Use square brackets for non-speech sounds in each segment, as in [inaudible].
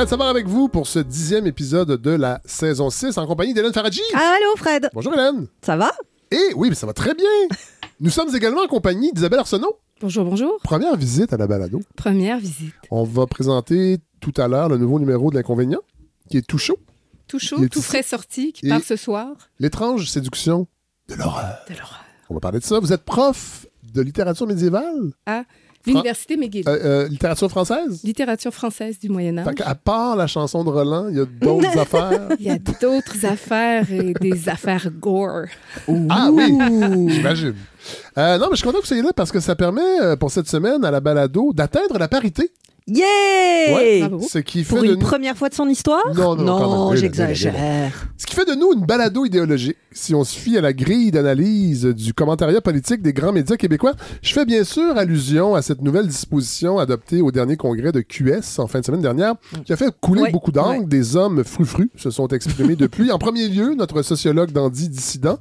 Fred Savard avec vous pour ce dixième épisode de la saison 6 en compagnie d'Hélène Faradji. Allô, Fred. Bonjour Hélène. Ça va? Et oui, mais ça va très bien. [laughs] Nous sommes également en compagnie d'Isabelle Arsenault. Bonjour, bonjour. Première visite à la balado. Première visite. On va présenter tout à l'heure le nouveau numéro de l'inconvénient, qui est tout chaud. Tout chaud, tout ici. frais sorti, qui Et- part ce soir. L'étrange séduction de l'horreur. De l'horreur. On va parler de ça. Vous êtes prof de littérature médiévale, L'Université McGill. Euh, euh, littérature française? Littérature française du Moyen-Âge. Fait qu'à part la chanson de Roland, il y a d'autres [laughs] affaires? Il y a d'autres affaires et des affaires gore. Ah oui, j'imagine. Euh, non, mais je suis content que vous soyez là parce que ça permet euh, pour cette semaine à la balado d'atteindre la parité. Yeah! Ouais. Bravo. Ce qui fait Pour de une nous... première fois de son histoire? Non, non, quand même. Oui, j'exagère. Ce qui fait de nous une balado idéologique, si on se fie à la grille d'analyse du commentariat politique des grands médias québécois. Je fais bien sûr allusion à cette nouvelle disposition adoptée au dernier congrès de QS en fin de semaine dernière, qui a fait couler Ouais, beaucoup d'angles. ouais. Des hommes frufrus se sont exprimés depuis. En premier lieu, notre sociologue dandy dissident,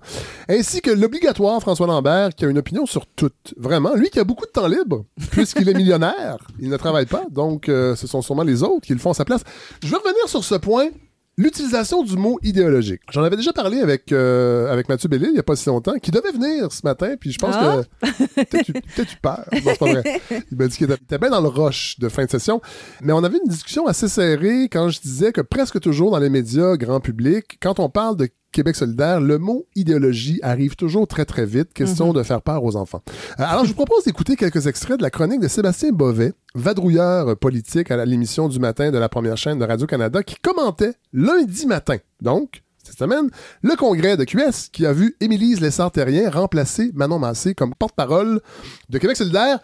ainsi que l'obligatoire François Lambert, qui a une opinion sur tout. Vraiment, lui qui a beaucoup de temps libre, puisqu'il est millionnaire, [laughs] il ne travaille pas, donc euh, ce sont sûrement les autres qui le font à sa place. Je vais revenir sur ce point. L'utilisation du mot idéologique. J'en avais déjà parlé avec, euh, avec Mathieu Bellil il n'y a pas si longtemps, qui devait venir ce matin, puis je pense Ah. que peut-être eu- peut-être eu peur. Non, c'est pas vrai. Il m'a dit qu'il était, il était bien dans le rush de fin de session. Mais on avait une discussion assez serrée quand je disais que presque toujours dans les médias grand public, quand on parle de Québec solidaire, le mot idéologie arrive toujours très très vite, question de faire peur aux enfants. Euh, alors je vous propose d'écouter quelques extraits de la chronique de Sébastien Bovet, vadrouilleur politique à l'émission du matin de la première chaîne de Radio-Canada, qui commentait lundi matin, donc cette semaine, le congrès de QS qui a vu Émilise Lessard-Terrien remplacer Manon Massé comme porte-parole de Québec solidaire.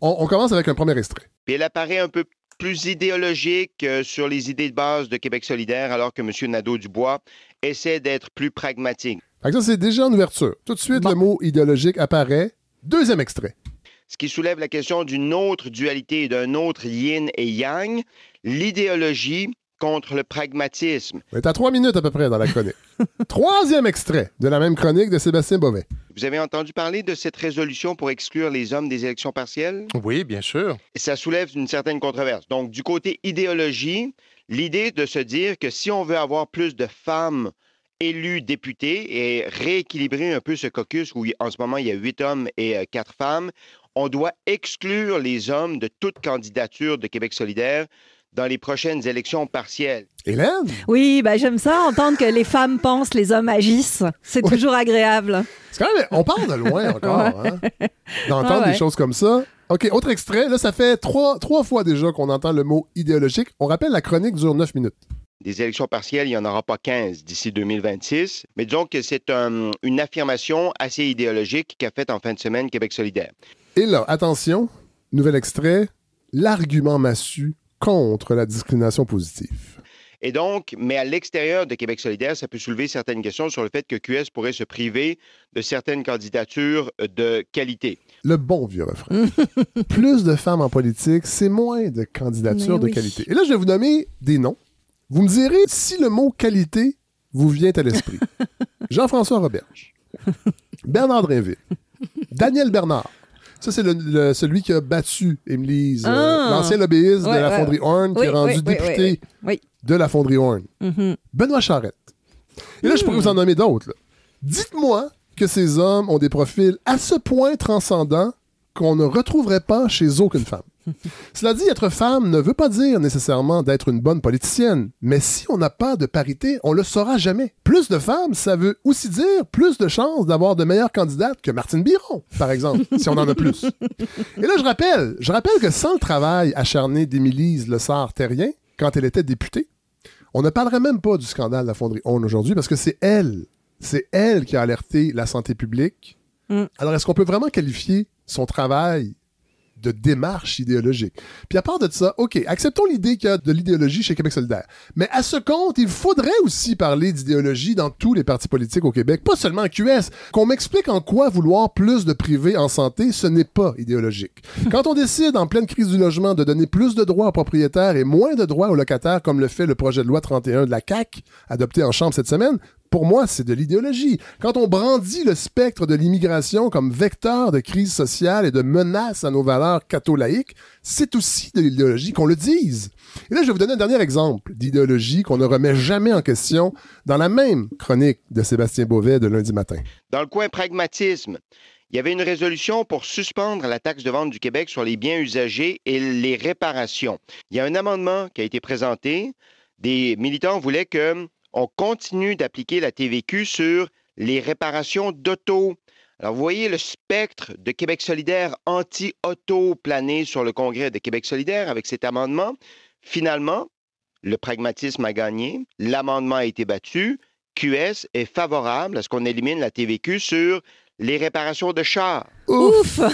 On, on commence avec un premier extrait. Puis elle apparaît un peu plus idéologique euh, sur les idées de base de Québec solidaire, alors que M. Nadeau-Dubois essaie d'être plus pragmatique. Ça, c'est déjà en ouverture. Tout de suite, Bon. le mot idéologique apparaît. Deuxième extrait. Ce qui soulève la question d'une autre dualité d'un autre yin et yang, l'idéologie contre le pragmatisme. On est à trois minutes à peu près dans la chronique. [laughs] Troisième extrait de la même chronique de Sébastien Bovet. Vous avez entendu parler de cette résolution pour exclure les hommes des élections partielles? Oui, bien sûr. Et ça soulève une certaine controverse. Donc, du côté idéologie, l'idée de se dire que si on veut avoir plus de femmes élues députées et rééquilibrer un peu ce caucus où en ce moment il y a huit hommes et euh, quatre femmes, on doit exclure les hommes de toute candidature de Québec solidaire dans les prochaines élections partielles. Hélène? Oui, bah, j'aime ça, entendre que les femmes pensent, les hommes agissent. C'est Ouais. toujours agréable. C'est quand même... On part de loin [laughs] encore, hein? D'entendre Ouais, des choses comme ça. OK, autre extrait. Là, ça fait trois, trois fois déjà qu'on entend le mot idéologique. On rappelle, la chronique dure neuf minutes. Des élections partielles, il n'y en aura pas 15 d'ici 2026, mais disons que c'est un- une affirmation assez idéologique qu'a faite en fin de semaine Québec solidaire. Et là, attention, nouvel extrait. L'argument massu contre la discrimination positive. Et donc, mais à l'extérieur de Québec solidaire, ça peut soulever certaines questions sur le fait que QS pourrait se priver de certaines candidatures de qualité. Le bon vieux refrain. [laughs] Plus de femmes en politique, c'est moins de candidatures Mais de oui. qualité. Et là, je vais vous nommer des noms. Vous me direz si le mot qualité vous vient à l'esprit. [laughs] Jean-François Roberge, [laughs] Bernard Drinville, Daniel Bernard. Ça, c'est le- le- celui qui a battu Émilie, euh, Ah. l'ancien lobbyiste de la fonderie Horn, qui Oui, est rendu député de la fonderie Horn. Benoît Charette. Et là, je pourrais vous en nommer d'autres. Dites-moi que ces hommes ont des profils à ce point transcendants qu'on ne retrouverait pas chez aucune femme. [laughs] Cela dit, être femme ne veut pas dire nécessairement d'être une bonne politicienne, mais si on n'a pas de parité, on le saura jamais. Plus de femmes, ça veut aussi dire plus de chances d'avoir de meilleures candidates que Martine Biron, par exemple, [laughs] si on en a plus. Et là, je rappelle, je rappelle que sans le travail acharné d'Émilise Le Sarre-Terrien, quand elle était députée, on ne parlerait même pas du scandale de la fonderie ON aujourd'hui parce que c'est elle, c'est elle qui a alerté la santé publique. Mm. Alors, est-ce qu'on peut vraiment qualifier son travail de démarche idéologique. Puis à part de ça, OK, acceptons l'idée qu'il y a de l'idéologie chez Québec solidaire. Mais à ce compte, il faudrait aussi parler d'idéologie dans tous les partis politiques au Québec, pas seulement en QS. Qu'on m'explique en quoi vouloir plus de privé en santé, ce n'est pas idéologique. [laughs] Quand on décide en pleine crise du logement de donner plus de droits aux propriétaires et moins de droits aux locataires, comme le fait le projet de loi 31 de la CAQ, adopté en Chambre cette semaine, pour moi, c'est de l'idéologie. Quand on brandit le spectre de l'immigration comme vecteur de crise sociale et de menace à nos valeurs catholaïques, c'est aussi de l'idéologie qu'on le dise. Et là, je vais vous donner un dernier exemple d'idéologie qu'on ne remet jamais en question dans la même chronique de Sébastien Beauvais de lundi matin. Dans le coin pragmatisme, il y avait une résolution pour suspendre la taxe de vente du Québec sur les biens usagés et les réparations. Il y a un amendement qui a été présenté. Des militants voulaient que on continue d'appliquer la TVQ sur les réparations d'auto. Alors, vous voyez le spectre de Québec solidaire anti-auto plané sur le Congrès de Québec solidaire avec cet amendement. Finalement, le pragmatisme a gagné, l'amendement a été battu, QS est favorable à ce qu'on élimine la TVQ sur les réparations de chars. Ouf! [laughs]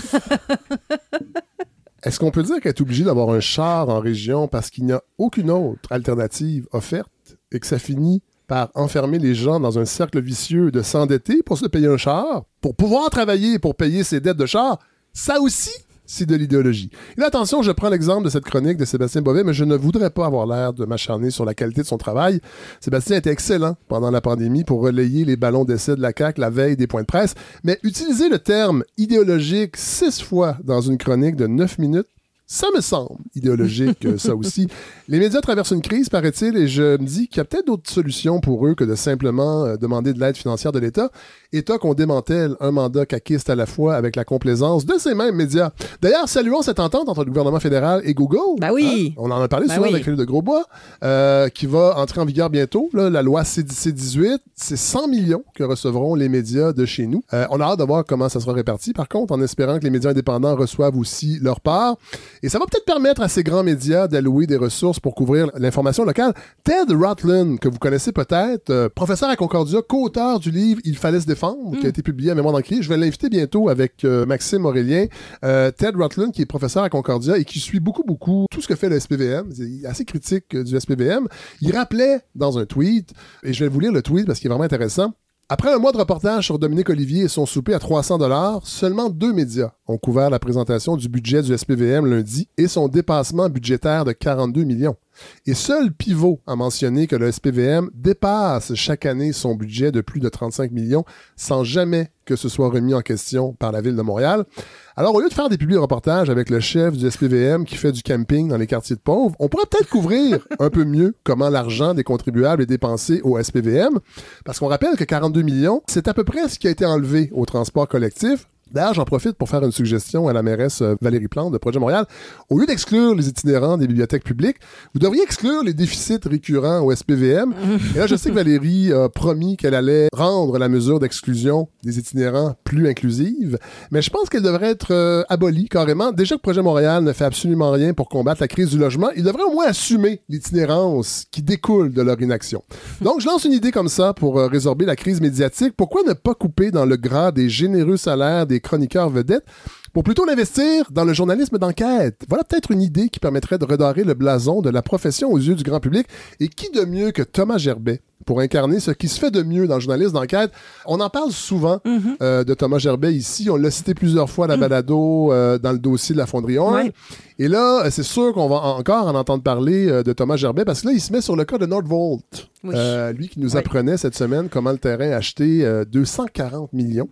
Est-ce qu'on peut dire qu'elle est obligée d'avoir un char en région parce qu'il n'y a aucune autre alternative offerte? Et que ça finit par enfermer les gens dans un cercle vicieux de s'endetter pour se payer un char, pour pouvoir travailler pour payer ses dettes de char? Ça aussi, c'est de l'idéologie. Et attention, je prends l'exemple de cette chronique de Sébastien Bovet, mais je ne voudrais pas avoir l'air de m'acharner sur la qualité de son travail. Sébastien était excellent pendant la pandémie pour relayer les ballons d'essai de la CAQ la veille des points de presse, mais utiliser le terme idéologique six fois dans une chronique de neuf minutes, ça me semble idéologique, euh, ça [laughs] aussi. Les médias traversent une crise, paraît-il, et je me dis qu'il y a peut-être d'autres solutions pour eux que de simplement euh, demander de l'aide financière de l'État. État qu'on démantèle un mandat caquiste à la fois avec la complaisance de ces mêmes médias. D'ailleurs, saluons cette entente entre le gouvernement fédéral et Google. Ben oui. Hein? On en a parlé Ben souvent oui. avec Philippe de Grosbois, euh, qui va entrer en vigueur bientôt. Là, la loi C18, c'est 100 millions que recevront les médias de chez nous. Euh, on a hâte de voir comment ça sera réparti, par contre, en espérant que les médias indépendants reçoivent aussi leur part. Et ça va peut-être permettre à ces grands médias d'allouer des ressources pour couvrir l'information locale. Ted Rotlin, que vous connaissez peut-être, euh, professeur à Concordia, co-auteur du livre Il fallait se défendre, qui a été publié à Mémoire d'Encrier. Je vais l'inviter bientôt avec euh, Maxime Aurélien. Euh, Ted Rotlin, qui est professeur à Concordia et qui suit beaucoup, beaucoup tout ce que fait le SPVM. Il est assez critique euh, du SPVM. Il rappelait dans un tweet, et je vais vous lire le tweet parce qu'il est vraiment intéressant. Après un mois de reportage sur Dominique Olivier et son souper à 300 dollars, seulement deux médias ont couvert la présentation du budget du SPVM lundi et son dépassement budgétaire de 42 millions. Et seul Pivot a mentionné que le SPVM dépasse chaque année son budget de plus de 35 millions sans jamais que ce soit remis en question par la ville de Montréal. Alors, au lieu de faire des publics reportages avec le chef du SPVM qui fait du camping dans les quartiers de pauvres, on pourrait peut-être couvrir un peu mieux comment l'argent des contribuables est dépensé au SPVM. Parce qu'on rappelle que 42 millions, c'est à peu près ce qui a été enlevé au transport collectif D'ailleurs, j'en profite pour faire une suggestion à la mairesse euh, Valérie Plante de Projet Montréal. Au lieu d'exclure les itinérants des bibliothèques publiques, vous devriez exclure les déficits récurrents au SPVM. Et là, je sais que Valérie a promis qu'elle allait rendre la mesure d'exclusion des itinérants plus inclusive, mais je pense qu'elle devrait être euh, abolie carrément. Déjà que Projet Montréal ne fait absolument rien pour combattre la crise du logement, il devrait au moins assumer l'itinérance qui découle de leur inaction. Donc, je lance une idée comme ça pour euh, résorber la crise médiatique. Pourquoi ne pas couper dans le gras des généreux salaires des chroniqueurs vedettes pour plutôt l'investir dans le journalisme d'enquête. Voilà peut-être une idée qui permettrait de redorer le blason de la profession aux yeux du grand public. Et qui de mieux que Thomas Gerbet pour incarner ce qui se fait de mieux dans le journalisme d'enquête? On en parle souvent euh, de Thomas Gerbet ici. On l'a cité plusieurs fois à la balado euh, dans le dossier de la fonderie. Ouais. Et là, euh, c'est sûr qu'on va encore en entendre parler euh, de Thomas Gerbet parce que là, il se met sur le cas de Nordvolt. Oui. Lui qui nous apprenait cette semaine comment le terrain acheté euh, 240 millions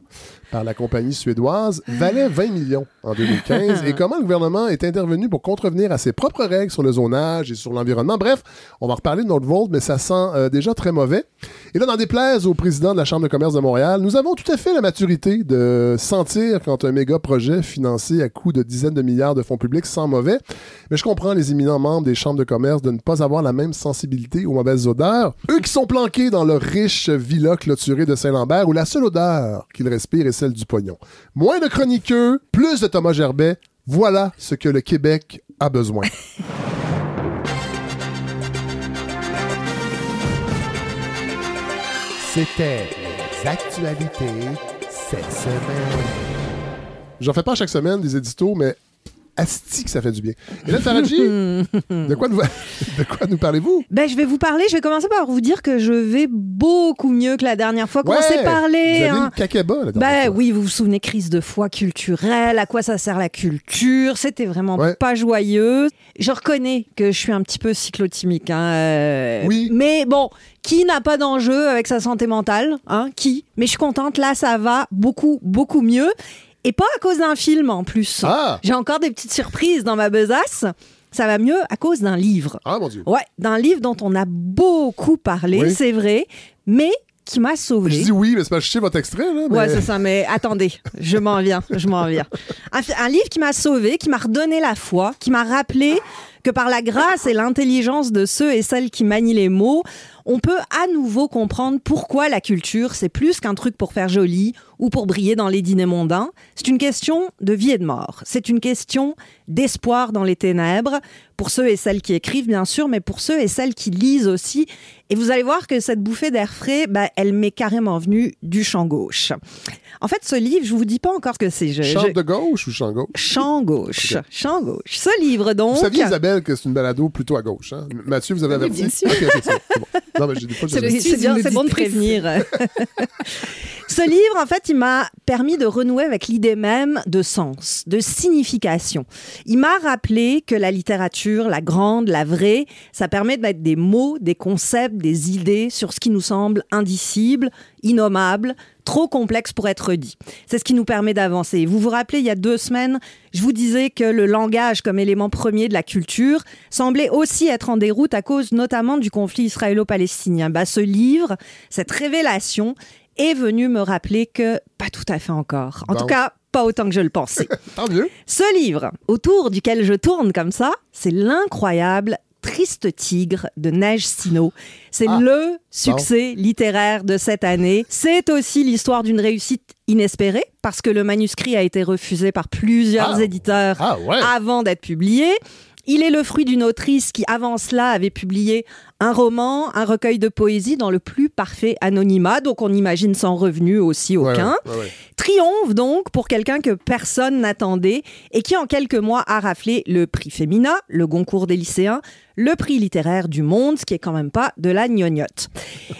par la compagnie suédoise valait 20 millions en 2015 [laughs] et comment le gouvernement est intervenu pour contrevenir à ses propres règles sur le zonage et sur l'environnement? Bref, on va reparler de Nordvolt, mais ça sent euh, déjà très mauvais. Et là, dans déplaise au président de la Chambre de commerce de Montréal, nous avons tout à fait la maturité de sentir quand un méga projet financé à coût de dizaines de milliards de fonds publics sent mauvais. Mais je comprends les éminents membres des chambres de commerce de ne pas avoir la même sensibilité aux mauvaises odeurs. Eux qui sont planqués dans leur riche villa clôturée de Saint-Lambert où la seule odeur qu'ils respirent est celle du pognon. Moins de chroniqueux, plus de Thomas Gerbet. Voilà ce que le Québec a besoin. [laughs] C'était les actualités cette semaine. J'en fais pas chaque semaine des éditos, mais asti que ça fait du bien. Et là, Taraji, [laughs] de quoi nous, [laughs] de quoi nous parlez-vous? Ben, je vais vous parler, je vais commencer par vous dire que je vais beaucoup mieux que la dernière fois qu'on Ouais, s'est Vous parlé. avez hein. Ben oui, vous vous souvenez, crise de foi culturelle, à quoi ça sert la culture, c'était vraiment Ouais. pas joyeux. Je reconnais que je suis un petit peu cyclotimique, hein, euh, Oui. mais bon, qui n'a pas d'enjeu avec sa santé mentale, hein, qui? Mais je suis contente, là ça va beaucoup, beaucoup mieux, et pas à cause d'un film en plus. Ah! J'ai encore des petites surprises dans ma besace, ça va mieux à cause d'un livre. Ah, mon Dieu. Ouais, d'un livre dont on a beaucoup parlé, Oui. c'est vrai, mais qui m'a sauvée. Je dis oui, mais c'est pas chier votre extrait, là. mais- Ouais, c'est ça, mais attendez, je m'en viens, je m'en viens. Un, un livre qui m'a sauvé, qui m'a redonné la foi, qui m'a rappelé que par la grâce et l'intelligence de ceux et celles qui manient les mots, on peut à nouveau comprendre pourquoi la culture, c'est plus qu'un truc pour faire joli ou pour briller dans les dîners mondains. C'est une question de vie et de mort. C'est une question d'espoir dans les ténèbres, pour ceux et celles qui écrivent, bien sûr, mais pour ceux et celles qui lisent aussi. Et vous allez voir que cette bouffée d'air frais, bah, elle m'est carrément venue du champ gauche. En fait, ce livre, je vous dis pas encore que c'est. Je, je- de gauche ou chant gauche? Champ gauche. Champ gauche. Ce livre, donc. Vous saviez, Isabelle, que c'est une balado plutôt à gauche. Hein? Mathieu, vous avez Oui, averti? bien sûr. Bon. Non, mais j'ai des fois, je C'est bien, bon de prévenir. [laughs] Ce livre, en fait, il m'a permis de renouer avec l'idée même de sens, de signification. Il m'a rappelé que la littérature, la grande, la vraie, ça permet de mettre des mots, des concepts, des idées sur ce qui nous semble indicible, innommable, trop complexe pour être dit. C'est ce qui nous permet d'avancer. Vous vous rappelez, il y a deux semaines, je vous disais que le langage comme élément premier de la culture semblait aussi être en déroute à cause notamment du conflit israélo-palestinien. Bah, ce livre, cette révélation est venu me rappeler que pas tout à fait encore. En Bon. tout cas, pas autant que je le pensais. [laughs] Tant mieux. Ce livre, autour duquel je tourne comme ça, c'est l'incroyable Triste Tigre de Neige Sino. C'est Ah. le succès littéraire de cette année. C'est aussi l'histoire d'une réussite inespérée parce que le manuscrit a été refusé par plusieurs Ah. éditeurs Ah, ouais. avant d'être publié. Il est le fruit d'une autrice qui, avant cela, avait publié un roman, un recueil de poésie dans le plus parfait anonymat, donc on imagine sans revenu aussi Ouais, aucun. ouais, ouais. Triomphe donc pour quelqu'un que personne n'attendait et qui en quelques mois a raflé le prix Femina, le Goncourt des lycéens, le prix littéraire du monde, ce qui est quand même pas de la gnognotte.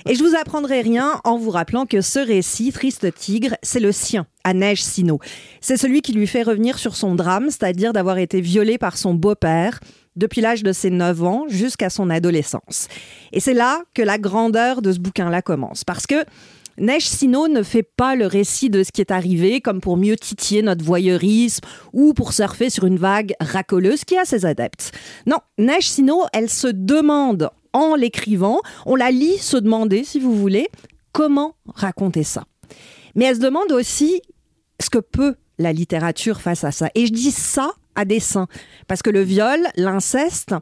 Et je vous apprendrai rien en vous rappelant que ce récit, Triste Tigre, c'est le sien, à Neige Sino. C'est celui qui lui fait revenir sur son drame, c'est-à-dire d'avoir été violé par son beau-père depuis l'âge de ses 9 ans jusqu'à son adolescence. Et c'est là que la grandeur de ce bouquin-là commence. Parce que Neige Sino ne fait pas le récit de ce qui est arrivé comme pour mieux titiller notre voyeurisme ou pour surfer sur une vague racoleuse qui a ses adeptes. Non, Neige Sino, elle se demande en l'écrivant, on la lit se demander, si vous voulez, comment raconter ça. Mais elle se demande aussi ce que peut la littérature face à ça. Et je dis ça à dessein, parce que le viol, l'inceste,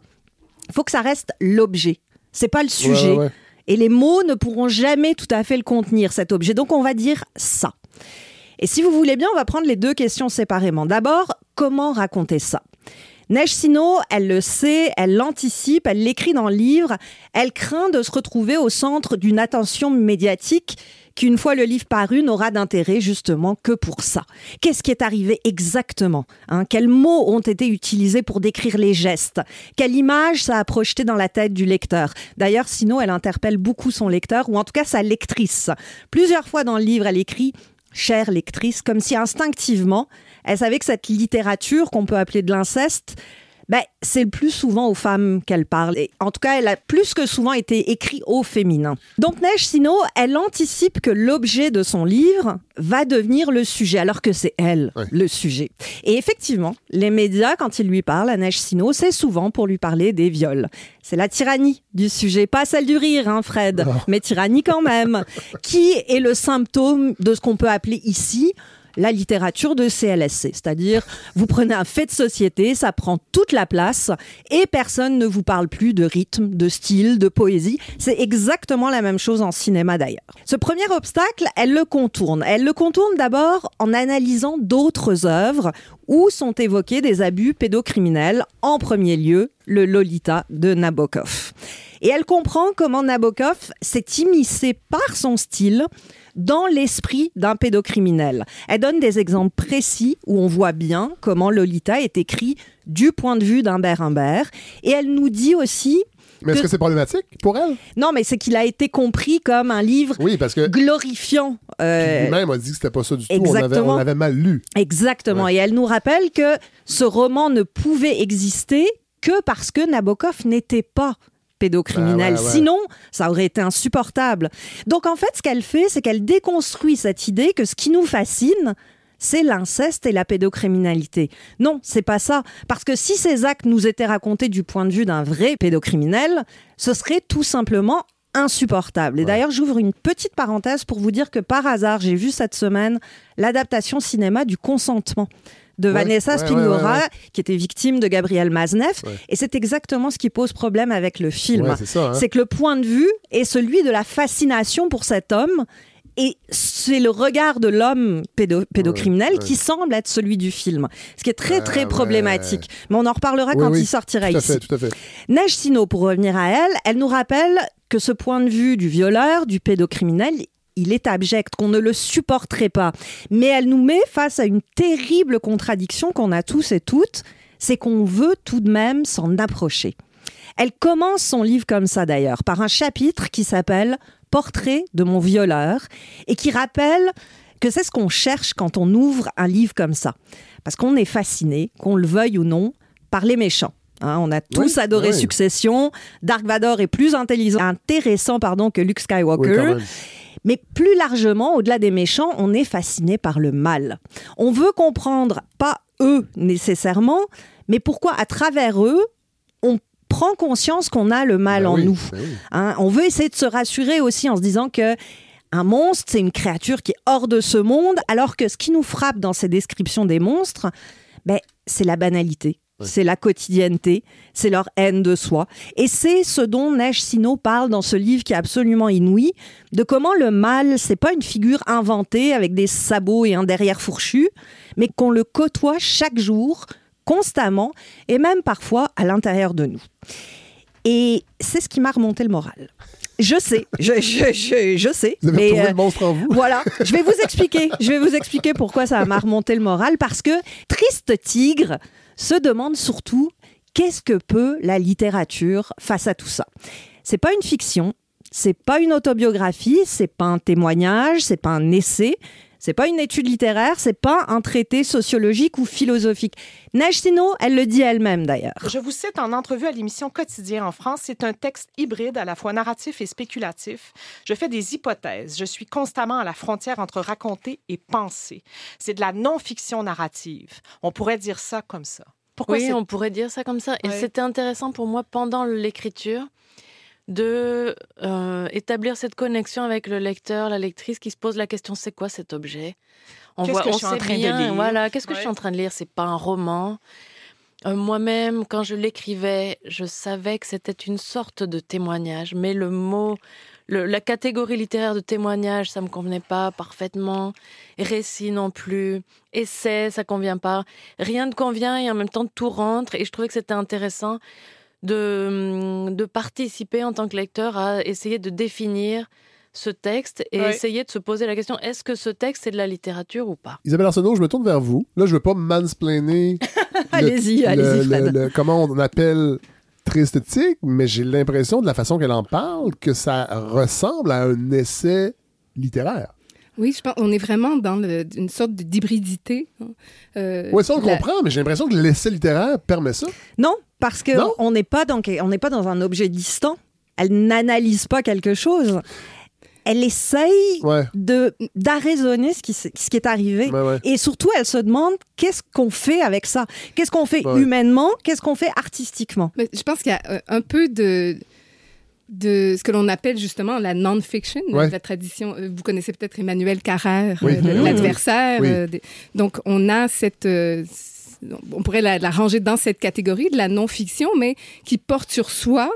il faut que ça reste l'objet. C'est pas le sujet. Ouais, ouais, ouais. Et les mots ne pourront jamais tout à fait le contenir, cet objet. Donc on va dire ça. Et si vous voulez bien, on va prendre les deux questions séparément. D'abord, comment raconter ça? Neige Sino, elle le sait, elle l'anticipe, elle l'écrit dans le livre, elle craint de se retrouver au centre d'une attention médiatique qui, une fois le livre paru, n'aura d'intérêt justement que pour ça. Qu'est-ce qui est arrivé exactement hein? Quels mots ont été utilisés pour décrire les gestes? Quelle image ça a projeté dans la tête du lecteur? D'ailleurs, Sino, elle interpelle beaucoup son lecteur, ou en tout cas sa lectrice. Plusieurs fois dans le livre, elle écrit chère lectrice, comme si instinctivement, elle savait que cette littérature qu'on peut appeler de l'inceste, ben, c'est le plus souvent aux femmes qu'elle parle. Et en tout cas, elle a plus que souvent été écrit au féminin. Donc Neige Sino, elle anticipe que l'objet de son livre va devenir le sujet, alors que c'est elle, Ouais. le sujet. Et effectivement, les médias, quand ils lui parlent à Neige Sino, c'est souvent pour lui parler des viols. C'est la tyrannie du sujet, pas celle du rire, hein, Fred, mais tyrannie quand même, [laughs] qui est le symptôme de ce qu'on peut appeler ici la littérature de CLSC. C'est-à-dire, vous prenez un fait de société, ça prend toute la place et personne ne vous parle plus de rythme, de style, de poésie. C'est exactement la même chose en cinéma d'ailleurs. Ce premier obstacle, elle le contourne. Elle le contourne d'abord en analysant d'autres œuvres où sont évoqués des abus pédocriminels, en premier lieu le Lolita de Nabokov. Et elle comprend comment Nabokov s'est immiscé par son style dans l'esprit d'un pédocriminel. Elle donne des exemples précis où on voit bien comment Lolita est écrit du point de vue d'un Humbert. Et elle nous dit aussi Mais est-ce Que- c'est problématique pour elle? non, mais c'est qu'il a été compris comme un livre Oui, parce que glorifiant. euh, lui-même a dit que c'était pas ça du tout. On avait, exactement. on l'avait mal lu. exactement. Et elle nous rappelle que ce roman ne pouvait exister que parce que Nabokov n'était pas pédocriminel. Ah ouais, ouais. Sinon, ça aurait été insupportable. Donc en fait, ce qu'elle fait, c'est qu'elle déconstruit cette idée que ce qui nous fascine, c'est l'inceste et la pédocriminalité. Non, c'est pas ça. Parce que si ces actes nous étaient racontés du point de vue d'un vrai pédocriminel, ce serait tout simplement insupportable. Et d'ailleurs, j'ouvre une petite parenthèse pour vous dire que par hasard, j'ai vu cette semaine l'adaptation cinéma du consentement de Ouais, Vanessa Spingora, ouais, ouais, qui était victime de Gabriel Maznev. Et c'est exactement ce qui pose problème avec le film. C'est hein. C'est que le point de vue est celui de la fascination pour cet homme. Et c'est le regard de l'homme pédo- pédocriminel ouais. qui semble être celui du film. Ce qui est très, Ah, très ouais. problématique. Mais on en reparlera Oui, quand oui, il sortira Tout à ici. fait, tout à fait. Neige Sino, pour revenir à elle, elle nous rappelle que ce point de vue du violeur, du pédocriminel, il est abject, qu'on ne le supporterait pas. Mais elle nous met face à une terrible contradiction qu'on a tous et toutes, c'est qu'on veut tout de même s'en approcher. Elle commence son livre comme ça d'ailleurs, par un chapitre qui s'appelle Portrait de mon violeur et qui rappelle que c'est ce qu'on cherche quand on ouvre un livre comme ça. Parce qu'on est fasciné, qu'on le veuille ou non, par les méchants. Hein, on a tous Oui, adoré oui. Succession. Dark Vador est plus intelligent, intéressant pardon, que Luke Skywalker. Mais plus largement, au-delà des méchants, on est fasciné par le mal. On veut comprendre, pas eux nécessairement, mais pourquoi à travers eux, on prend conscience qu'on a le mal Ben en oui, nous. ben oui. Hein, on veut essayer de se rassurer aussi en se disant que un monstre, c'est une créature qui est hors de ce monde, alors que ce qui nous frappe dans ces descriptions des monstres, ben, c'est la banalité. C'est la quotidienneté, c'est leur haine de soi. Et c'est ce dont Neige Sino parle dans ce livre qui est absolument inouï, de comment le mal, c'est pas une figure inventée avec des sabots et un derrière fourchu, mais qu'on le côtoie chaque jour, constamment, et même parfois à l'intérieur de nous. Et c'est ce qui m'a remonté le moral. Je sais, je, je, je, je sais. Vous avez mais, euh, le monstre en vous? voilà, je vais vous expliquer. Je vais vous expliquer pourquoi ça m'a remonté le moral. Parce que Triste Tigre se demande surtout qu'est-ce que peut la littérature face à tout ça? C'est pas une fiction, c'est pas une autobiographie, c'est pas un témoignage, c'est pas un essai, c'est pas une étude littéraire, c'est pas un traité sociologique ou philosophique. Neige Sino, elle le dit elle-même d'ailleurs. Je vous cite en entrevue à l'émission Quotidien en France. C'est un texte hybride, à la fois narratif et spéculatif. Je fais des hypothèses. Je suis constamment à la frontière entre raconter et penser. C'est de la non-fiction narrative. On pourrait dire ça comme ça. Pourquoi oui, on pourrait dire ça comme ça. Et c'était intéressant pour moi pendant l'écriture de euh, établir cette connexion avec le lecteur, la lectrice qui se pose la question c'est quoi cet objet? On suis en sait bien, Voilà, qu'est-ce que je suis en train de lire? C'est pas un roman. Euh, Moi-même, quand je l'écrivais, je savais que c'était une sorte de témoignage, mais le mot, le- la catégorie littéraire de témoignage, ça me convenait pas parfaitement. Récit non plus. Essai, ça convient pas. Rien ne convient et en même temps tout rentre. Et je trouvais que c'était intéressant de, de participer en tant que lecteur à essayer de définir ce texte et Ouais. essayer de se poser la question est-ce que ce texte est de la littérature ou pas? Isabelle Arsenault, je me tourne vers vous. Là, je veux pas mansplainer. [laughs] le- Allez-y, le- allez-y, le- Fred. le- comment on appelle Triste Tigre, mais j'ai l'impression de la façon qu'elle en parle que ça ressemble à un essai littéraire. Oui, je pense on est vraiment dans le- une sorte de- d'hybridité. hein. Euh, Oui, ça, on le la- comprend, mais j'ai l'impression que l'essai littéraire permet ça. Non, parce que Non? on n'est pas dans on n'est pas dans un objet distant. Elle n'analyse pas quelque chose. Elle essaye Ouais. de d'arraisonner ce qui, ce qui est arrivé. Ouais, ouais. Et surtout, elle se demande qu'est-ce qu'on fait avec ça? Qu'est-ce qu'on fait Ouais. humainement? Qu'est-ce qu'on fait artistiquement? Mais je pense qu'il y a euh, un peu de de ce que l'on appelle justement la non-fiction, Ouais. la tradition. euh, Vous connaissez peut-être Emmanuel Carrère, Oui. euh, l'adversaire. Oui. euh, des- donc, on a cette... euh, on pourrait la, la ranger dans cette catégorie de la non-fiction, mais qui porte sur soi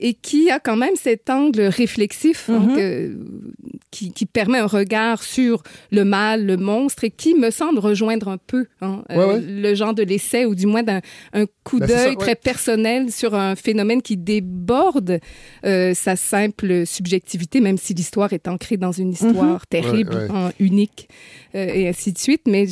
et qui a quand même cet angle réflexif hein, Mhm. qui, qui permet un regard sur le mal, le monstre, et qui me semble rejoindre un peu hein, euh, Ouais, le genre de l'essai, ou du moins d'un un coup Ben, d'œil ouais. très personnel sur un phénomène qui déborde euh, sa simple subjectivité, même si l'histoire est ancrée dans une histoire terrible, Ouais, ouais. hein, unique, euh, et ainsi de suite. Mais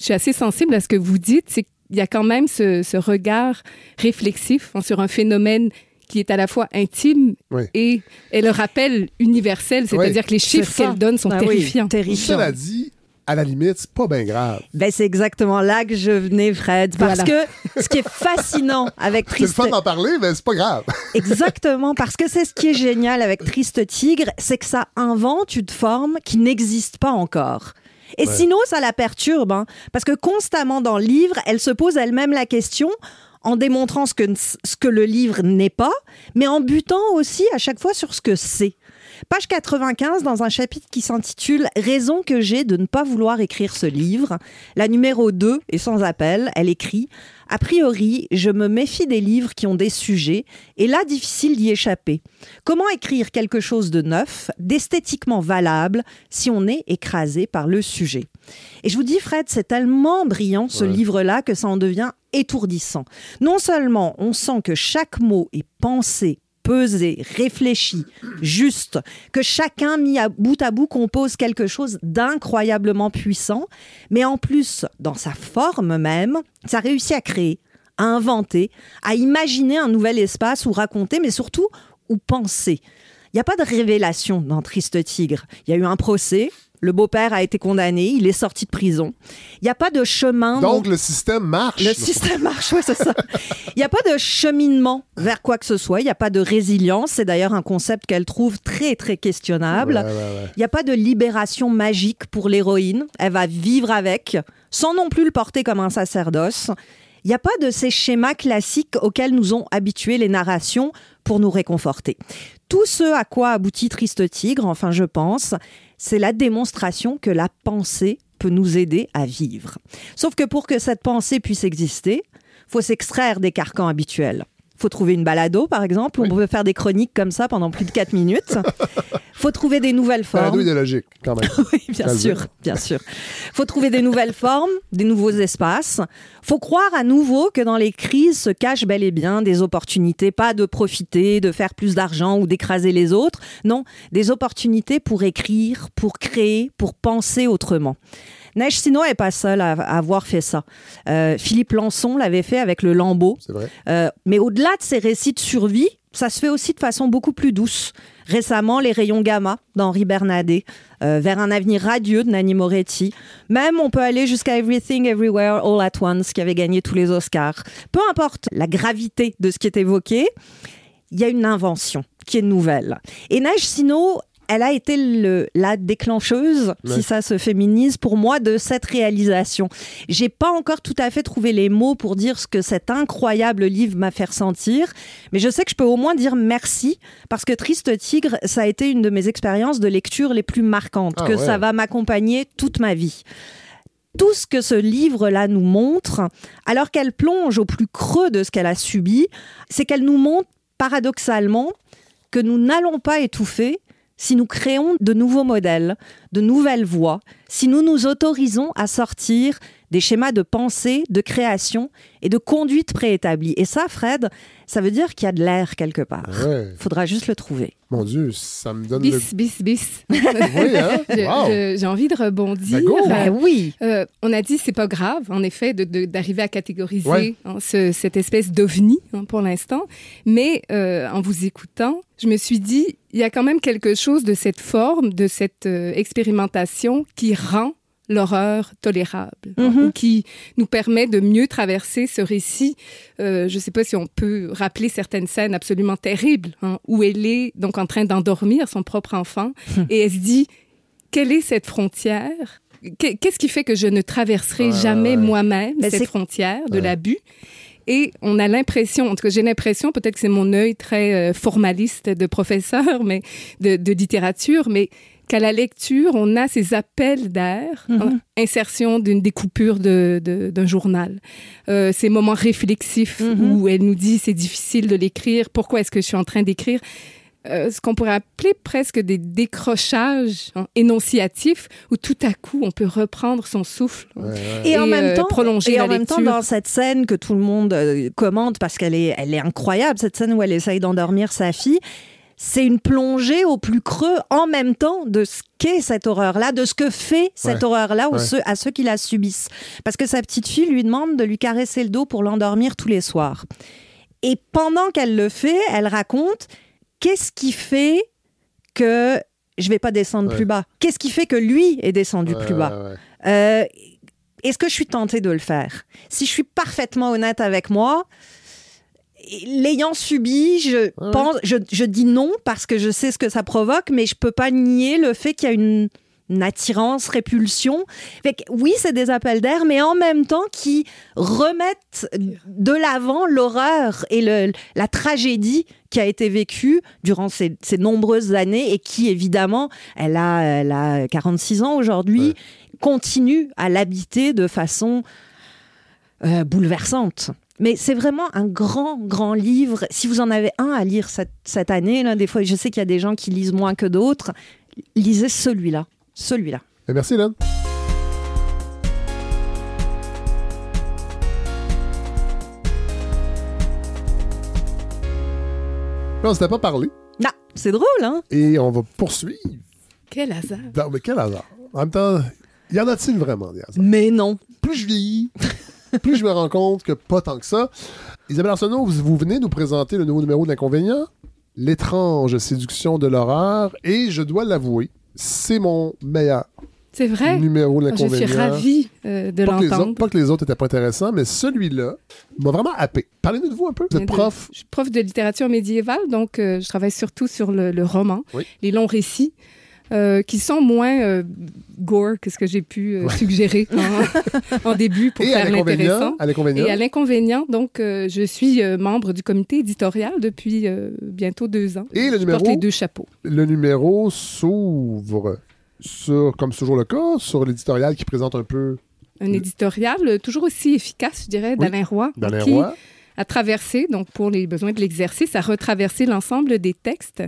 je suis assez sensible à ce que vous dites, c'est qu'il y a quand même ce, ce regard réflexif hein, sur un phénomène qui est à la fois intime Oui. et, et le rappel universel, c'est-à-dire que les chiffres qu'elle donne sont Ah oui, terrifiants. terrifiant. Cela dit, à la limite, c'est pas bien grave. Ben, c'est exactement là que je venais, Fred. Parce Voilà. que ce qui est fascinant avec C'est le Triste... fun d'en parler, mais c'est pas grave. Exactement, parce que c'est ce qui est génial avec Triste Tigre, c'est que ça invente une forme qui n'existe pas encore. Et Ouais. sinon, ça la perturbe, hein, parce que constamment dans le livre, elle se pose elle-même la question en démontrant ce que, ce que le livre n'est pas, mais en butant aussi à chaque fois sur ce que c'est. Page 95, dans un chapitre qui s'intitule Raison que j'ai de ne pas vouloir écrire ce livre, la numéro 2 est sans appel, elle écrit A priori, je me méfie des livres qui ont des sujets, et là, difficile d'y échapper. Comment écrire quelque chose de neuf, d'esthétiquement valable, si on est écrasé par le sujet? Et je vous dis, Fred, c'est tellement brillant ce Ouais. livre-là que ça en devient étourdissant. Non seulement on sent que chaque mot est pensé, pesé, réfléchi, juste, que chacun mis à bout à bout compose quelque chose d'incroyablement puissant, mais en plus, dans sa forme même, ça réussit à créer, à inventer, à imaginer un nouvel espace où raconter, mais surtout où penser. Il n'y a pas de révélation dans Triste Tigre. Il y a eu un procès, le beau-père a été condamné, il est sorti de prison. Il n'y a pas de chemin. Donc, le système marche. Le système marche, ouais, c'est ça. Il n'y a pas de cheminement vers quoi que ce soit. Il n'y a pas de résilience. C'est d'ailleurs un concept qu'elle trouve très, très questionnable. Ouais, ouais, ouais. Il n'y a pas de libération magique pour l'héroïne. Elle va vivre avec, sans non plus le porter comme un sacerdoce. Il n'y a pas de ces schémas classiques auxquels nous ont habitués les narrations pour nous réconforter. Tout ce à quoi aboutit Triste Tigre, enfin je pense, c'est la démonstration que la pensée peut nous aider à vivre. Sauf que pour que cette pensée puisse exister, faut s'extraire des carcans habituels. Faut trouver une balado, par exemple. Oui. On peut faire des chroniques comme ça pendant plus de 4 minutes. [laughs] Faut trouver des nouvelles Balado formes. idéologique, quand même. [laughs] Oui, bien sûr, bien sûr. Faut trouver des nouvelles formes, des nouveaux espaces. Faut croire à nouveau que dans les crises se cachent bel et bien des opportunités, pas de profiter, de faire plus d'argent ou d'écraser les autres. Non, des opportunités pour écrire, pour créer, pour penser autrement. Neige Sino n'est pas seul à, à avoir fait ça. Euh, Philippe Lançon l'avait fait avec le Lambeau. Euh, mais au-delà de ces récits de survie, ça se fait aussi de façon beaucoup plus douce. Récemment, les rayons gamma d'Henri Bernadet, euh, vers un avenir radieux de Nanni Moretti. Même, on peut aller jusqu'à Everything Everywhere All at Once, qui avait gagné tous les Oscars. Peu importe la gravité de ce qui est évoqué, il y a une invention qui est nouvelle. Et Neige Sino, elle a été le- la déclencheuse, Ouais. si ça se féminise, pour moi, de cette réalisation. J'ai pas encore tout à fait trouvé les mots pour dire ce que cet incroyable livre m'a fait ressentir, mais je sais que je peux au moins dire merci, parce que Triste Tigre, ça a été une de mes expériences de lecture les plus marquantes, Ah que ouais. ça va m'accompagner toute ma vie tout ce que ce livre-là nous montre, alors qu'elle plonge au plus creux de ce qu'elle a subi, c'est qu'elle nous montre paradoxalement que nous n'allons pas étouffer si nous créons de nouveaux modèles, de nouvelles voies, si nous nous autorisons à sortir des schémas de pensée, de création et de conduite préétablis. Et ça, Fred, ça veut dire qu'il y a de l'air quelque part. Ouais. Faudra juste le trouver. Mon Dieu, ça me donne le... Bis, bis, bis. Oui, hein? [laughs] Wow. J'ai envie de rebondir. Ben go. Ben oui. Euh, on a dit c'est pas grave, en effet, de- de- d'arriver à catégoriser Ouais. hein, ce- cette espèce d'ovni hein, pour l'instant. Mais euh, en vous écoutant, je me suis dit, il y a quand même quelque chose de cette forme, de cette euh, expérimentation qui rend l'horreur tolérable, hein, Mhm. qui nous permet de mieux traverser ce récit. Euh, je ne sais pas si on peut rappeler certaines scènes absolument terribles, hein, où elle est donc en train d'endormir son propre enfant, [laughs] et elle se dit, quelle est cette frontière? Qu'est- Qu'est-ce qui fait que je ne traverserai jamais ouais. moi-même Ben, cette frontière de Ouais. l'abus et on a l'impression, en tout cas j'ai l'impression, peut-être que c'est mon œil très euh, formaliste de professeur, [laughs] mais de, de littérature, mais qu'à la lecture, on a ces appels d'air, Mhm. hein, insertion d'une découpure de- de- d'un journal, Euh, ces moments réflexifs Mhm. où elle nous dit c'est difficile de l'écrire, pourquoi est-ce que je suis en train d'écrire? Euh, ce qu'on pourrait appeler presque des décrochages hein, énonciatifs où tout à coup on peut reprendre son souffle hein, Ouais, ouais. Et, en Et, même euh, temps, prolonger et la en même temps, lecture. dans cette scène que tout le monde euh, commente parce qu'elle est, elle est incroyable, cette scène où elle essaye d'endormir sa fille, c'est une plongée au plus creux en même temps de ce qu'est cette horreur-là, de ce que fait cette Ouais. horreur-là aux Ouais. ceux- à ceux qui la subissent. Parce que sa petite fille lui demande de lui caresser le dos pour l'endormir tous les soirs. Et pendant qu'elle le fait, elle raconte qu'est-ce qui fait que je vais pas descendre Ouais. plus bas? Qu'est-ce qui fait que lui est descendu plus bas? euh, Est-ce que je suis tentée de le faire? Si je suis parfaitement honnête avec moi, l'ayant subi, je, Ouais. pense, je, je dis non parce que je sais ce que ça provoque, mais je peux pas nier le fait qu'il y a une, une attirance, répulsion. Fait que, oui, c'est des appels d'air, mais en même temps qui remettent de l'avant l'horreur et le, la tragédie qui a été vécue durant ces, ces nombreuses années et qui, évidemment, elle a, elle a 46 ans aujourd'hui, Ouais. continue à l'habiter de façon euh, bouleversante. Mais c'est vraiment un grand, grand livre. Si vous en avez un à lire cette, cette année, là, des fois, je sais qu'il y a des gens qui lisent moins que d'autres, lisez celui-là. Celui-là. Et merci, Hélène. On s'était pas parlé Non, c'est drôle, hein? et on va poursuivre. Quel hasard. Non, mais quel hasard. En même temps, y en a-t-il vraiment des hasards? Mais non. Plus je vieillis, plus je me rends compte que pas tant que ça. Isabelle Arsenault, vous, vous venez nous présenter le nouveau numéro de l'inconvénient, l'étrange séduction de l'horreur, et je dois l'avouer, c'est mon meilleur C'est vrai? numéro de Je l'inconvénient. suis ravie euh, de l'entendre. pas que les autres étaient pas intéressants, mais celui-là m'a vraiment happé. Parlez-nous de vous un peu. Vous êtes De- prof. Je suis prof de littérature médiévale, donc euh, je travaille surtout sur le, le roman, Oui. les longs récits, euh, qui sont moins euh, gore que ce que j'ai pu euh, Ouais. suggérer en, [laughs] en début pour Et à faire l'inconvénient, l'intéressant. Et à l'inconvénient, donc, je suis membre du comité éditorial depuis bientôt deux ans. Et le je numéro? porte les deux chapeaux. le numéro s'ouvre sur, comme c'est toujours le cas, sur l'éditorial qui présente un peu Un éditorial toujours aussi efficace, je dirais, Oui. d'Alain Roy, les qui a traversé, donc pour les besoins de l'exercice, a retraversé l'ensemble des textes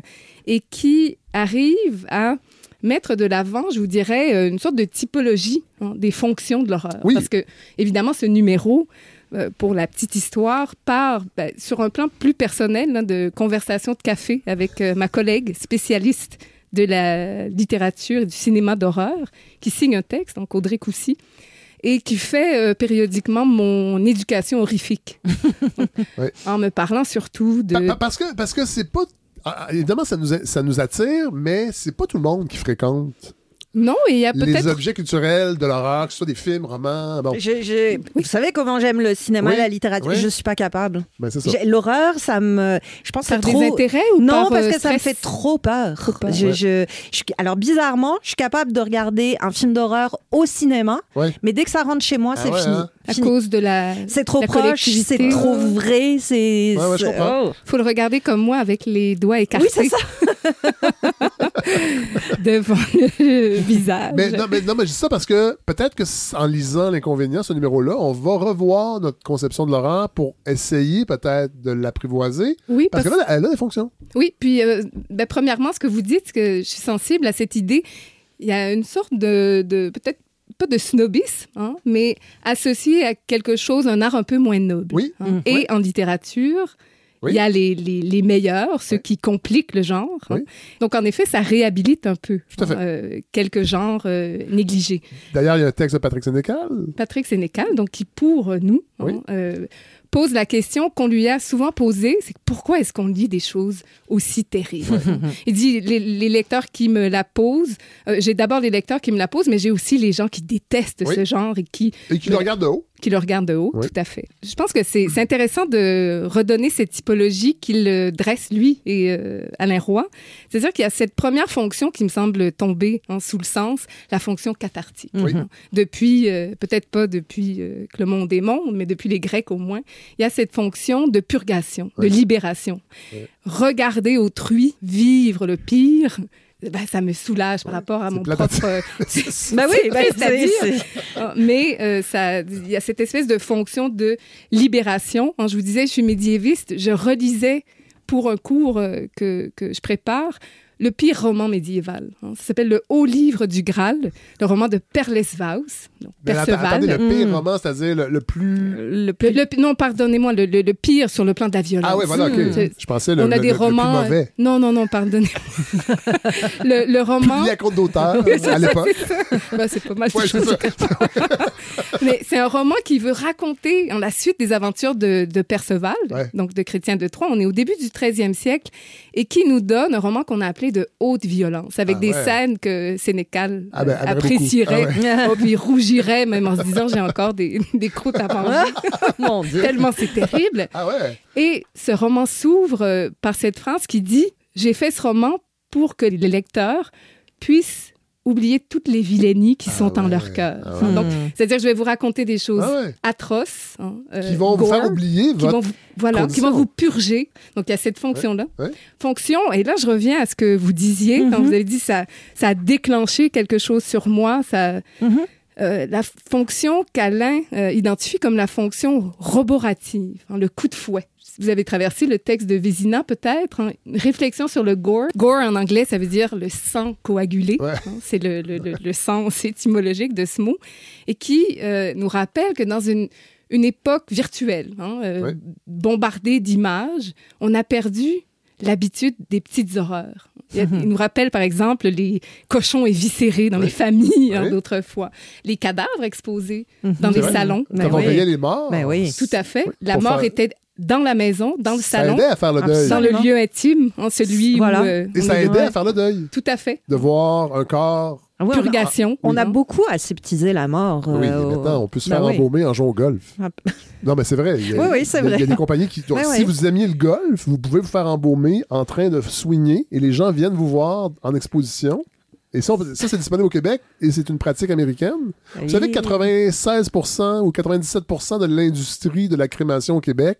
et qui arrive à mettre de l'avant, je vous dirais, euh, une sorte de typologie hein, des fonctions de l'horreur. Oui. Parce que, évidemment, ce numéro, euh, pour la petite histoire, part ben, sur un plan plus personnel hein, de conversation de café avec euh, ma collègue spécialiste de la littérature et du cinéma d'horreur, qui signe un texte, donc Audrey Coussy, et qui fait euh, périodiquement mon éducation horrifique. [laughs] En me parlant surtout de... Pa- pa- parce que parce que c'est pas ah, ah, évidemment ça nous a- ça nous attire, mais c'est pas tout le monde qui fréquente Non, et il y a les peut-être... objets culturels de l'horreur, que ce soit des films, romans. Bon, Je- je- Vous savez comment j'aime le cinéma Oui, et la littérature? oui. Je suis pas capable. ben c'est ça. J'ai- L'horreur, ça me. Je pense que Par c'est trop. des intérêts ou Non, par, parce euh, que ça me fait trop peur. Trop peur. Je- Ouais. je- je suis- alors, bizarrement, je suis capable de regarder un film d'horreur au cinéma, Ouais. mais dès que ça rentre chez moi, Ah c'est ouais, fini. hein? À Fini. cause de la... C'est trop la proche, c'est trop vrai, c'est. Ouais, ouais, je comprends. oh. faut le regarder comme moi avec les doigts écartés. Oui, c'est ça. [laughs] devant le visage. Mais non, mais non, mais je dis ça parce que peut-être que en lisant l'inconvénient, ce numéro-là, on va revoir notre conception de l'horreur pour essayer peut-être de l'apprivoiser. oui, Parce parce que là, elle a des fonctions. Oui, puis euh, ben, premièrement, ce que vous dites, c'est que je suis sensible à cette idée. Il y a une sorte de, de peut-être pas de snobisme, hein, mais associé à quelque chose, un art un peu moins noble. Oui. hein. Mhm. Et Oui. en littérature, Oui. il y a les, les, les meilleurs, ceux Oui. qui compliquent le genre. hein. Oui. Donc, en effet, ça réhabilite un peu Tout à fait. hein, euh, quelques genres euh, négligés. D'ailleurs, il y a un texte de Patrick Sénécal. Patrick Sénécal, donc qui pour nous hein, Oui. euh, pose la question qu'on lui a souvent posée, c'est pourquoi est-ce qu'on lit des choses aussi terribles? [laughs] Il dit les, les lecteurs qui me la posent, euh, j'ai d'abord les lecteurs qui me la posent, mais j'ai aussi les gens qui détestent Oui. ce genre et qui Et qui le regarde de haut. qui le regardent de haut, Oui. tout à fait. Je pense que c'est intéressant de redonner cette typologie qu'il euh, dresse, lui et euh, Alain Roy. C'est-à-dire qu'il y a cette première fonction qui me semble tomber hein, sous le sens, la fonction cathartique. Oui. Hein. Depuis, euh, peut-être pas depuis que le monde est monde, mais depuis les Grecs au moins, il y a cette fonction de purgation, Oui. de libération. Oui. Regarder autrui, vivre le pire, ben, ça me soulage par rapport à mon propre. euh, [laughs] [laughs] Ben oui, ben, triste à c'est- dire. c'est- Ah, Mais euh, ça, il y a cette espèce de fonction de libération. Quand je vous disais, je suis médiéviste, je relisais pour un cours euh, que, que je prépare le pire roman médiéval. hein. Ça s'appelle Le Haut Livre du Graal, le roman de Perlesvaus. Perceval. attendez, le pire Mm. roman, c'est-à-dire le, le plus. Le Le- plus- le- non, pardonnez-moi, le, le- le pire sur le plan de la violence. Ah ouais, voilà, ok. Je pensais le, On a le- des le- le plus romans. euh, mauvais. Non, non, non, pardonnez-moi. [laughs] le, le roman. Publié à compte d'auteur Oui, [laughs] c'est à l'époque. Ben, c'est pas mal. Ouais, c'est ça. [laughs] Mais c'est un roman qui veut raconter en la suite des aventures de, de Perceval, Ouais. donc de Chrétien de Troyes. On est au début du 13e siècle et qui nous donne un roman qu'on a appelé de haute violence, avec Ah des ouais. scènes que Sénécal Ah ben, euh, apprécierait. Ah [laughs] Oh, puis rougirait même en se disant j'ai encore des, [laughs] des croûtes à manger. [laughs] Mon Dieu. Tellement c'est terrible. Ah ouais. Et ce roman s'ouvre euh, par cette phrase qui dit J'ai fait ce roman pour que les lecteurs puissent oublier toutes les vilainies qui Ah sont en leur cœur. ah ouais. Donc, c'est-à-dire que je vais vous raconter des choses Ah ouais. atroces, hein, euh, Qui vont vous faire oublier qui votre. vont vous, voilà, qui vont vous purger. Donc, il y a cette fonction-là. Ouais, ouais. Fonction, et là, je reviens à ce que vous disiez quand Mhm. vous avez dit ça, ça a déclenché quelque chose sur moi. Ça, Mhm. euh, la fonction qu'Alain euh, identifie comme la fonction roborative, hein, le coup de fouet. Vous avez traversé le texte de Vézina, peut-être, hein, une réflexion sur le gore. Gore, en anglais, ça veut dire le sang coagulé. Ouais. hein, c'est le, le, le, le sens [laughs] étymologique de ce mot. Et qui euh, nous rappelle que dans une, une époque virtuelle, hein, euh, Ouais. bombardée d'images, on a perdu l'habitude des petites horreurs. Il, y a- il nous rappelle, par exemple, les cochons éviscérés dans Oui. les familles hein, Oui. d'autrefois, les cadavres exposés Mhm. dans les vrai. salons. Ben Quand on oui. veillait les morts. Ben oui. Tout à fait. Oui, La pour mort faire- était dans la maison, dans le Ça salon, aidait à faire le deuil. dans le lieu intime, hein, celui Voilà. où... euh, Et ça aidait Ouais. à faire le deuil. Tout à fait. De voir un corps. Ah oui, on a- Purgation. On a beaucoup aseptisé la mort. Oui, euh, mais au- maintenant, on peut se Ben faire oui. embaumer en jouant au golf. Ah. [laughs] Non, mais c'est vrai. Il y a, Oui, oui, c'est vrai. Il y a des compagnies qui. donc, [laughs] si vous aimiez le golf, vous pouvez vous faire embaumer en train de soigner et les gens viennent vous voir en exposition. Et ça, ça c'est disponible au Québec et c'est une pratique américaine. Vous savez que 96% ou 97% de l'industrie de la crémation au Québec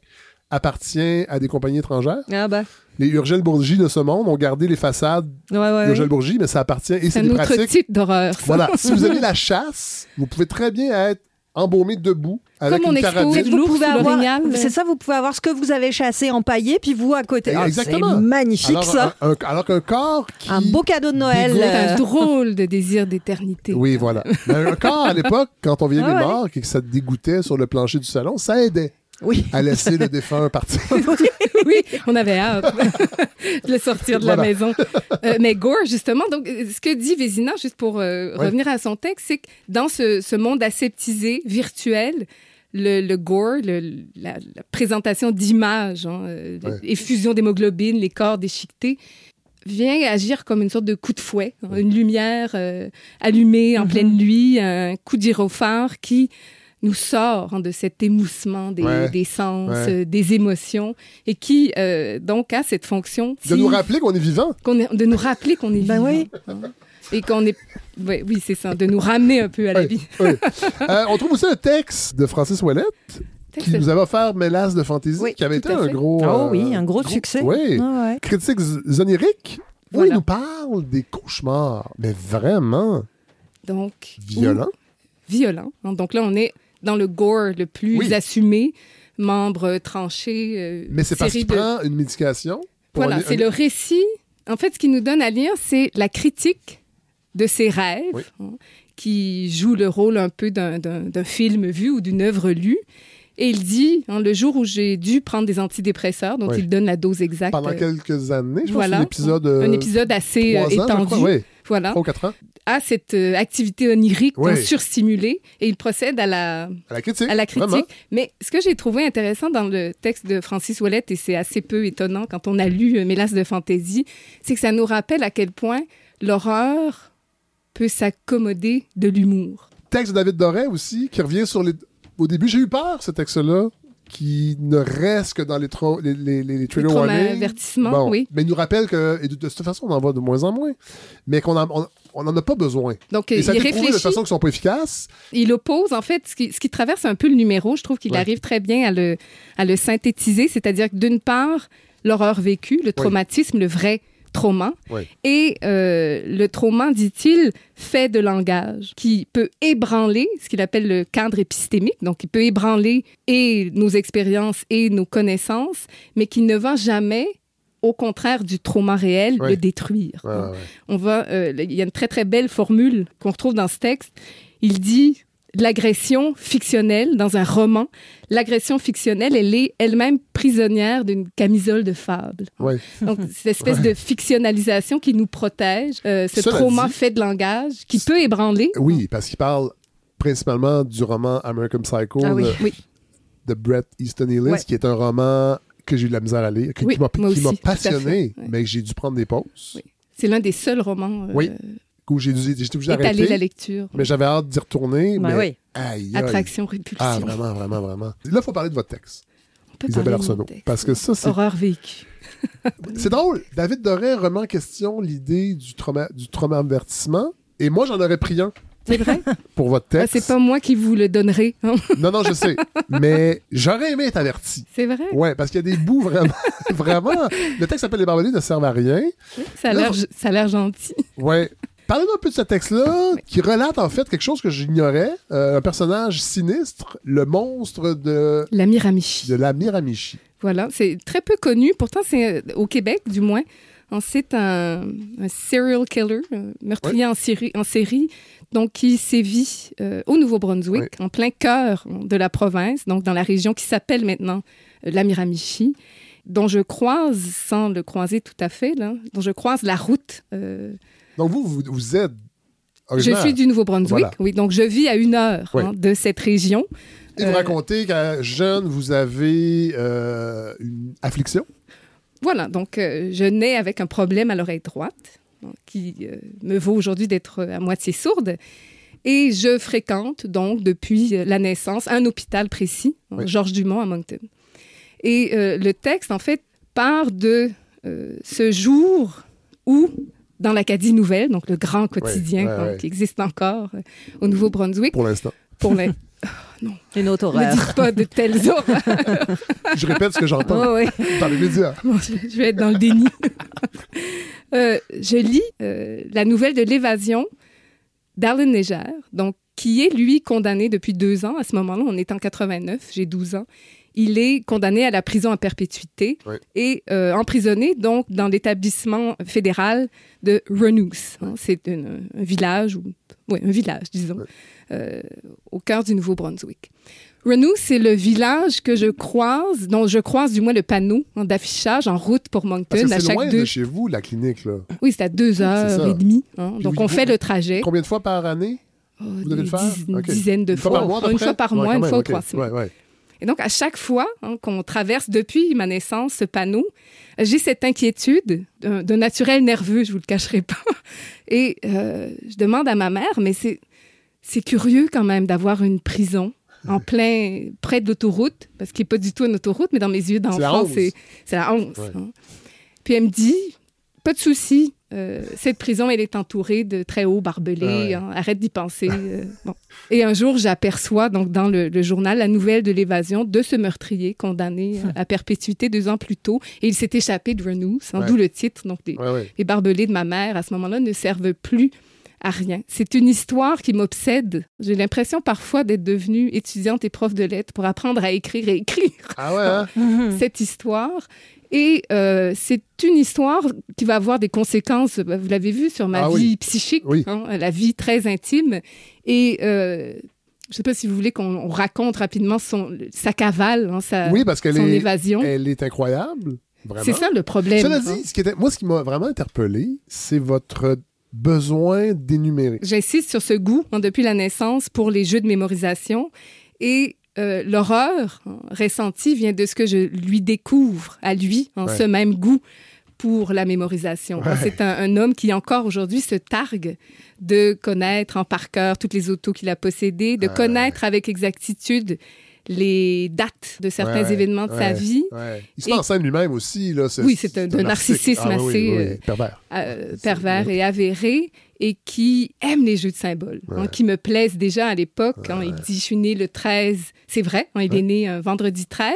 appartient à des compagnies étrangères. Ah ben, Les Urgel Bourgie de ce monde ont gardé les façades ouais, ouais, d'Urgel. Bourgie, mais ça appartient et C'est un des autre pratiques. type d'horreur. Voilà, si vous aimez [laughs] la chasse, vous pouvez très bien être embaumé debout avec Comme on une carabine. Vous pouvez avoir, c'est ça, vous pouvez avoir ce que vous avez chassé empaillé, puis vous à côté. Ah, c'est Exactement. magnifique Alors, ça. un- un- alors qu'un corps qui... Un beau cadeau de Noël. dégoûte C'est un euh, drôle de désir d'éternité. Oui, voilà. Mais un corps, à l'époque, quand on veillait Ah les ouais. morts et que ça dégoûtait sur le plancher du salon, ça aidait Oui. à laisser le défunt partir. [laughs] oui, on avait hâte [laughs] de le sortir de la maison. Euh, mais Gore, justement, donc, euh, ce que dit Vézina, juste pour euh, revenir à son texte, c'est que dans ce, ce monde aseptisé, virtuel, le, le gore, le- la, la présentation d'images, hein, euh, effusion d'hémoglobine, les corps déchiquetés, vient agir comme une sorte de coup de fouet, hein, une lumière allumée en Mhm. pleine nuit, un coup de gyrophare qui nous sort hein, de cet émoussement des, Ouais. des sens, Ouais. euh, des émotions, et qui euh, donc a cette fonction De nous rappeler qu'on est vivant. qu'on est- de nous rappeler qu'on est Ben vivant, oui. hein, et qu'on est oui, oui c'est ça, de nous ramener un peu à la Oui, vie. oui. Euh, on trouve aussi un texte de Francis Ouellette qui nous avait offert Mélasse de fantaisie, Oui, qui avait été à un fait. gros... Oh euh, oui, un gros succès. Oui. Ah ouais. Critique z- onirique, où Voilà. il nous parle des cauchemars, mais vraiment Donc violents. ou violent. hein. Donc là, on est dans le gore le plus Oui. assumé, membres tranchés. euh, Mais c'est parce qu'il de- prend une médication. pour Voilà, aller- c'est le récit. En fait, ce qui nous donne à lire, c'est la critique de ses rêves, Oui. hein, qui joue le rôle un peu d'un- film vu ou d'une œuvre lue. Et il dit, hein, le jour où j'ai dû prendre des antidépresseurs, dont Oui. il donne la dose exacte. Pendant euh, quelques années, je voilà. pense, un épisode... euh, un épisode assez euh, ans, étendu. crois, oui, Voilà, trois ou quatre ans, à cette euh, activité onirique hein, surstimulée. Et il procède à la, à la critique. à la critique. vraiment. Mais ce que j'ai trouvé intéressant dans le texte de Francis Ouellette, et c'est assez peu étonnant quand on a lu euh, Mélasse de fantaisie, c'est que ça nous rappelle à quel point l'horreur peut s'accommoder de l'humour. Texte de David Doré aussi, qui revient sur les... Au début, j'ai eu peur, ce texte-là, qui ne reste que dans les, tra- les, les, les, les trigger Les warnings. avertissements, Bon, oui. Mais il nous rappelle que, et de, de toute façon, on en voit de moins en moins, mais qu'on en- on on n'en a pas besoin. Donc, Et ça a il prouvé de réfléchit, façon qu'ils sont pas efficaces. il oppose, en fait, ce qui, ce qui traverse un peu le numéro, je trouve qu'il Ouais. arrive très bien à le, à le synthétiser, c'est-à-dire que d'une part, l'horreur vécue, le traumatisme, le vrai trauma. Oui. Et euh, le trauma, dit-il, fait de langage qui peut ébranler ce qu'il appelle le cadre épistémique, donc qui peut ébranler et nos expériences et nos connaissances, mais qui ne va jamais au contraire du trauma réel, Oui. le détruire. Ouais, ouais, ouais. On va, euh, il y a une très très belle formule qu'on retrouve dans ce texte. Il dit l'agression fictionnelle dans un roman. L'agression fictionnelle, elle est elle-même prisonnière d'une camisole de fable. Ouais. Donc [laughs] cette espèce de fictionnalisation qui nous protège, euh, ce Cela trauma dit- fait de langage qui peut ébranler. Oui, parce qu'il parle principalement du roman American Psycho Ah oui. de, Oui. de Bret Easton Ellis, Ouais. qui est un roman que j'ai eu de la misère à lire, qui, Oui, m'a passionné, mais que j'ai dû prendre des pauses, Oui. C'est l'un des seuls romans euh, Oui. Où j'ai obligé d'arrêter, la lecture. mais j'avais hâte d'y retourner. Ben mais oui. aïe, aïe. Attraction, répulsion. Ah, vraiment, vraiment, vraiment. Là, il faut parler de votre texte, On peut Isabelle parler de mon Arsenault. texte. Parce que ça, c'est Horreur vécue. [laughs] C'est drôle. David Doré remet en question l'idée du trauma, du trauma avertissement. Et moi, j'en aurais pris un C'est vrai? [laughs] pour votre texte. c'est pas moi qui vous le donnerai. [laughs] Non, non, je sais. Mais j'aurais aimé être averti. C'est vrai? Ouais, parce qu'il y a des bouts vraiment. vraiment. Le texte s'appelle Les barbelés ne servent à rien. Ça a Là, l'air, ça a l'air gentil. Ouais. Parlez-nous un peu de ce texte-là, qui relate en fait quelque chose que j'ignorais. Euh, un personnage sinistre, le monstre de, La Miramichi. de la Miramichi. Voilà, c'est très peu connu. Pourtant, c'est euh, au Québec, du moins. hein, C'est un, un serial killer, un meurtrier en, série, en série, donc qui sévit euh, au Nouveau-Brunswick, Ouais. en plein cœur de la province, donc dans la région qui s'appelle maintenant euh, la Miramichi, dont je croise, sans le croiser tout à fait, là, dont je croise la route. euh, Donc vous, vous, vous êtes. je suis du Nouveau-Brunswick, Voilà. oui, donc je vis à une heure hein, de cette région. Et vous Euh, racontez qu'à jeune, vous avez euh, une affliction? Voilà, donc euh, je nais avec un problème à l'oreille droite, donc, qui me vaut aujourd'hui d'être à moitié sourde. Et je fréquente donc depuis la naissance un hôpital précis, Oui. Georges Dumont à Moncton. Et euh, le texte, en fait, part de euh, ce jour où, dans l'Acadie Nouvelle, donc le grand quotidien ouais, ouais. qui existe encore euh, au Nouveau-Brunswick, Pour l'instant. pour les... [laughs] Une autre Ne horreur. dites pas de telles [laughs] horreurs. Je répète ce que j'entends Oh, dans les médias. Bon, je, je vais être dans le déni. [laughs] Euh, je lis euh, la nouvelle de l'évasion d'Arlen Légère, donc qui est, lui, condamné depuis deux ans. À ce moment-là, on est en 89, j'ai 12 ans. Il est condamné à la prison à perpétuité Oui. et euh, emprisonné donc dans l'établissement fédéral de Renous. hein. C'est un village, ou, ouais, un village, disons, Oui. euh, au cœur du Nouveau-Brunswick. Renous, c'est le village que je croise, dont je croise du moins le panneau hein, d'affichage en route pour Parce Moncton que à c'est loin deux. de chez vous, la clinique. Là. Oui, c'est à deux heures et demie. hein. Donc, vous- on fait le trajet. Combien de fois par année? Oh, Vous devez le faire? diz- une Ok. dizaine de Une fois mois, une fois par mois, quand une fois ou trois semaines. Ouais, ouais. Et donc, à chaque fois hein, qu'on traverse depuis ma naissance ce panneau, j'ai cette inquiétude d'un naturel nerveux, je vous le cacherai pas. [laughs] Et euh, je demande à ma mère, mais c'est c'est curieux quand même d'avoir une prison en plein, près de l'autoroute, parce qu'il n'est pas du tout une autoroute, mais dans mes yeux d'enfant, 11. c'est c'est la 11. Ouais. hein. Puis elle me dit, pas de souci, euh, cette prison, elle est entourée de très hauts barbelés, Ah ouais. hein, arrête d'y penser. euh, bon. Et un jour, j'aperçois donc dans le, le journal la nouvelle de l'évasion de ce meurtrier condamné euh, [laughs] à perpétuité deux ans plus tôt. Et il s'est échappé de Renous, hein, Ouais. d'où le titre. Donc, les, Ouais, ouais. les barbelés de ma mère, à ce moment-là, ne servent plus à rien. C'est une histoire qui m'obsède. J'ai l'impression parfois d'être devenue étudiante et prof de lettres pour apprendre à écrire et écrire Ah ouais, hein? [laughs] Cette histoire. Et euh, c'est une histoire qui va avoir des conséquences, bah, vous l'avez vu, sur ma Ah vie oui. psychique, Oui. hein, la vie très intime. Et euh, je ne sais pas si vous voulez qu'on on raconte rapidement son, sa cavale, hein, sa, Oui, parce qu'elle son est, évasion. elle est incroyable. Vraiment. C'est ça le problème. Cela hein. dit, ce qui était, moi, ce qui m'a vraiment interpellé, c'est votre besoin d'énumérer. J'insiste sur ce goût hein, depuis la naissance pour les jeux de mémorisation. Et euh, l'horreur hein, ressentie vient de ce que je lui découvre à lui, en Ouais. ce même goût pour la mémorisation. Ouais. C'est un, un homme qui encore aujourd'hui se targue de connaître en par cœur toutes les autos qu'il a possédées, de Ouais. connaître avec exactitude les dates de certains Ouais, événements de sa vie, ouais. Il se Et- met en scène lui-même aussi. Là, Oui, c'est un- narcissique. narcissisme Ah assez, oui, oui, euh, pervers. euh, pervers et avéré. et qui aime les jeux de symboles, hein, qui me plaisent déjà à l'époque. hein. il dit, je suis né le 13. C'est vrai, hein, il est né un vendredi 13.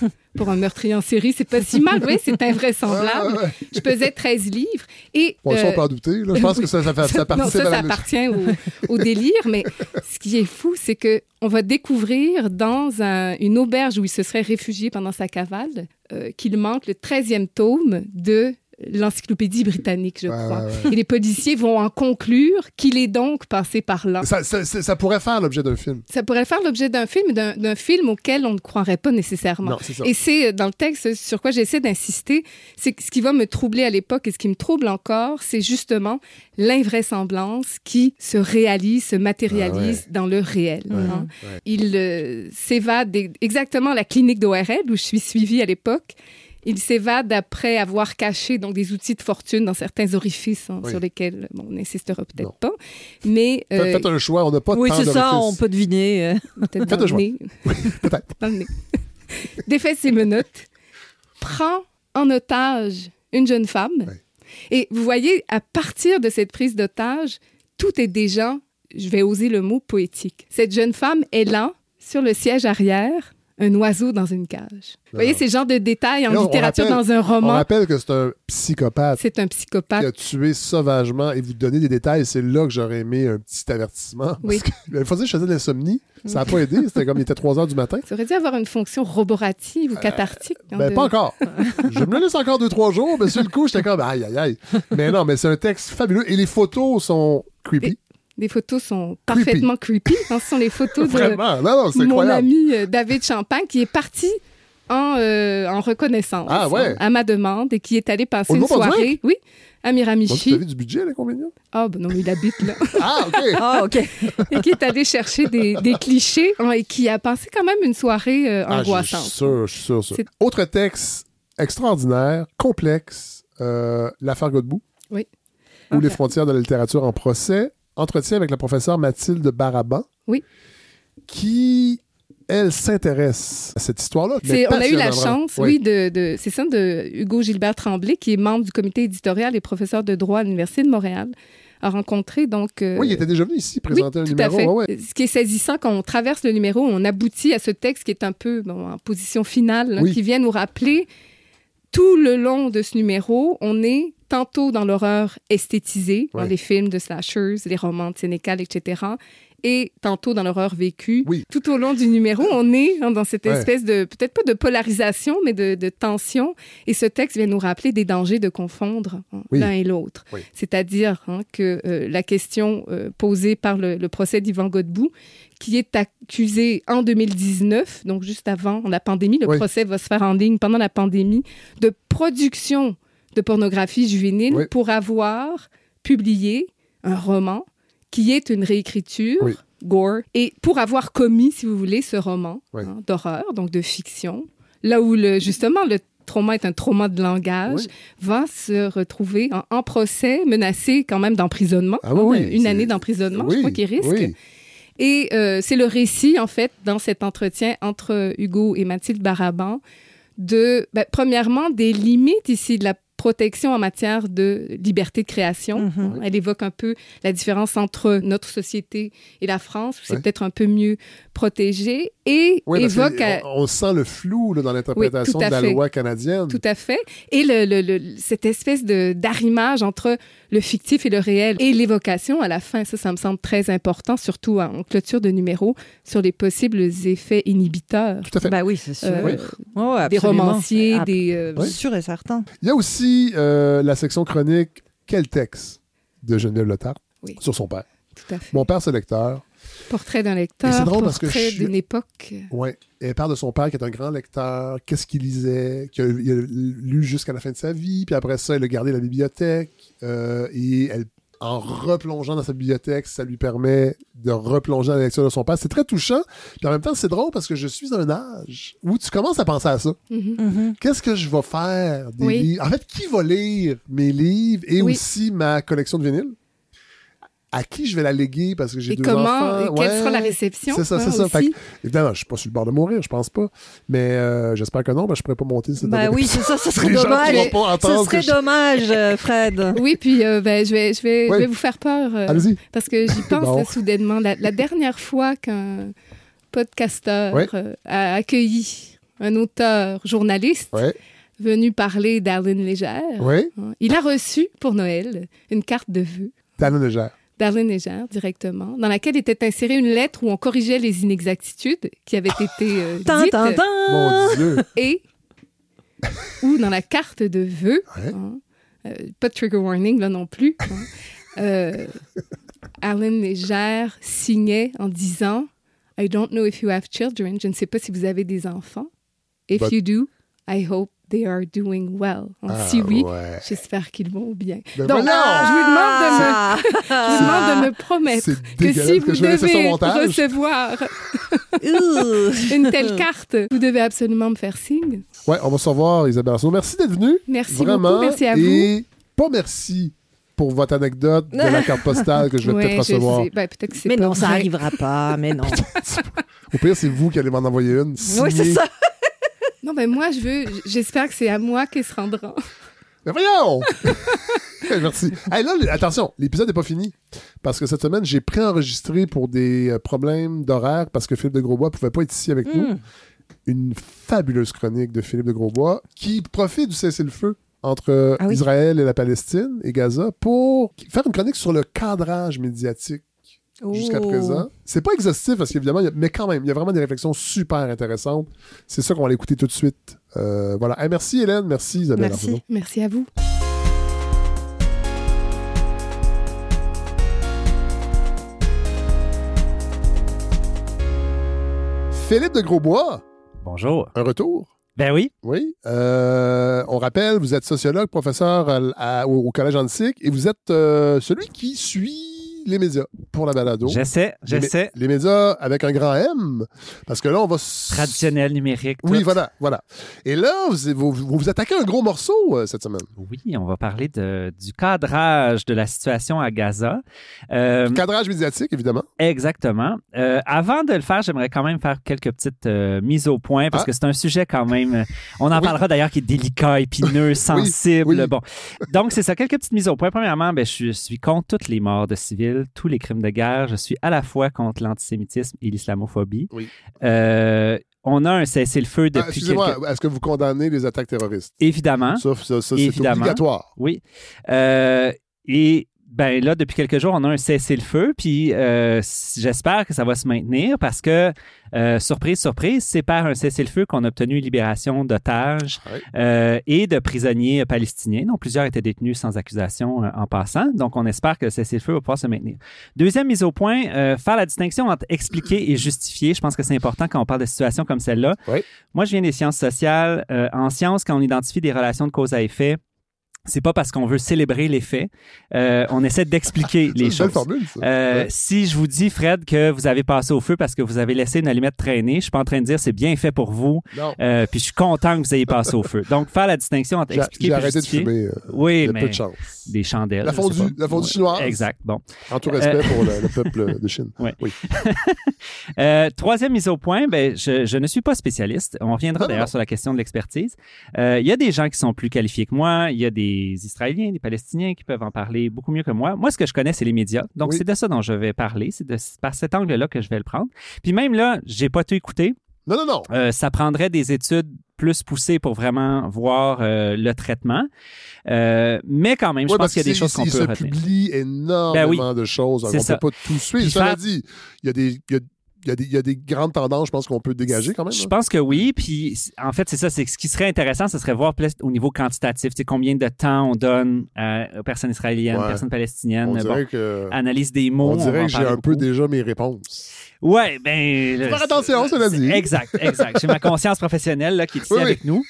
[laughs] Pour un meurtrier en série, c'est pas si mal, oui, c'est invraisemblable. Ouais, ouais, ouais. Je pesais 13 livres. Et, Bon, ça, on euh, peut en douter. là. Je pense que ça, ça, fait- ça [laughs] non, participe ça, à ça la appartient au, au délire. Mais ce qui est fou, c'est que on va découvrir dans un- une auberge où il se serait réfugié pendant sa cavale euh, qu'il manque le 13e tome de l'encyclopédie britannique, je crois. ouais, ouais. Et les policiers vont en conclure qu'il est donc passé par là. Ça, ça- ça- ça pourrait faire l'objet d'un film. Ça pourrait faire l'objet d'un film, d'un film auquel on ne croirait pas nécessairement. Non, ça. Et c'est euh, dans le texte sur quoi j'essaie d'insister, c'est ce qui va me troubler à l'époque et ce qui me trouble encore, c'est justement l'invraisemblance qui se réalise, se matérialise Ah dans le réel. hein. Il euh, s'évade exactement à la clinique d'ORL où je suis suivie à l'époque. Il s'évade après avoir caché donc des outils de fortune dans certains orifices hein, Oui. sur lesquels bon, on n'insistera peut-être pas. Mais Faites- euh, Faites un choix, on n'a pas Oui, tant c'est ça, on peut deviner. euh. [laughs] peut-être Faites [laughs] dans le nez. [laughs] Défait ses menottes, prend en otage une jeune femme. Et vous voyez, à partir de cette prise d'otage, tout est déjà, je vais oser le mot poétique. Cette jeune femme est là, sur le siège arrière, un oiseau dans une cage. Vous voyez, Non. ces genres de détails en Là, on littérature rappelle- dans un On roman, rappelle que c'est un psychopathe c'est un qui psychopathe. a tué sauvagement et vous donner des détails, c'est là que j'aurais aimé un petit avertissement. Oui. Parce que, il faut dire que je faisais de l'insomnie. Ça n'a pas aidé. C'était comme il était 3 heures du matin. Ça aurait dû avoir une fonction roborative ou cathartique. hein, Ben, de- pas encore. [laughs] je me le laisse encore 2-3 jours, mais sur le coup, j'étais comme aïe, aïe, aïe. Mais non, mais c'est un texte fabuleux et les photos sont creepy. Les photos sont parfaitement creepy. hein. Ce sont les photos de. Non, non, mon incroyable. ami euh, David Champagne qui est parti en, euh, en reconnaissance Ah, ouais. hein, à ma demande et qui est allé passer une soirée oui, à Bon, tu Miramichi. du budget, l'inconvénient? Ah, ben non, il habite là. [laughs] Ah, OK. [laughs] Ah, OK. et qui est allé chercher des, des clichés hein, et qui a passé quand même une soirée euh, Ah, je suis angoissante. sûr, je suis sûr. Autre texte extraordinaire, complexe, euh, L'affaire Godbout. Oui. Ou les frontières de la littérature en procès. Entretien avec la professeure Mathilde Baraban. Oui. Qui, elle, s'intéresse à cette histoire-là. on a eu la chance, oui, de, de- c'est ça, de Hugo Gilbert Tremblay, qui est membre du comité éditorial et professeur de droit à l'Université de Montréal, a rencontré donc. euh, Oui, il était déjà venu ici présenter un tout numéro. À fait. Ouais, ouais. Ce qui est saisissant quand on traverse le numéro, on aboutit à ce texte qui est un peu bon, en position finale, là, Oui. qui vient nous rappeler tout le long de ce numéro, on est tantôt dans l'horreur esthétisée, dans les films de slashers, les romans de Sénécal, etc., et tantôt dans l'horreur vécue. Oui. Tout au long du numéro, on est hein, dans cette Ouais. espèce de, peut-être pas de polarisation, mais de, de tension. Et ce texte vient nous rappeler des dangers de confondre hein, Oui. l'un et l'autre. Oui. C'est-à-dire hein, que euh, la question euh, posée par le, le procès d'Yvan Godbout, qui est accusé en 2019, donc juste avant la pandémie, le procès va se faire en ligne pendant la pandémie, de production de pornographie juvénile Oui. pour avoir publié un roman qui est une réécriture, Oui. gore, et pour avoir commis, si vous voulez, ce roman Oui. hein, d'horreur, donc de fiction, là où le, justement le trauma est un trauma de langage, va se retrouver en, en procès, menacé quand même d'emprisonnement, Ah hein, oui, une année d'emprisonnement, je crois qu'il risque. Et euh, c'est le récit, en fait, dans cet entretien entre Hugo et Mathilde Baraban, de, ben, premièrement, des limites ici de la protection en matière de liberté de création. Mhm. Elle évoque un peu la différence entre notre société et la France, où c'est Ouais. peut-être un peu mieux protégé, et Oui, évoque... à- on, on sent le flou là, dans l'interprétation Oui, de la fait. loi canadienne. Tout à fait. Et le, le- le- cette espèce de d'arrimage entre le fictif et le réel et l'évocation à la fin, ça, ça me semble très important, surtout en clôture de numéro, sur les possibles effets inhibiteurs. Tout à fait. Ben oui, c'est sûr. Euh, ouais, Des romanciers, des... euh, Oui. Sûr et certain. Il y a aussi euh, la section chronique Quel texte de Geneviève Letard Oui. sur son père. Tout à fait. Mon père, c'est lecteur. Portrait d'un lecteur, c'est drôle parce que portrait je- d'une époque. Et elle parle de son père qui est un grand lecteur, qu'est-ce qu'il lisait, qu'il a, lu jusqu'à la fin de sa vie, puis après ça, il a gardé la bibliothèque, euh, et elle, en replongeant dans sa bibliothèque, ça lui permet de replonger dans la lecture de son père. C'est très touchant, puis en même temps, c'est drôle parce que je suis à un âge où tu commences à penser à ça. Mhm. Mhm. Qu'est-ce que je vais faire des Oui. livres? En fait, qui va lire mes livres et Oui. aussi ma collection de vinyles? À qui je vais la léguer parce que j'ai Et deux comment, enfants? et quelle Ouais. sera la réception C'est ça, c'est ça. Fait que, évidemment, je suis pas sur le bord de mourir, je pense pas. Mais euh, j'espère que non, parce que je pourrais pas monter cette Bah oui, c'est ça, ce [laughs] serait dommage. Ce serait je- dommage, euh, Fred. [laughs] Oui, puis euh, ben, je, vais, je, vais, Ouais. je vais vous faire peur euh, Allez-y. parce que j'y [laughs] pense Bon. là, soudainement. La, la dernière fois qu'un podcasteur Ouais. a accueilli un auteur journaliste venu parler d'Arlene Légère, hein, il a reçu pour Noël une carte de vœux Talon légère. d'Arlene Légère directement, dans laquelle était insérée une lettre où on corrigeait les inexactitudes qui avaient été euh, [laughs] dites tin, tin. Mon Dieu. et [laughs] ou dans la carte de vœux, Ouais. hein, euh, pas de trigger warning là non plus, hein, euh, Arlene Légère signait en disant I don't know if you have children, je ne sais pas si vous avez des enfants. If But- you do, I hope they are doing well. Ah, si oui, ouais. j'espère qu'ils vont bien. Ben Donc, je vous demande de me, Ah. [laughs] je vous demande de me promettre que si que vous devez recevoir une telle carte, vous devez absolument me faire signe. Ouais, on va se revoir, Isabelle Arsenault. Merci d'être venue. Merci Vraiment. beaucoup, merci à vous. Et pas merci pour votre anecdote de la carte postale que je vais [laughs] Ouais, peut-être recevoir. sais. Ben, peut-être que c'est Mais pas non, ça vrai. arrivera pas, mais non. [laughs] Au pire, c'est vous qui allez m'en envoyer une. oui, c'est ça. Non, ben moi, je veux, j'espère que c'est à moi qu'ils se rendront. Mais voyons! [laughs] Merci. Hey, là, attention, l'épisode n'est pas fini. Parce que cette semaine, j'ai préenregistré pour des euh, problèmes d'horaire parce que Philippe de Grosbois ne pouvait pas être ici avec nous. Mm. Une fabuleuse chronique de Philippe de Grosbois qui profite du cessez-le-feu entre euh, Ah oui. Israël et la Palestine et Gaza pour faire une chronique sur le cadrage médiatique jusqu'à Oh. présent. C'est pas exhaustif parce qu'évidemment, mais quand même, il y a vraiment des réflexions super intéressantes. C'est ça qu'on va aller écouter tout de suite. Euh, voilà. Hey, merci Hélène, merci Isabelle. Merci. Arsenault. Merci à vous. Philippe de Grosbois, Bonjour. un retour? Ben oui, Oui. Euh, on rappelle, vous êtes sociologue, professeur à- à- au, au Collège Antique et vous êtes euh, celui qui suit les médias pour la balado. j'essaie, Les j'essaie. Les médias avec un grand M, parce que là, on va... Traditionnel, numérique. Oui, voilà, voilà. Et là, vous vous, attaquez un gros morceau euh, cette semaine. Oui, on va parler de, du cadrage de la situation à Gaza. Euh, Cadrage médiatique, évidemment. exactement. Euh, avant de le faire, j'aimerais quand même faire quelques petites mises au point parce Ah. que c'est un sujet quand même. On en Oui. parlera d'ailleurs qui est délicat, épineux, [laughs] sensible. oui. Bon, donc c'est ça. Quelques petites mises au point. Premièrement, ben, je suis contre toutes les morts de civils, tous les crimes de guerre. Je suis à la fois contre l'antisémitisme et l'islamophobie. Oui. Euh, on a un cessez-le-feu Ah, depuis Excusez-moi, quelques... est-ce que vous condamnez les attaques terroristes? Évidemment. Ça, ça, ça, c'est obligatoire. Oui. Euh, et ben là, depuis quelques jours, on a un cessez-le-feu, puis euh, j'espère que ça va se maintenir parce que, euh, surprise, surprise, c'est par un cessez-le-feu qu'on a obtenu une libération d'otages Ouais. euh, et de prisonniers palestiniens, dont plusieurs étaient détenus sans accusation en passant. Donc, on espère que le cessez-le-feu va pouvoir se maintenir. Deuxième mise au point, faire la distinction entre expliquer et justifier. Je pense que c'est important quand on parle de situations comme celle-là. Moi, je viens des sciences sociales. En sciences, quand on identifie des relations de cause à effet, c'est pas parce qu'on veut célébrer les faits. Euh, on essaie d'expliquer [laughs] les choses. formule. Euh, Ouais. Si je vous dis, Fred, que vous avez passé au feu parce que vous avez laissé une allumette traîner, je suis pas en train de dire c'est bien fait pour vous, euh, puis je suis content que vous ayez passé au feu. [laughs] Donc, faire la distinction entre expliquer et arrêté de fumer. euh, Oui, peu de chance. des chandelles. La fondue, la fondue Ouais, chinoise. Exact. Bon. En tout respect Euh, pour le, le [laughs] peuple de Chine. Oui. Troisième mise au point, ben, je, je ne suis pas spécialiste. On reviendra d'ailleurs sur la question de l'expertise. Il y a des gens qui sont plus qualifiés que moi. Il y a des Israéliens, des Palestiniens qui peuvent en parler beaucoup mieux que moi. Moi, ce que je connais, c'est les médias. Donc, Oui. c'est de ça dont je vais parler. C'est de- par cet angle-là que je vais le prendre. Puis même là, j'ai pas tout écouté. Non, non, non. Euh, ça prendrait des études plus poussées pour vraiment voir euh, le traitement. Euh, mais quand même, je Ouais, pense qu'il y a des choses qu'on peut se retenir. publie énormément de choses. donc C'est on ça. peut pas tout suivre. Cela dit, il y a des... y a- y, a des, il y a des grandes tendances, je pense, qu'on peut dégager quand même. Je pense que oui. Puis, en fait, c'est ça. C'est ce qui serait intéressant, ce serait voir plus au niveau quantitatif. Combien de temps on donne à- aux personnes israéliennes, aux Ouais. personnes palestiniennes. On Bon, dirait que, analyse des mots. on dirait que j'ai un peu déjà mes réponses. Ouais, ben. Faire attention, cela dit. Exact, exact. J'ai ma conscience professionnelle là, qui est ici Oui, oui. avec nous.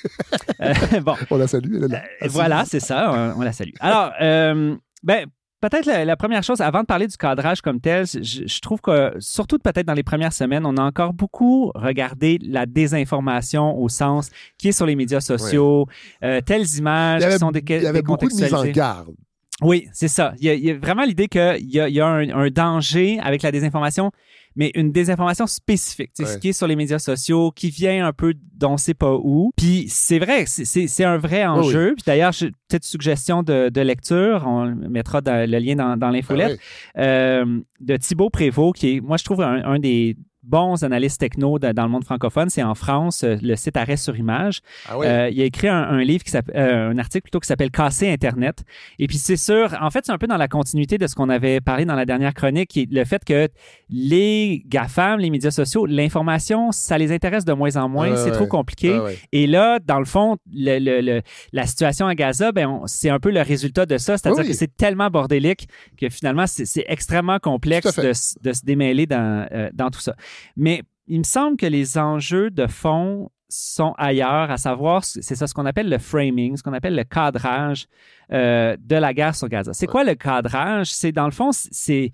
Euh, bon, On la salue, elle est là. Euh, voilà, c'est ça, on, on la salue. Alors, euh, ben, peut-être la, la première chose, avant de parler du cadrage comme tel, je, je trouve que, surtout peut-être dans les premières semaines, on a encore beaucoup regardé la désinformation au sens qui est sur les médias sociaux, euh, telles images avait, qui sont des, il y avait beaucoup de mise en garde. Oui, c'est ça. Il y, a, il y a vraiment l'idée qu'il y a, il y a un, un danger avec la désinformation, mais une désinformation spécifique, tu sais, ce Ouais. qui est sur les médias sociaux, qui vient un peu d'on sait pas où. Puis c'est vrai, c'est- un vrai Oui, enjeu. Puis d'ailleurs, j'ai- petite suggestion de, de lecture, on mettra dans- le lien dans, dans l'infolette, Ah euh, de Thibaut Prévost, qui est, moi, je trouve un, un des bons analystes techno de- dans le monde francophone. C'est en France, euh, le site Arrêt sur image. Ah oui. Euh, il a écrit un, un livre qui s'appelle, euh, un article plutôt qui s'appelle Casser Internet. Et puis c'est sûr, en fait, c'est un peu dans la continuité de ce qu'on avait parlé dans la dernière chronique, qui est le fait que les GAFAM, les médias sociaux, l'information, ça les intéresse de moins en moins. Ouais, c'est ouais. trop compliqué. Ah ouais. Et là, dans le fond, le- le- le- la situation à Gaza, ben, c'est un peu le résultat de ça. C'est-à-dire Oui. que c'est tellement bordélique que finalement, c'est extrêmement complexe de, se démêler dans, euh, dans tout ça. Mais il me semble que les enjeux de fond sont ailleurs, à savoir, c'est ça ce qu'on appelle le framing, ce qu'on appelle le cadrage euh, de la guerre sur Gaza. C'est quoi le cadrage? C'est dans le fond, c'est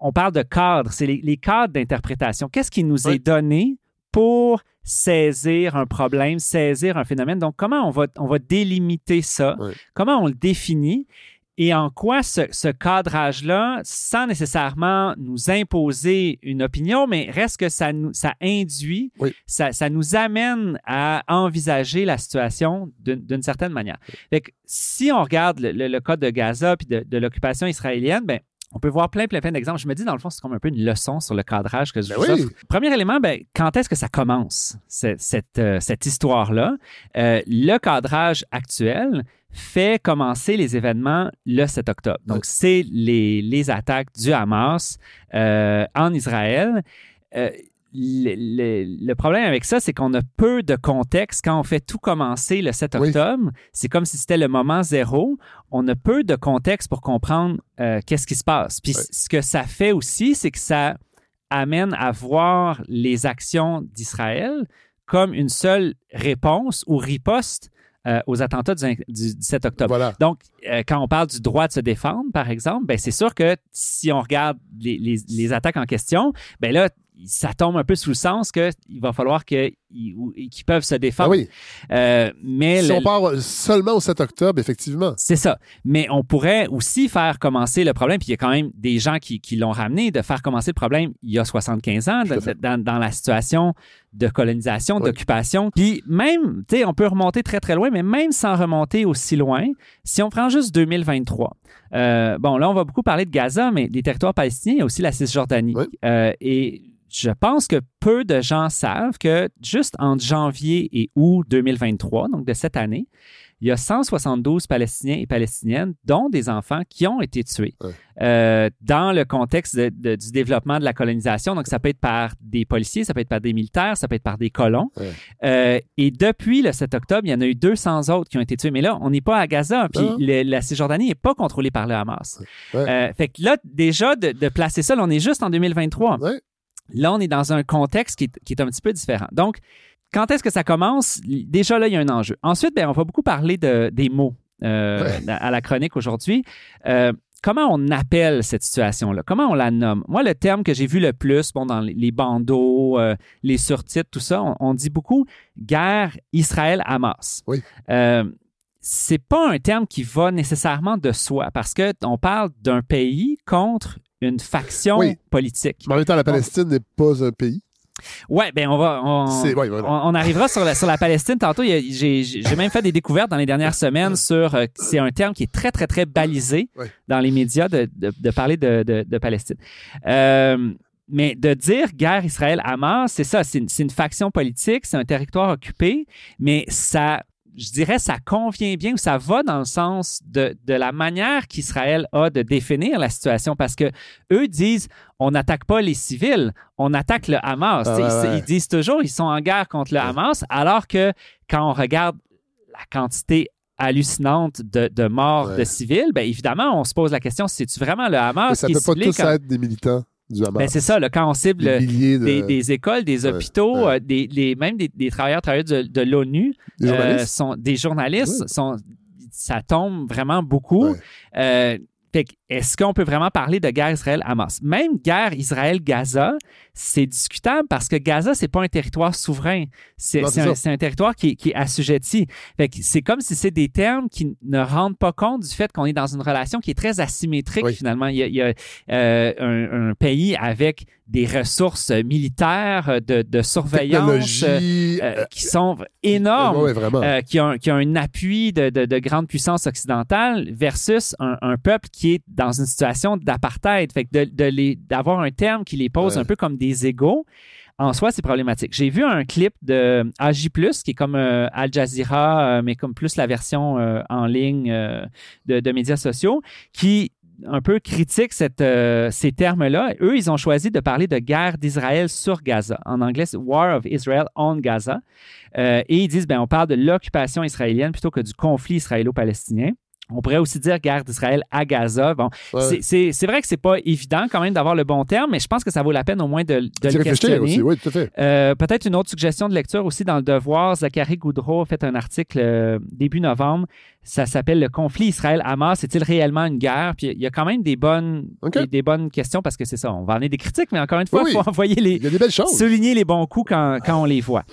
on parle de cadre, c'est les, les cadres d'interprétation. Qu'est-ce qui nous Oui. est donné pour saisir un problème, saisir un phénomène? Donc, comment on va, on va délimiter ça? Oui. Comment on le définit? Et en quoi ce, ce cadrage-là, sans nécessairement nous imposer une opinion, mais reste que ça, nous, ça induit, Oui. ça, ça nous amène à envisager la situation d'une certaine manière. Fait que si on regarde le, le- le cas de Gaza puis de, de l'occupation israélienne, ben, on peut voir plein, plein, plein d'exemples. Je me dis, dans le fond, c'est comme un peu une leçon sur le cadrage que je Ben vous oui. offre. Premier élément, ben, quand est-ce que ça commence, cette, cette, euh, cette histoire-là? Euh, le cadrage actuel fait commencer les événements le 7 octobre. Donc, c'est les, les attaques du Hamas euh, en Israël. Euh, le, le- le problème avec ça, c'est qu'on a peu de contexte. Quand on fait tout commencer le 7 Oui. octobre, c'est comme si c'était le moment zéro. On a peu de contexte pour comprendre euh, qu'est-ce qui se passe. Puis ce que ça fait aussi, c'est que ça amène à voir les actions d'Israël comme une seule réponse ou riposte euh, aux attentats du, du 17 octobre. Voilà. Donc, euh, quand on parle du droit de se défendre, par exemple, ben, c'est sûr que si on regarde les, les- les attaques en question, ben là, ça tombe un peu sous le sens qu'il va falloir qu'ils peuvent se Ah défendre. oui. Euh, mais Si le- on part seulement au 7 octobre, effectivement. c'est ça. Mais on pourrait aussi faire commencer le problème, puis il y a quand même des gens qui, qui l'ont ramené, de faire commencer le problème il y a 75 ans, de- dans, dans la situation de colonisation, Oui. d'occupation. Puis même, tu sais, on peut remonter très, très loin, mais même sans remonter aussi loin, si on prend juste 2023, euh, bon, là, on va beaucoup parler de Gaza, mais les territoires palestiniens, il y a aussi la Cisjordanie. Oui. Euh, et je pense que peu de gens savent que juste entre janvier et août 2023, donc de cette année, il y a 172 Palestiniens et Palestiniennes, dont des enfants, qui ont été tués Ouais. euh, dans le contexte de- de- du développement de la colonisation. Donc, ça peut être par des policiers, ça peut être par des militaires, ça peut être par des colons. Ouais. Euh, et depuis le 7 octobre, il y en a eu 200 autres qui ont été tués. Mais là, on n'est pas à Gaza, puis le- la Cisjordanie n'est pas contrôlée par le Hamas. Euh, fait que là, déjà, de, de placer ça, là, on est juste en 2023. Ouais. Là, on est dans un contexte qui est, qui est un petit peu différent. Donc, quand est-ce que ça commence? Déjà, là, il y a un enjeu. Ensuite, ben, on va beaucoup parler de, des mots euh, Ouais. à la chronique aujourd'hui. Euh, comment on appelle cette situation-là? Comment on la nomme? Moi, le terme que j'ai vu le plus, bon, dans les- bandeaux, euh, les surtitres, tout ça, on, on dit beaucoup guerre Israël-Hamas. Oui. C'est pas un terme qui va nécessairement de soi parce que on parle d'un pays contre une faction Oui. politique. Mais en même temps, la Palestine n'est pas un pays. Ouais, ben on va on, C'est- ouais, voilà. on, on arrivera sur la, sur la Palestine tantôt. J'ai même fait des découvertes dans les dernières semaines sur euh, c'est un terme qui est très très très balisé Ouais. dans les médias de, de- de parler de, de- Palestine. Euh, mais de dire guerre Israël-Hamas, c'est ça, c'est une, c'est une faction politique, c'est un territoire occupé, mais ça, je dirais, ça convient bien ou ça va dans le sens de, de la manière qu'Israël a de définir la situation parce que eux disent on n'attaque pas les civils, on attaque le Hamas. Ah, ouais, ils, ouais. ils disent toujours ils sont en guerre contre le Hamas, alors que quand on regarde la quantité hallucinante de, de morts de civils, ben évidemment, on se pose la question, c'est-tu vraiment le Hamas Mais ça qui peut est pas tous quand- être des militants. Ben, c'est ça, là, quand on cible Des milliers de... des, des écoles, des hôpitaux, ouais. euh, des, les- même des, des travailleurs, travailleuses de, de l'ONU, des euh, journalistes? sont, des journalistes, Ouais. sont, ça tombe vraiment beaucoup. Euh, est-ce qu'on peut vraiment parler de guerre Israël-Hamas? Même guerre Israël-Gaza, c'est discutable parce que Gaza, c'est pas un territoire souverain. C'est un, territoire qui, est- qui est assujetti. C'est comme si c'est des termes qui ne rendent pas compte du fait qu'on est dans une relation qui est très asymétrique, Oui. finalement. Il y a, il y a, euh, un, un pays avec des ressources militaires, de, de surveillance euh, euh, qui sont énormes. Euh, qui, a un, qui a un appui de, de, de grande puissance occidentale versus un, un peuple qui est dans une situation d'apartheid. Fait que de, de les- d'avoir un terme qui les pose Ouais. un peu comme des égaux, en soi, c'est problématique. J'ai vu un clip de AJ+, qui est comme euh, Al Jazeera, euh, mais comme plus la version euh, en ligne de, médias sociaux, qui un peu critique ces termes-là. Eux, ils ont choisi de parler de guerre d'Israël sur Gaza. En anglais, c'est War of Israel on Gaza. Et ils disent, ben, on parle de l'occupation israélienne plutôt que du conflit israélo-palestinien. On pourrait aussi dire guerre d'Israël à Gaza. Bon, Ouais. c'est- vrai que c'est pas évident quand même d'avoir le bon terme, mais je pense que ça vaut la peine au moins de, de le questionner. aussi, oui, tout à fait. Euh, Peut-être une autre suggestion de lecture aussi dans le Devoir. Zachary Goudreau a fait un article euh, début novembre. Ça s'appelle Le conflit Israël-Hamas. Est-il réellement une guerre? Puis il y a quand même des bonnes, des, des bonnes questions parce que c'est ça. On va en des critiques, mais encore une fois, il faut envoyer les, Il y a des belles choses. souligner les bons coups quand, quand on les voit.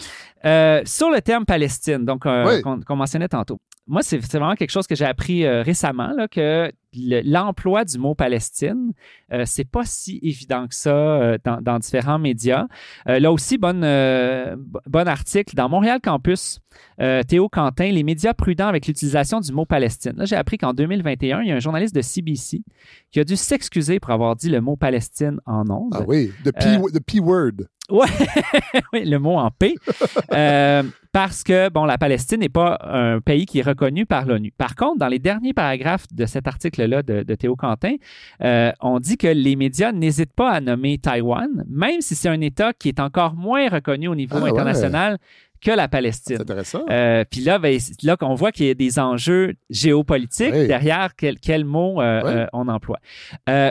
Euh, sur le terme Palestine, donc euh, Oui. qu'on mentionnait tantôt. Moi, c'est c'est vraiment quelque chose que j'ai appris euh, récemment, là, que le- l'emploi du mot Palestine, euh, c'est pas si évident que ça euh, dans, dans différents médias. Euh, là aussi, bonne, euh, bon article dans Montréal Campus. Théo Quentin, les médias prudents avec l'utilisation du mot Palestine. Là, j'ai appris qu'en 2021, il y a un journaliste de CBC qui a dû s'excuser pour avoir dit le mot Palestine en ondes. Ah oui, the P, Euh, the P word. Ouais, [laughs] oui, le mot en P. [laughs] Euh, parce que, bon, la Palestine n'est pas un pays qui est reconnu par l'ONU. Par contre, dans les derniers paragraphes de cet article-là de, de Théo Quentin, euh, on dit que les médias n'hésitent pas à nommer Taïwan, même si c'est un État qui est encore moins reconnu au niveau Ah ouais. international que la C'est Palestine. intéressant. Euh, Puis là, ben, c'est là qu'on voit qu'il y a des enjeux géopolitiques Oui. derrière quel, quel mot euh, Oui. euh, on emploie.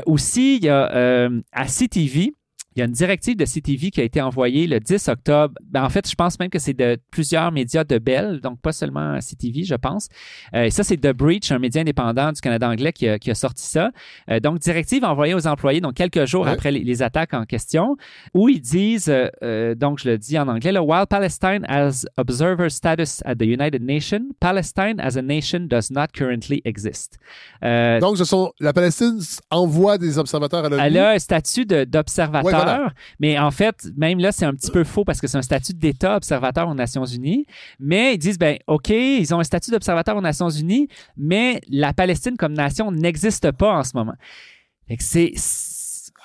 Aussi, il y a à CTV, il y a une directive de CTV qui a été envoyée le 10 octobre. Ben, en fait, je pense même que c'est de plusieurs médias de Bell, donc pas seulement CTV, je pense. Euh, et ça, c'est The Breach, un média indépendant du Canada anglais qui a, qui a sorti ça. Euh, donc, directive envoyée aux employés, donc quelques jours Ouais. après les, les attaques en question, où ils disent, euh, euh, donc je le dis en anglais, là, While Palestine has observer status at the United Nations, Palestine as a nation does not currently exist. Euh, Donc, ce sont, la Palestine envoie des observateurs à l'ONU. elle a un statut d'observateur, Mais en fait, même là, c'est un petit peu faux parce que c'est un statut d'État observateur aux Nations Unies. Mais ils disent, ben, OK, ils ont un statut d'observateur aux Nations Unies, mais la Palestine comme nation n'existe pas en ce moment. C'est.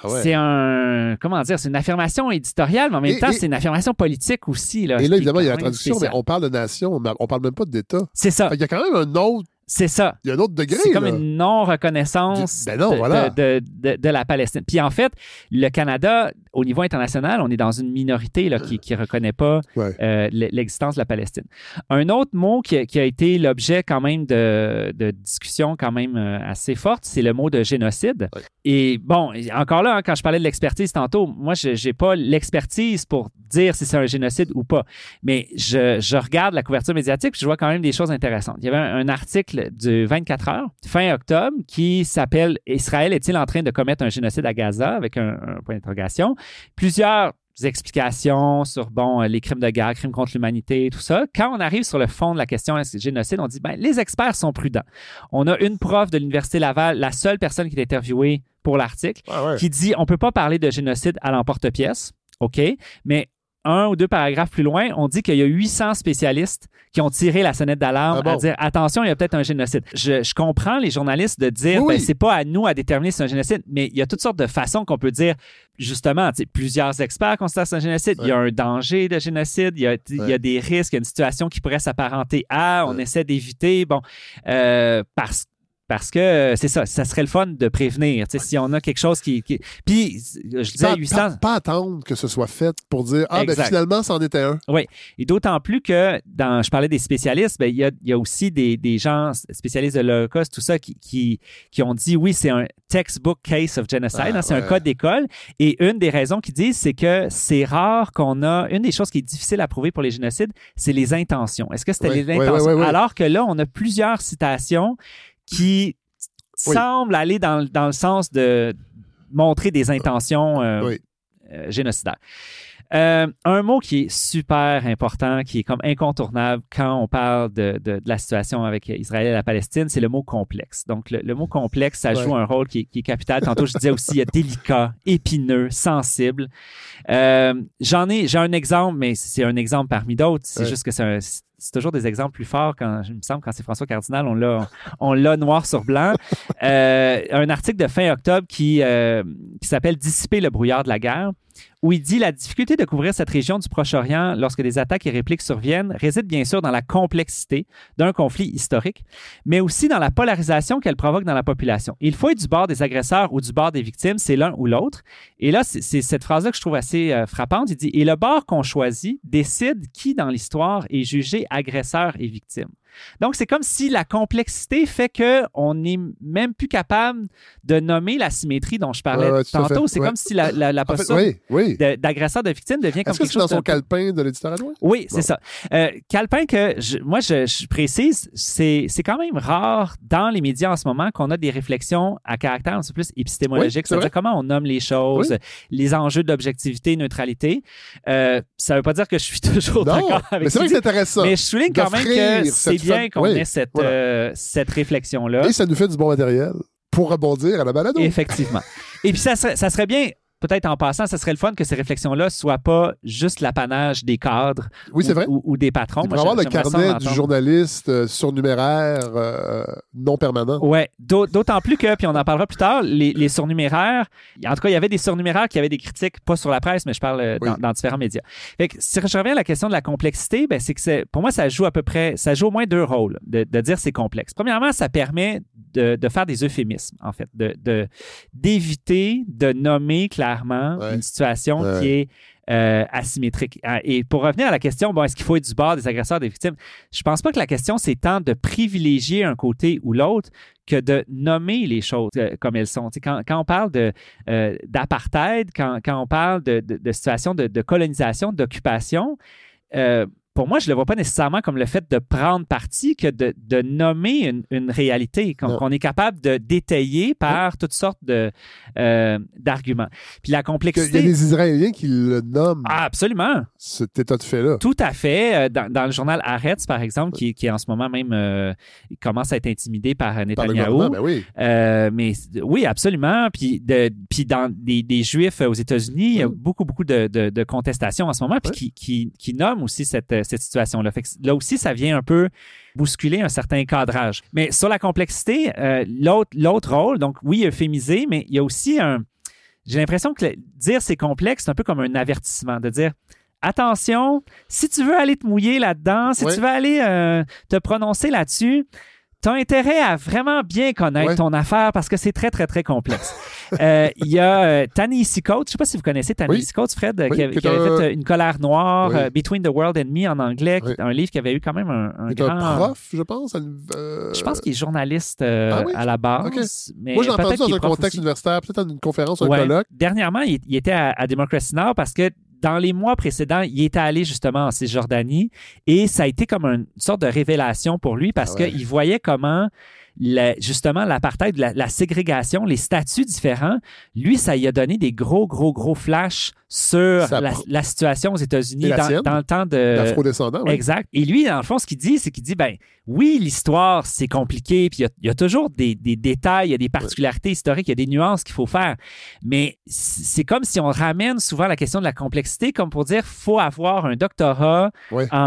Ah ouais. C'est un. Comment dire? C'est une affirmation éditoriale, mais en même Et- temps, c'est une affirmation politique aussi. Là, Et là, évidemment, il y a la traduction, mais on parle de nation, on parle même pas d'État. C'est ça. Fait qu'il y a quand même un autre, C'est ça. il y a un autre degré. C'est comme là. une non-reconnaissance Ben non, de, voilà. de- de- de la Palestine. Puis en fait, le Canada, au niveau international, on est dans une minorité là, qui ne reconnaît pas Ouais. euh, l'existence de la Palestine. Un autre mot qui a, qui a été l'objet quand même de, de discussions quand même euh, assez fortes, c'est le mot de génocide. Ouais. Et bon, encore là, hein, quand je parlais de l'expertise tantôt, moi, je n'ai pas l'expertise pour dire si c'est un génocide ou pas. Mais je, je regarde la couverture médiatique puis je vois quand même des choses intéressantes. Il y avait un, un article du 24 heures, fin octobre, qui s'appelle Israël est-il en train de commettre un génocide à Gaza avec un, un point d'interrogation. Plusieurs explications sur bon les crimes de guerre, crimes contre l'humanité, tout ça. Quand on arrive sur le fond de la question est-ce que génocide, on dit ben les experts sont prudents. On a une prof de l'université Laval, la seule personne qui est interviewée pour l'article, Ah ouais. qui dit on peut pas parler de génocide à l'emporte-pièce, ok, mais un ou deux paragraphes plus loin, on dit qu'il y a 800 spécialistes qui ont tiré la sonnette d'alarme Ah bon? à dire attention, il y a peut-être un génocide. Je, je comprends les journalistes de dire Oui, ben, c'est pas à nous à déterminer si c'est un génocide, mais il y a toutes sortes de façons qu'on peut dire justement, plusieurs experts considèrent que c'est un génocide. Il y a un danger de génocide, il y a, il y a Ouais. des risques, il y a une situation qui pourrait s'apparenter à, on Ouais. essaie d'éviter, bon, euh, parce parce que euh, c'est ça, ça serait le fun de prévenir. Tu sais, Si on a quelque chose qui. qui- Puis, je disais Pas, 800. pas- pas attendre que ce soit fait pour dire Ah, ben finalement, c'en était un. Et d'autant plus que, dans, je parlais des spécialistes, ben, il, y a, il y a aussi des, des gens spécialistes de l'Holocauste, tout ça, qui, qui, qui ont dit oui, c'est un textbook case of genocide, Ah, hein, c'est un ouais. cas d'école. Et une des raisons qu'ils disent, c'est que c'est rare qu'on a. Une des choses qui est difficile à prouver pour les génocides, c'est les intentions. Est-ce que c'était Ouais, les ouais, intentions? ouais, ouais, ouais. Alors que là, on a plusieurs citations qui Oui. semble aller dans, dans le sens de montrer des intentions euh, Oui. euh, génocidaires. Euh, un mot qui est super important, qui est comme incontournable quand on parle de, de- de la situation avec Israël et la Palestine, c'est le mot complexe. Donc, le, le mot complexe, ça Ouais. joue un rôle qui est, qui est capital. Tantôt, je disais aussi, il y a délicat, épineux, sensible. Euh, J'en ai, j'ai un exemple, mais c'est un exemple parmi d'autres. C'est Ouais. juste que c'est un- c'est toujours des exemples plus forts quand, il me semble, quand c'est François Cardinal, on l'a, on l'a noir sur blanc. Euh, un article de fin octobre qui, euh, qui s'appelle Dissiper le brouillard de la guerre, où il dit la difficulté de couvrir cette région du Proche-Orient lorsque des attaques et répliques surviennent réside bien sûr dans la complexité d'un conflit historique, mais aussi dans la polarisation qu'elle provoque dans la population. Il faut être du bord des agresseurs ou du bord des victimes, c'est l'un ou l'autre. Et là, c'est cette phrase-là que je trouve assez euh, frappante. Il dit Et le bord qu'on choisit décide qui dans l'histoire est jugé agresseur et victime. Donc, c'est comme si la complexité fait que on n'est même plus capable de nommer la symétrie dont je parlais Ouais, tantôt. C'est Ouais. comme si la, la, la En fait, posture oui, oui. de- d'agresseur de victime devient comme Est-ce que c'est dans son de- calepin de l'éditeur adjoint? oui, c'est Bon. ça. Euh, Calepin, que je- moi, je, je précise, c'est quand même rare dans les médias en ce moment qu'on a des réflexions à caractère un peu plus épistémologique, Oui, c'est c'est-à-dire comment on nomme les choses, les enjeux d'objectivité, neutralité. Euh, ça veut pas dire que je suis [laughs] toujours d'accord avec mais c'est vrai que c'est intéressant. mais je souligne quand même que c'est bien qu'on oui, ait cette, voilà. euh, cette réflexion-là. Et ça nous fait du bon matériel pour rebondir à la balado. Effectivement. Et puis, ça serait, ça serait bien, peut-être en passant, ça serait le fun que ces réflexions-là soient pas juste l'apanage des cadres Oui, ou, vrai. ou- ou des patrons. Il avoir le carnet du journaliste euh, surnuméraire euh, non permanent. D'au- d'autant plus que, puis on en parlera plus tard, les, les surnuméraires, en tout cas, il y avait des surnuméraires qui avaient des critiques, pas sur la presse, mais je parle euh, dans, Oui. dans différents médias. Fait que si je reviens à la question de la complexité, ben, c'est que pour moi, ça joue à peu près, ça joue au moins deux rôles de, de dire c'est complexe. Premièrement, ça permet de, de faire des euphémismes, en fait, de, de- d'éviter de nommer clairement Ouais. une situation Ouais. qui est euh, asymétrique. Ah, Et pour revenir à la question, bon, est-ce qu'il faut être du bord des agresseurs, des victimes? Je pense pas que la question, c'est tant de privilégier un côté ou l'autre que de nommer les choses euh, comme elles sont. Quand, quand on parle de, euh, d'apartheid, quand, quand on parle de, de, de situation de, de colonisation, d'occupation, euh, pour moi, je ne le vois pas nécessairement comme le fait de prendre parti que de, de nommer une, une réalité qu'on, est capable de détailler par toutes sortes de, euh, d'arguments. Puis la Il y a complexité... des Israéliens qui le nomment, Ah, absolument. cet état de fait-là. Tout à fait. Euh, Dans, dans le journal Haaretz, par exemple, qui, qui en ce moment même euh, commence à être intimidé par euh, Par ben oui. Euh, mais oui, absolument. Puis, de, puis dans des, des Juifs aux États-Unis, il y a beaucoup, beaucoup de, de, de contestations en ce moment, puis qui, qui, qui nomment aussi cette, cette situation-là. Là aussi, ça vient un peu bousculer un certain cadrage. Mais sur la complexité, euh, l'autre, rôle, donc oui, euphémiser, mais il y a aussi un... J'ai l'impression que le- dire c'est complexe, c'est un peu comme un avertissement, de dire attention, si tu veux aller te mouiller là-dedans, si tu veux aller euh, te prononcer là-dessus, tu as intérêt à vraiment bien connaître Ouais. ton affaire parce que c'est très, très, très complexe. [laughs] Euh, Il y a euh, Coates, je ne sais pas si vous connaissez Ta-Nehisi Coates, Fred, euh, Oui, qui, avait- qui est qui avait un- fait euh, Une colère noire, Oui. euh, Between the World and Me en anglais, Oui. un livre qui avait eu quand même un, un grand... un prof, je pense. euh, Je pense qu'il est journaliste euh, Ah oui? à la base. Ok. Mais Moi, j'ai entendu peut-être dans un contexte aussi. universitaire, peut-être dans une conférence, un Ouais. colloque. Dernièrement, il, il était à, à Democracy Now! parce que dans les mois précédents, il était allé justement en Cisjordanie et ça a été comme une sorte de révélation pour lui parce Ah ouais. qu'il voyait comment la- justement l'apartheid, la, la ségrégation, les statuts différents, lui, ça y a donné des gros, gros, gros flashs sur la, la situation aux États-Unis dans, le temps de... L'afro-descendant, oui. Exact. Et lui, dans le fond, ce qu'il dit, c'est qu'il dit, ben oui, l'histoire, c'est compliqué, puis il y y, a toujours des, des détails, il y a des particularités historiques, il y a des nuances qu'il faut faire. Mais c'est comme si on ramène souvent la question de la complexité, comme pour dire, faut avoir un doctorat Ouais. en,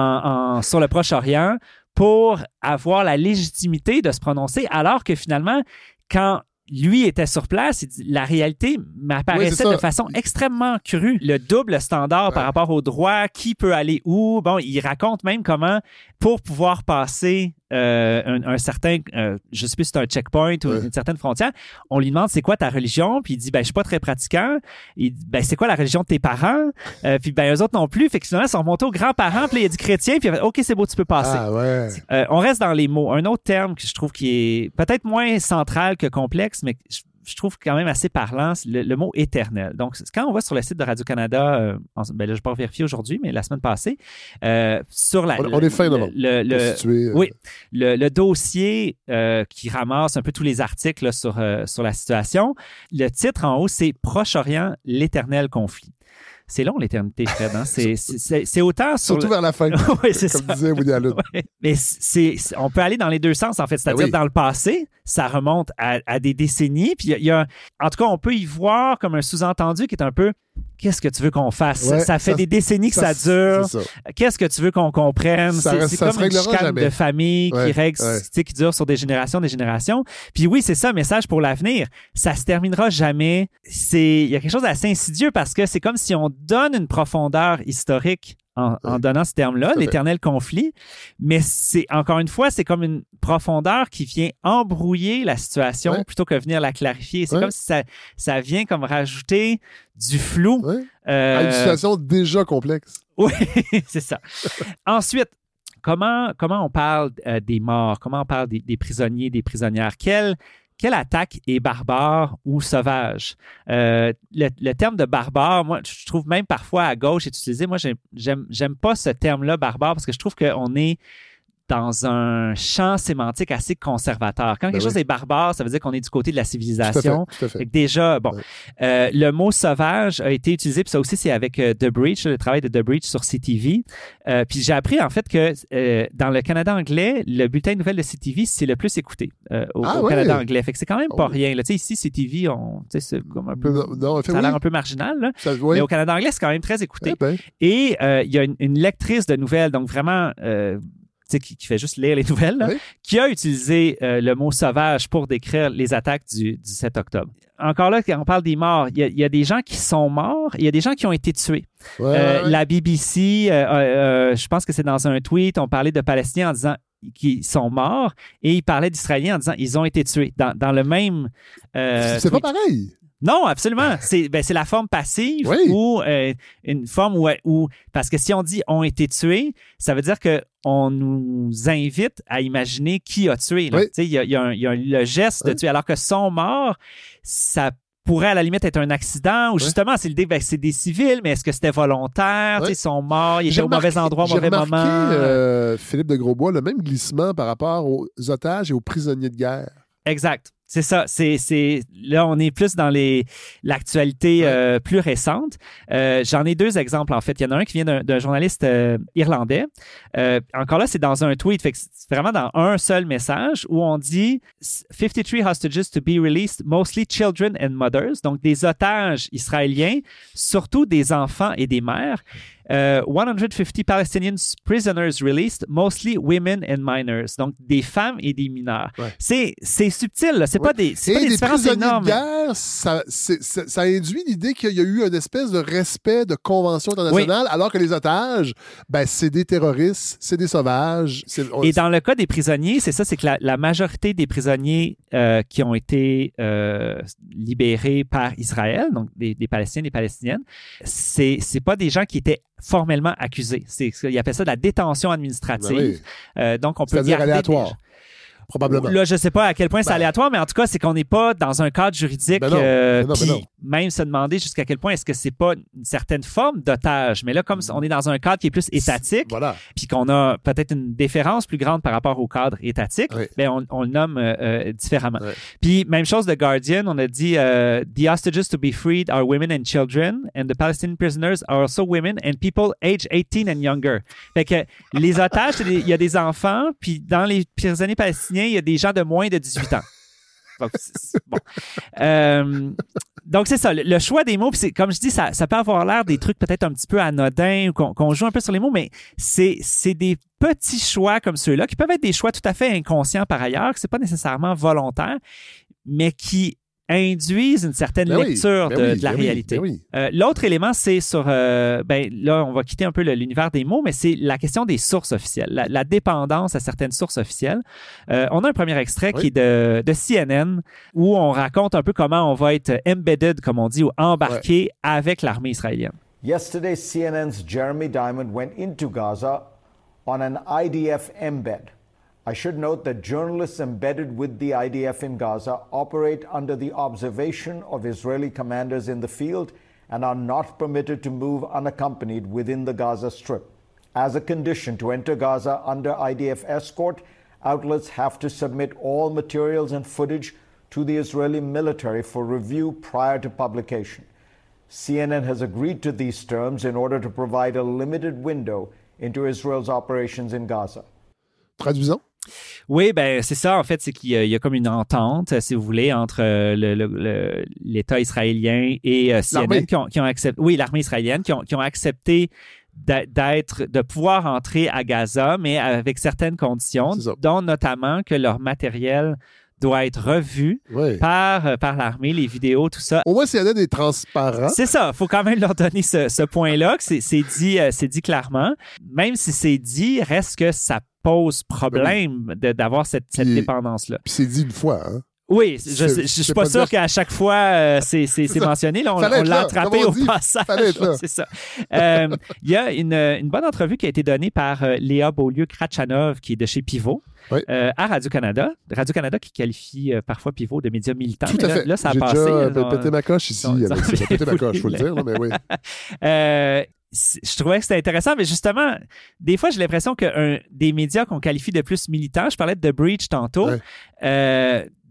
en- sur le Proche-Orient pour avoir la légitimité de se prononcer, alors que finalement, quand lui était sur place, la réalité m'apparaissait de façon extrêmement crue. Le double standard par rapport au droit, qui peut aller où. Bon, il raconte même comment, pour pouvoir passer euh, un, un certain, euh, je sais plus si c'est un checkpoint ou Ouais. une certaine frontière, on lui demande c'est quoi ta religion, puis il dit ben je suis pas très pratiquant. Il dit ben c'est quoi la religion de tes parents, Euh, puis ben eux autres non plus. Fait que finalement ils sont remontés aux grands-parents, puis il a dit chrétien, puis il a fait ok c'est beau tu peux passer. Ah ouais. Euh, on reste dans les mots. Un autre terme que je trouve qui est peut-être moins central que complexe, mais je- je trouve quand même assez parlant, le, le mot éternel. Donc, quand on va sur le site de Radio-Canada, euh, en- ben là, je ne vais pas vérifier aujourd'hui, mais la semaine passée, euh, sur la. On- on est fin le- novembre. le- le- Pour situer, euh, oui, le, dossier qui ramasse un peu tous les articles là, sur, sur la situation, le titre en haut, c'est Proche-Orient, l'éternel conflit. C'est long, l'éternité, Fred. Hein? [laughs] C'est- autant sur. Surtout le- vers la fin, [laughs] Oui, c'est comme ça. disait Woody Allen. [laughs] Ouais. Mais on peut aller dans les deux sens, en fait. C'est-à-dire, Ben oui. dans le passé, ça remonte à, à des décennies. Puis, il y y a, en tout cas, on peut y voir comme un sous-entendu qui est un peu qu'est-ce que tu veux qu'on fasse? Ouais, ça fait ça- des décennies que ça, dure. Qu'est-ce que tu veux qu'on comprenne? C'est, comme une chicane jamais. de famille Ouais, qui règle, ouais. tu sais, qui dure sur des générations, des générations. Puis oui, c'est ça, message pour l'avenir. Ça se terminera jamais. C'est, il y a quelque chose d'assez insidieux parce que c'est comme si on donne une profondeur historique en, donnant ce terme-là, l'éternel conflit. Mais c'est, encore une fois, c'est comme une profondeur qui vient embrouiller la situation Ouais. plutôt que venir la clarifier. C'est Ouais. comme si ça, ça vient comme rajouter du flou. Ouais. euh, À une situation déjà complexe. oui, [laughs] c'est ça. Ensuite, comment, comment on parle euh, des morts? Comment on parle des, des prisonniers, des prisonnières? Quelle, quelle attaque est barbare ou sauvage? Euh, le, terme de barbare, moi, je trouve même parfois à gauche est utilisé. Moi, j'aime pas ce terme-là, barbare, parce que je trouve qu'on est dans un champ sémantique assez conservateur. Quand Ben quelque oui. chose est barbare, ça veut dire qu'on est du côté de la Tout à fait. civilisation. Tout à fait. Fait que déjà, bon, euh, le mot sauvage a été utilisé, puis ça aussi, c'est avec euh, The Breach, le travail de The Breach sur CTV. Euh, puis j'ai appris, en fait, que euh, dans le Canada anglais, le bulletin de nouvelles de CTV, c'est le plus écouté euh, au, Ah au? Canada anglais. Fait que c'est quand même pas Oh. rien. Là. Tu sais, ici, CTV, on, tu sais, c'est comme un peu... Non, non, en fait, ça a l'air un peu marginal, là. Ça- mais au Canada anglais, c'est quand même très écouté. Eh ben, Et euh, il y a une, une lectrice de nouvelles, donc vraiment, euh, qui, qui fait juste lire les [laughs] nouvelles, là, Oui. qui a utilisé euh, le mot sauvage pour décrire les attaques du, du 7 octobre. Encore là, quand on parle des morts, il y, a, il y a des gens qui sont morts, il y a des gens qui ont été tués. ouais, Euh, ouais. La BBC, euh, je pense que c'est dans un tweet, on parlait de Palestiniens en disant qu'ils sont morts et ils parlaient d'Israéliens en disant ils ont été tués. Dans, dans le même. c'est pas pareil. Non, absolument. [laughs] C'est ben, c'est la forme passive Oui. ou euh, une forme où, où parce que si on dit ont été tués, ça veut dire que on nous invite à imaginer qui a tué. Oui. Il y a, y a y le geste de tuer, alors que sont morts, ça pourrait à la limite être un accident ou justement c'est l'idée ben, c'est des civils mais est-ce que c'était volontaire? Ils sont morts ils étaient au mauvais endroit au mauvais remarqué, moment euh, Philippe de Grosbois, le même glissement par rapport aux otages et aux prisonniers de guerre. Exact. C'est ça. C'est, c'est, là, on est plus dans les, l'actualité euh, plus récente. Euh, j'en ai deux exemples, en fait. Il y en a un qui vient d'un, d'un journaliste euh, irlandais. Euh, encore là, c'est dans un tweet. Fait que c'est vraiment dans un seul message où on dit 53 hostages to be released, mostly children and mothers. Donc, des otages israéliens, surtout des enfants et des mères. Euh, 150 Palestinian prisoners released, mostly women and minors. Donc, des femmes et des mineurs. Ouais. C'est, c'est subtil. C'est Ouais. pas des, c'est Et pas des des différences énormes. de guerre, ça, c'est- ça- ça induit l'idée qu'il y a eu une espèce de respect de convention internationale, alors que les otages, ben, c'est des terroristes, c'est des sauvages. c'est- on- Et dans le cas des prisonniers, c'est ça, c'est que la, la majorité des prisonniers euh, qui ont été euh, libérés par Israël, donc des, des Palestiniens, des Palestiniennes, c'est c'est pas des gens qui étaient formellement accusés. C'est ils appellent ça de la détention administrative. Ben oui. Euh, donc on peut des- aléatoire, probablement. Là, je sais pas à quel point c'est Ben. aléatoire, mais en tout cas, c'est qu'on n'est pas dans un cadre juridique. Ben non, euh, ben non, ben puis même se demander jusqu'à quel point est-ce que c'est pas une certaine forme d'otage. Mais là, comme on est dans un cadre qui est plus étatique, Voilà. puis qu'on a peut-être une déférence plus grande par rapport au cadre étatique, Oui. ben on, on le nomme euh, euh, différemment. Puis même chose de Guardian, on a dit euh, the hostages to be freed are women and children, and the Palestinian prisoners are also women and people age 18 and younger. Fait que les otages, il y a des enfants, puis dans les prisonniers palestiniens, il y a des gens de moins de 18 ans. Euh, donc, c'est ça. Le, choix des mots, c'est, comme je dis, ça, ça peut avoir l'air des trucs peut-être un petit peu anodins ou qu'on, joue un peu sur les mots, mais c'est, c'est des petits choix comme ceux-là qui peuvent être des choix tout à fait inconscients par ailleurs, que c'est pas nécessairement volontaire, mais qui induisent une certaine Ben oui, lecture ben de, oui, de la ben oui, réalité. ben oui. Euh, L'autre élément, c'est sur, euh, ben là, on va quitter un peu l'univers des mots, mais c'est la question des sources officielles, la, la dépendance à certaines sources officielles. Euh, on a un premier extrait Oui. qui est de, de CNN où on raconte un peu comment on va être embedded, comme on dit, ou embarqué avec l'armée israélienne. Yesterday, CNN's Jeremy Diamond went into Gaza on an IDF embed I should note that journalists embedded with the IDF in Gaza operate under the observation of Israeli commanders in the field and are not permitted to move unaccompanied within the Gaza Strip. As a condition to enter Gaza under IDF escort, outlets have to submit all materials and footage to the Israeli military for review prior to publication. CNN has agreed to these terms in order to provide a limited window into Israel's operations in Gaza. Traduisons. Oui, ben c'est ça. En fait, c'est qu'il y, a- il y a comme une entente, si vous voulez, entre euh, l'État israélien et euh, CNN qui ont, qui ont accepté. Oui, l'armée israélienne qui ont, qui ont accepté d'être, de pouvoir entrer à Gaza, mais avec certaines conditions, dont notamment que leur matériel doit être revu Oui. par, euh, par l'armée, les vidéos, tout ça. Au moins, CNN est transparent. C'est ça, faut quand même leur donner ce, ce point-là, que c'est dit, euh, dit clairement. Même si c'est dit, reste que ça pose problème de- d'avoir cette, cette dépendance-là. Puis c'est dit une fois. Hein? Oui, je, C'est- je, je c'est suis pas pas sûr qu'à chaque fois euh, c'est mentionné. Là, on l'a attrapé au passage. [laughs] C'est ça. Euh, Il y a une, une bonne entrevue qui a été donnée par euh, Léa Beaulieu-Kratchanov, qui est de chez Pivot. Oui. à Radio-Canada. Radio-Canada qui qualifie parfois Pivot de médias militants. Tout à là, fait. là, ça a J'ai passé. on- pété ma coche ici. bien pété ma coche, il faut le dire, là, mais oui. [laughs] Je trouvais que c'était intéressant, mais justement, des fois, j'ai l'impression que un- des médias qu'on qualifie de plus militants, je parlais de The Breach tantôt, Ouais.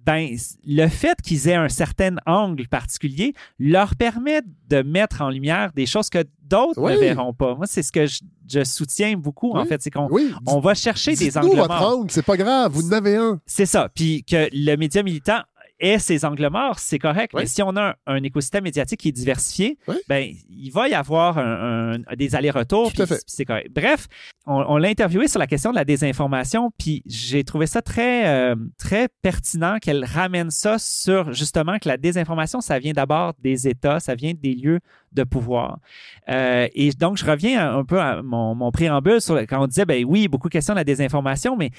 Ben, le fait qu'ils aient un certain angle particulier leur permet de mettre en lumière des choses que d'autres Oui. ne verront pas. Moi, c'est ce que je, je soutiens beaucoup, en fait, c'est qu'on Oui, on va chercher des angles morts. c'est pas grave, vous en avez un. C'est ça. Puis que le média militant ait ses angles morts, c'est correct. Oui. Mais si on a un, un écosystème médiatique qui est diversifié, Oui. ben, il va y avoir un- un- des allers-retours. C'est correct. Bref, on, on l'a interviewé sur la question de la désinformation, puis j'ai trouvé ça très, euh, très pertinent qu'elle ramène ça sur justement que la désinformation, ça vient d'abord des États, ça vient des lieux de pouvoir. Euh, et donc, je reviens un peu à mon, mon préambule sur le- quand on disait, ben oui, beaucoup de questions de la désinformation, mais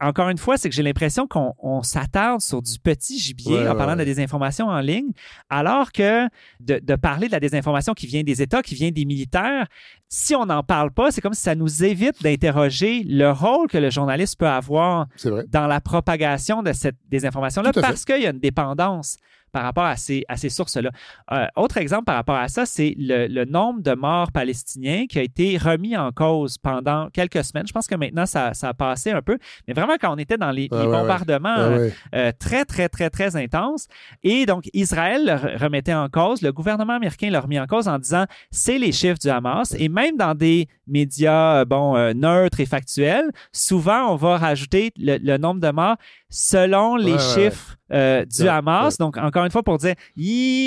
encore une fois, c'est que j'ai l'impression qu'on on s'attarde sur du petit gibier Ouais, en ouais, parlant de la désinformation en ligne, alors que de, de parler de la désinformation qui vient des États, qui vient des militaires, si on n'en parle pas, c'est comme si ça nous évite d'interroger le rôle que le journaliste peut avoir dans la propagation de cette désinformation-là parce qu'il y a une dépendance par rapport à ces, à ces sources-là. Euh, autre exemple par rapport à ça, c'est le, le nombre de morts palestiniens qui a été remis en cause pendant quelques semaines. Je pense que maintenant, ça, ça a passé un peu. Mais vraiment, quand on était dans les, ouais. bombardements Ah euh, euh, très, très, très, très intenses. Et donc, Israël le re- remettait en cause, le gouvernement américain l'a remis en cause en disant c'est les chiffres du Hamas. Et même dans des médias, euh, bon, neutres et factuels, souvent, on va rajouter le, le nombre de morts selon les ouais, chiffres euh, du Hamas. Donc, encore une fois, pour dire,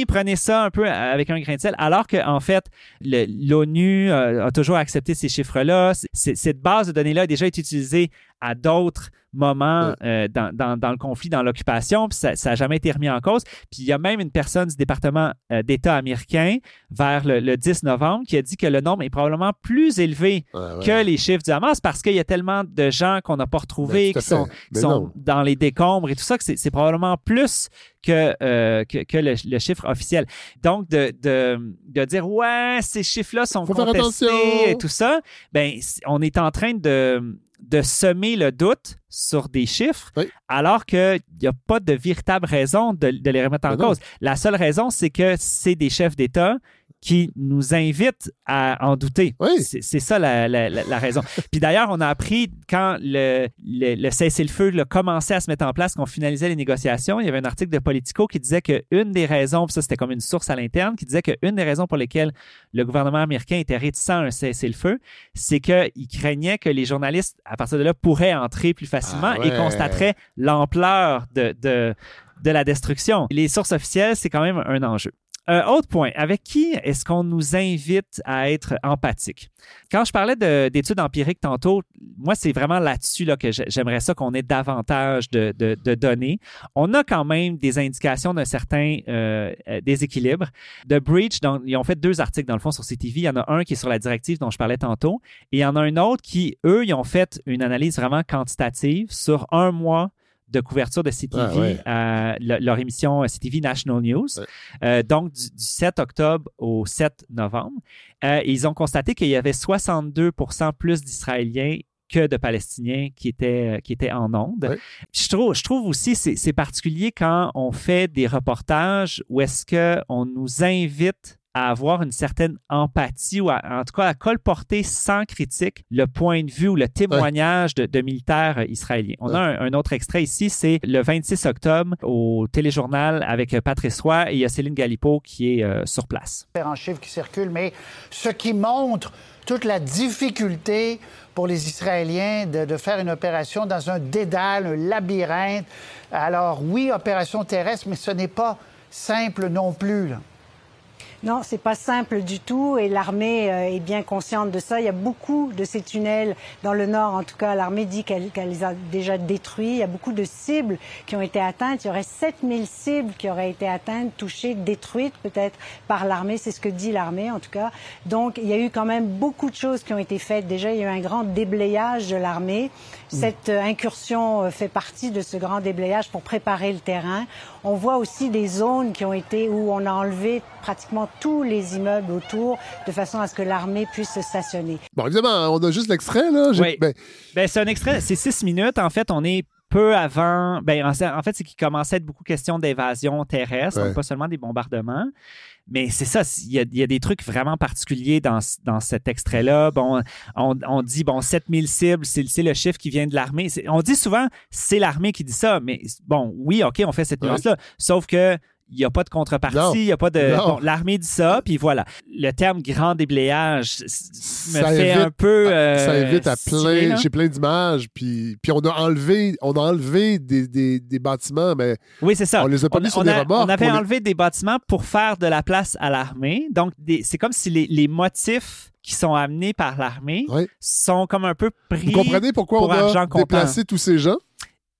prenez ça un peu avec un grain de sel, alors qu'en fait, le- l'ONU euh, a toujours accepté ces chiffres-là. Cette base de données-là a déjà été utilisée à d'autres moments Ouais. euh, dans, dans- dans le conflit, dans l'occupation, puis ça n'a jamais été remis en cause. Puis il y a même une personne du département euh, d'État américain vers le, le 10 novembre qui a dit que le nombre est probablement plus élevé Ouais, ouais. que les chiffres du Hamas parce qu'il y a tellement de gens qu'on n'a pas retrouvés, Ben, qui sont, qui sont dans les décombres et tout ça, que c'est probablement plus que, euh, que, que le, le chiffre officiel. Donc, de, de, de dire, ouais, ces chiffres-là sont Faut contestés et tout ça, ben, on est en train de, de semer le doute sur des chiffres, Oui. alors qu'il n'y a pas de véritable raison de, de les remettre en Mais non. cause. La seule raison, c'est que c'est des chefs d'État qui nous invitent à en douter. Oui. C'est ça la, la- la- raison. [laughs] Puis d'ailleurs, on a appris quand le, le, le cessez-le-feu commençait à se mettre en place, qu'on finalisait les négociations, il y avait un article de Politico qui disait qu'une des raisons, puis ça c'était comme une source à l'interne, qui disait qu'une des raisons pour lesquelles le gouvernement américain était réticent à un cessez-le-feu, c'est qu'il craignait que les journalistes, à partir de là, pourraient entrer plus facilement Ah ouais. et constateraient l'ampleur de, de, de la destruction. Les sources officielles, c'est quand même un enjeu. Euh, autre point, avec qui est-ce qu'on nous invite à être empathique? Quand je parlais de- d'études empiriques tantôt, moi, c'est vraiment là-dessus là, que j'ai- j'aimerais ça qu'on ait davantage de, données. On a quand même des indications d'un certain euh, euh, déséquilibre. The Breach, ils ont fait deux articles dans le fond sur CTV. Il y en a un qui est sur la directive dont je parlais tantôt, et il y en a un autre qui, eux, ils ont fait une analyse vraiment quantitative sur un mois de couverture de CTV, Ah ouais. le- leur émission euh, CTV National News, Ouais. euh, donc du, du 7 octobre au 7 novembre. Euh, ils ont constaté qu'il y avait 62 plus d'Israéliens que de Palestiniens qui étaient, qui étaient en onde. Ouais. Je trouve, je trouve aussi c'est particulier quand on fait des reportages où est-ce qu'on nous invite à avoir une certaine empathie ou à- en tout cas à colporter sans critique le point de vue ou le témoignage de, de militaires euh, israéliens. On a un, un autre extrait ici, c'est le 26 octobre au téléjournal avec euh, Patrice Roy et il y a Céline Galipo qui est euh, sur place. différents chiffres qui circulent, mais ce qui montre toute la difficulté pour les Israéliens de, de faire une opération dans un dédale, un labyrinthe. Alors oui, opération terrestre, mais ce n'est pas simple non plus. là. Non, c'est pas simple du tout et l'armée euh, est bien consciente de ça. Il y a beaucoup de ces tunnels dans le nord, en tout cas, l'armée dit qu'elle les a déjà détruits. Il y a beaucoup de cibles qui ont été atteintes. Il y aurait 7000 cibles qui auraient été atteintes, touchées, détruites peut-être par l'armée. C'est ce que dit l'armée, en tout cas. Donc, il y a eu quand même beaucoup de choses qui ont été faites. Déjà, il y a eu un grand déblayage de l'armée. Cette euh, incursion euh, fait partie de ce grand déblayage pour préparer le terrain. On voit aussi des zones qui ont été où on a enlevé pratiquement tous les immeubles autour de façon à ce que l'armée puisse se stationner. Bon, évidemment, on a juste l'extrait, là. Oui. ben, Ben, c'est un extrait, c'est six minutes. En fait, on est peu avant. Ben, en, en fait, c'est qu'il commençait à être beaucoup question d'évasion terrestre, Ouais. donc pas seulement des bombardements. Mais c'est ça, il y, a, il y a des trucs vraiment particuliers dans, ce- dans cet extrait-là. Bon, on, on dit, bon, 7000 cibles, c'est le chiffre qui vient de l'armée. C'est- On dit souvent, c'est l'armée qui dit ça, mais bon, oui, OK, on fait cette nuance-là. Sauf que il n'y a pas de contrepartie, il n'y a pas de... Bon, l'armée dit ça, puis voilà. Le terme grand déblayage me Ça fait évite- un peu... euh, ça évite à plein. J'ai plein d'images. Puis, puis on a enlevé, on a enlevé des, des, des bâtiments, mais Oui, c'est ça. On les a pas mis sur on des a- remorques On avait les- enlevé des bâtiments pour faire de la place à l'armée. Donc, des- c'est comme si les, les motifs qui sont amenés par l'armée sont comme un peu pris. vous comprenez pourquoi pour on a comptant. déplacé tous ces gens?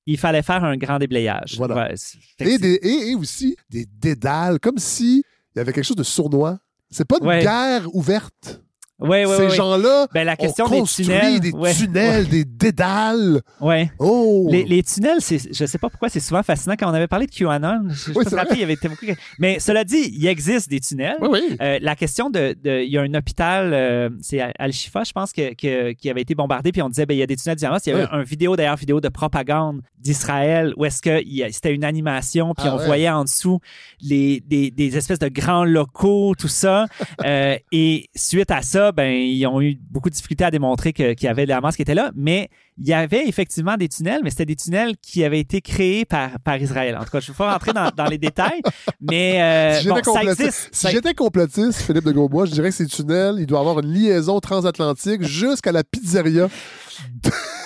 Il fallait faire un grand déblayage. Voilà. Ouais, Et, c'est- des, et, et aussi des dédales, comme si il y avait quelque chose de sournois. C'est pas une Ouais. guerre ouverte. Ouais, ouais, Ces ouais. gens-là Ben, la question ont des construit tunnels. des tunnels, des dédales. Ouais. Oh! Les, les tunnels, je sais pas pourquoi, c'est souvent fascinant. Quand on avait parlé de QAnon, je, je Oui, il y avait beaucoup. Mais cela dit, il existe des tunnels. Oui, oui. Euh, la question de, de- il y a un hôpital, euh, c'est Al-Shifa, je pense, que, que- qui avait été bombardé, puis on disait, ben, il y a des tunnels du Hamas. Il y avait un vidéo, d'ailleurs, vidéo de propagande d'Israël, où est-ce que c'était une animation, puis Ah on voyait en dessous les, des, des espèces de grands locaux, tout ça. [laughs] Euh, et suite à ça, ben, ils ont eu beaucoup de difficultés à démontrer qu'il y avait le Hamas qui était là, mais il y avait effectivement des tunnels, mais c'était des tunnels qui avaient été créés par, par Israël. En tout cas, je ne vais pas rentrer dans, dans les détails, mais euh, Si bon, ça existe. si Ça- j'étais complotiste, Philippe de Grosbois, je dirais que ces tunnels, il doit avoir une liaison transatlantique jusqu'à la pizzeria.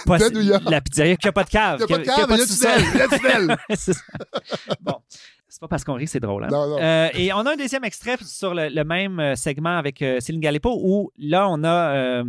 Pas- de New York. La pizzeria qui n'a pas de cave. Il n'y a pas de qui a- cave, qui a il y a de un sous-sol. tunnel. [laughs] Bon. C'est pas parce qu'on rit, c'est drôle. hein? Non, non. Euh, et on a un deuxième extrait sur le, le même euh, segment avec euh, Céline Galipo où là, on a euh,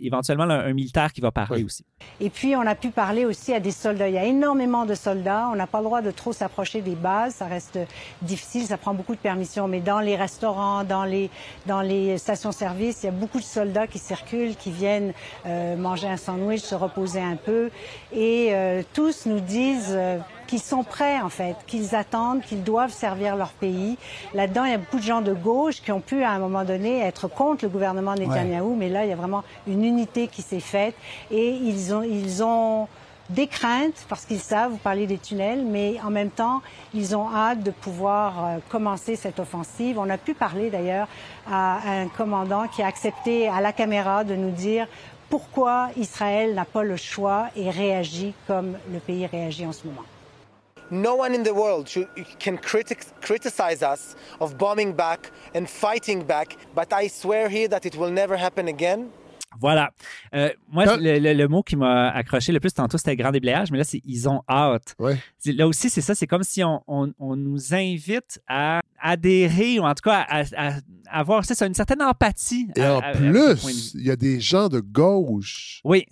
éventuellement un, un militaire qui va parler Oui. aussi. Et puis, on a pu parler aussi à des soldats. Il y a énormément de soldats. On n'a pas le droit de trop s'approcher des bases. Ça reste difficile. Ça prend beaucoup de permissions. Mais dans les restaurants, dans les, dans les stations-service, il y a beaucoup de soldats qui circulent, qui viennent euh, manger un sandwich, se reposer un peu. Et euh, tous nous disent euh, qu'ils sont prêts, en fait, qu'ils attendent, qu'ils doivent servir leur pays. Là-dedans, il y a beaucoup de gens de gauche qui ont pu, à un moment donné, être contre le gouvernement Netanyahou. Mais là, il y a vraiment une unité qui s'est faite. Et ils ont, ils ont des craintes parce qu'ils savent, vous parlez des tunnels, mais en même temps, ils ont hâte de pouvoir euh, commencer cette offensive. On a pu parler d'ailleurs à un commandant qui a accepté à la caméra de nous dire pourquoi Israël n'a pas le choix et réagit comme le pays réagit en ce moment. No one in the world should, can critic, criticize us of bombing back and fighting back, but I swear here that it will never happen again. Voilà. Euh, moi, le, le- le mot qui m'a accroché le plus tantôt, c'était grand déblayage, mais là, c'est ils ont hâte. Ouais. Là aussi, c'est ça. C'est comme si on, on- on nous invite à adhérer, ou en tout cas à, à- à avoir c'est ça, une certaine empathie. Et à- en plus, il y a des gens de gauche. Oui.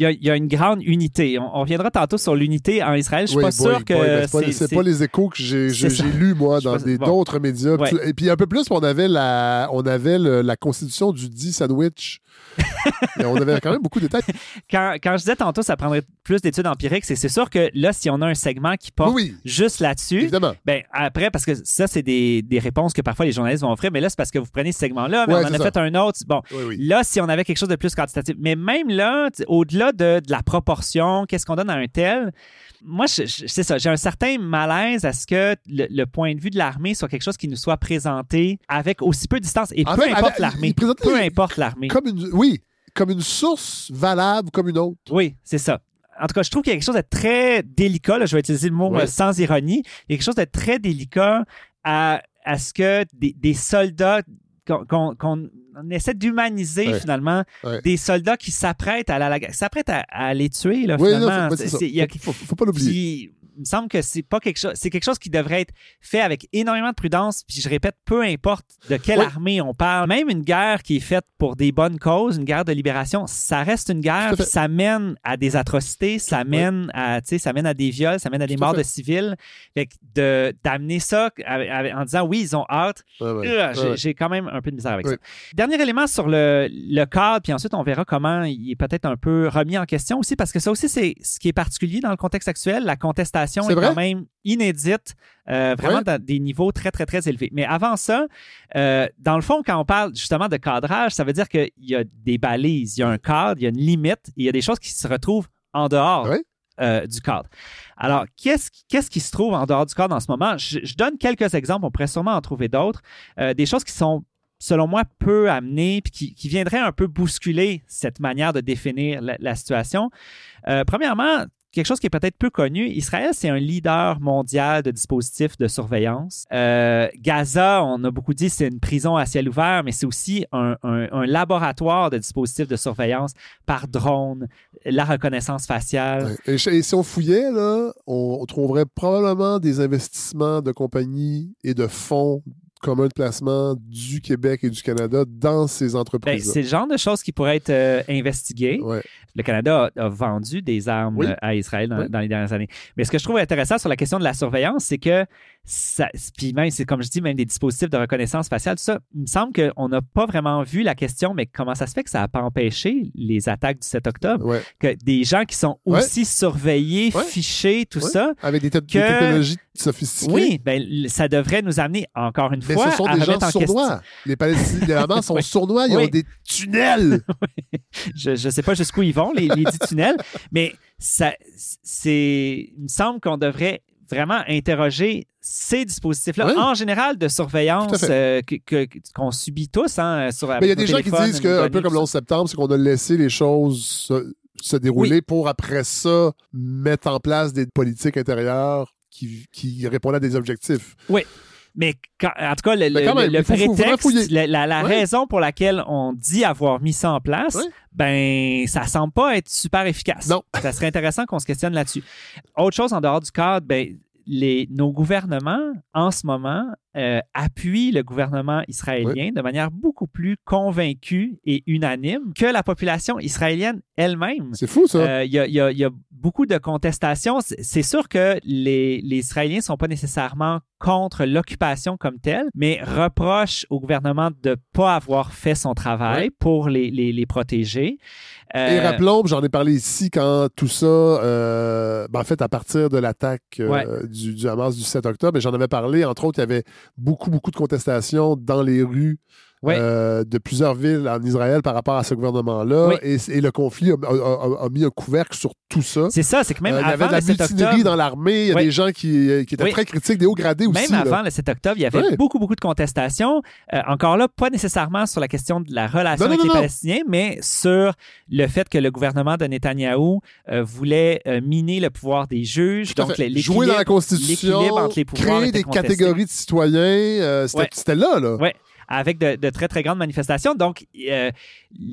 Il y, a, il y a une grande unité. On, on reviendra tantôt sur l'unité en Israël. Je suis Oui, pas boy, sûr que ben, c'est pas, c'est- pas les échos que j'ai j'ai- lus, moi, dans pense- des- bon. d'autres médias. Ouais. Et puis un peu plus, on avait la, on avait le- la constitution du dit sandwich. [laughs] Et on avait quand même beaucoup de détails. quand, quand je disais tantôt, ça prendrait plus d'études empiriques, c'est sûr que là, si on a un segment qui porte Oui, juste là-dessus, ben après, parce que ça, c'est des, des réponses que parfois les journalistes vont offrir, mais là, c'est parce que vous prenez ce segment-là, mais Ouais, on en a ça. fait un autre. Bon, Oui, oui. Là, si on avait quelque chose de plus quantitatif. Mais même là, au-delà de, de la proportion, qu'est-ce qu'on donne à un tel, moi, c'est ça, j'ai un certain malaise à ce que le, le point de vue de l'armée soit quelque chose qui nous soit présenté avec aussi peu de distance. Et En peu fait, importe l'armée. Peu importe l'armée. Comme une, oui, comme une source valable comme une autre. Oui, c'est ça. En tout cas, je trouve qu'il y a quelque chose de très délicat, là, je vais utiliser le mot euh, sans ironie, il y a quelque chose de très délicat à, à ce que des, des soldats, qu'on essaie d'humaniser Ouais. finalement, Ouais. des soldats qui s'apprêtent à, la, s'apprêtent à, à les tuer, là, Oui, non, finalement. faut- c'est ça. C'est- il y a- Faut, faut- faut pas l'oublier. Me semble que c'est pas quelque chose, c'est quelque chose qui devrait être fait avec énormément de prudence. Puis je répète, peu importe de quelle Oui. armée on parle, même une guerre qui est faite pour des bonnes causes, une guerre de libération, ça reste une guerre. Puis Ça mène à des atrocités, ça mène à, tu sais, ça mène à des viols, ça mène à des morts fait. de civils. Fait que de d'amener ça en disant oui, ils ont hâte. Euh, j'ai- quand même un peu de misère avec ça. Dernier élément sur le, le cadre, puis ensuite on verra comment il est peut-être un peu remis en question aussi, parce que ça aussi, c'est ce qui est particulier dans le contexte actuel. La contestation C'est est vrai? quand même inédite, euh, vraiment dans des niveaux très, très, très élevés. Mais avant ça, euh, dans le fond, quand on parle justement de cadrage, ça veut dire qu'il y a des balises, il y a un cadre, il y a une limite, et il y a des choses qui se retrouvent en dehors euh, du cadre. Alors, qu'est-ce qui- qu'est-ce qui se trouve en dehors du cadre en ce moment? Je, je donne quelques exemples, on pourrait sûrement en trouver d'autres. Euh, des choses qui sont, selon moi, peu amenées, puis qui, qui viendraient un peu bousculer cette manière de définir la, la situation. Euh, premièrement, quelque chose qui est peut-être peu connu, Israël, c'est un leader mondial de dispositifs de surveillance. Euh, Gaza, on a beaucoup dit, c'est une prison à ciel ouvert, mais c'est aussi un, un- un laboratoire de dispositifs de surveillance par drone, la reconnaissance faciale. Et si on fouillait, là, on, on trouverait probablement des investissements de compagnies et de fonds communs de placement du Québec et du Canada dans ces Ben, entreprises. c'est le genre de choses qui pourraient être euh, investiguées. Ouais. Le Canada a, a vendu des armes Oui. euh, à Israël dans, Oui. dans les dernières années. Mais ce que je trouve intéressant sur la question de la surveillance, c'est que ça, puis même, c'est comme je dis, même des dispositifs de reconnaissance faciale, tout ça, il me semble qu'on n'a pas vraiment vu la question, mais comment ça se fait que ça n'a pas empêché les attaques du 7 octobre? Ouais. Que des gens qui sont Ouais. aussi surveillés, fichés, tout ça, Avec des, te- des technologies oui, ben, ça devrait nous amener encore une Mais fois ce sont à des gens sournois. Les Palestiniens, les Hamas [laughs] sont Oui. sournois. Ils Oui. ont des tunnels. [laughs] je ne sais pas jusqu'où ils vont, les, les dix tunnels, mais ça, c'est, il me semble qu'on devrait vraiment interroger ces dispositifs-là, Oui. en général de surveillance euh, que- que- qu'on subit tous hein, sur Mais il y a des gens qui disent que, un peu comme le 11 septembre, c'est qu'on a laissé les choses se, se dérouler pour après ça mettre en place des politiques intérieures qui, qui répondent à des objectifs. Mais quand- en tout cas, le, Mais quand le- même, le il faut- faut vraiment prétexte, la, la- la Ouais. raison pour laquelle on dit avoir mis ça en place, Ouais. ben, ça semble pas être super efficace. Non. Ça serait intéressant qu'on se questionne là-dessus. Autre chose en dehors du cadre, ben, les, nos gouvernements, en ce moment, euh, appuient le gouvernement israélien de manière beaucoup plus convaincue et unanime que la population israélienne elle-même. C'est fou, ça. Euh, Il y, a, il y a- il y a beaucoup de contestations. C'est- sûr que les, les Israéliens ne sont pas nécessairement contre l'occupation comme telle, mais reprochent au gouvernement de ne pas avoir fait son travail pour les, les, les protéger. Et Euh, rappelons, j'en ai parlé ici, quand tout ça, euh, ben, en fait, à partir de l'attaque euh, Ouais. du, du Hamas du 7 octobre, j'en avais parlé, entre autres, il y avait beaucoup, beaucoup de contestations dans les rues Euh, de plusieurs villes en Israël par rapport à ce gouvernement-là. Oui. Et, et le conflit a, a- a- a mis un couvercle sur tout ça. C'est ça, c'est que même Euh, il y avait avant de la le 7 mutinerie octobre, dans l'armée. Il y a Oui. des gens qui, euh, qui étaient très critiques, des hauts gradés aussi. Même là. avant le 7 octobre, il y avait beaucoup, beaucoup de contestations. Euh, encore là, pas nécessairement sur la question de la relation Non, avec non, les. Palestiniens, mais sur le fait que le gouvernement de Netanyahou voulait miner le pouvoir des juges. Donc, Jouer dans la Constitution, entre les pouvoirs créer des contesté. catégories de citoyens, c'était là, là. Ouais, avec de, de très, très grandes manifestations. Donc, euh,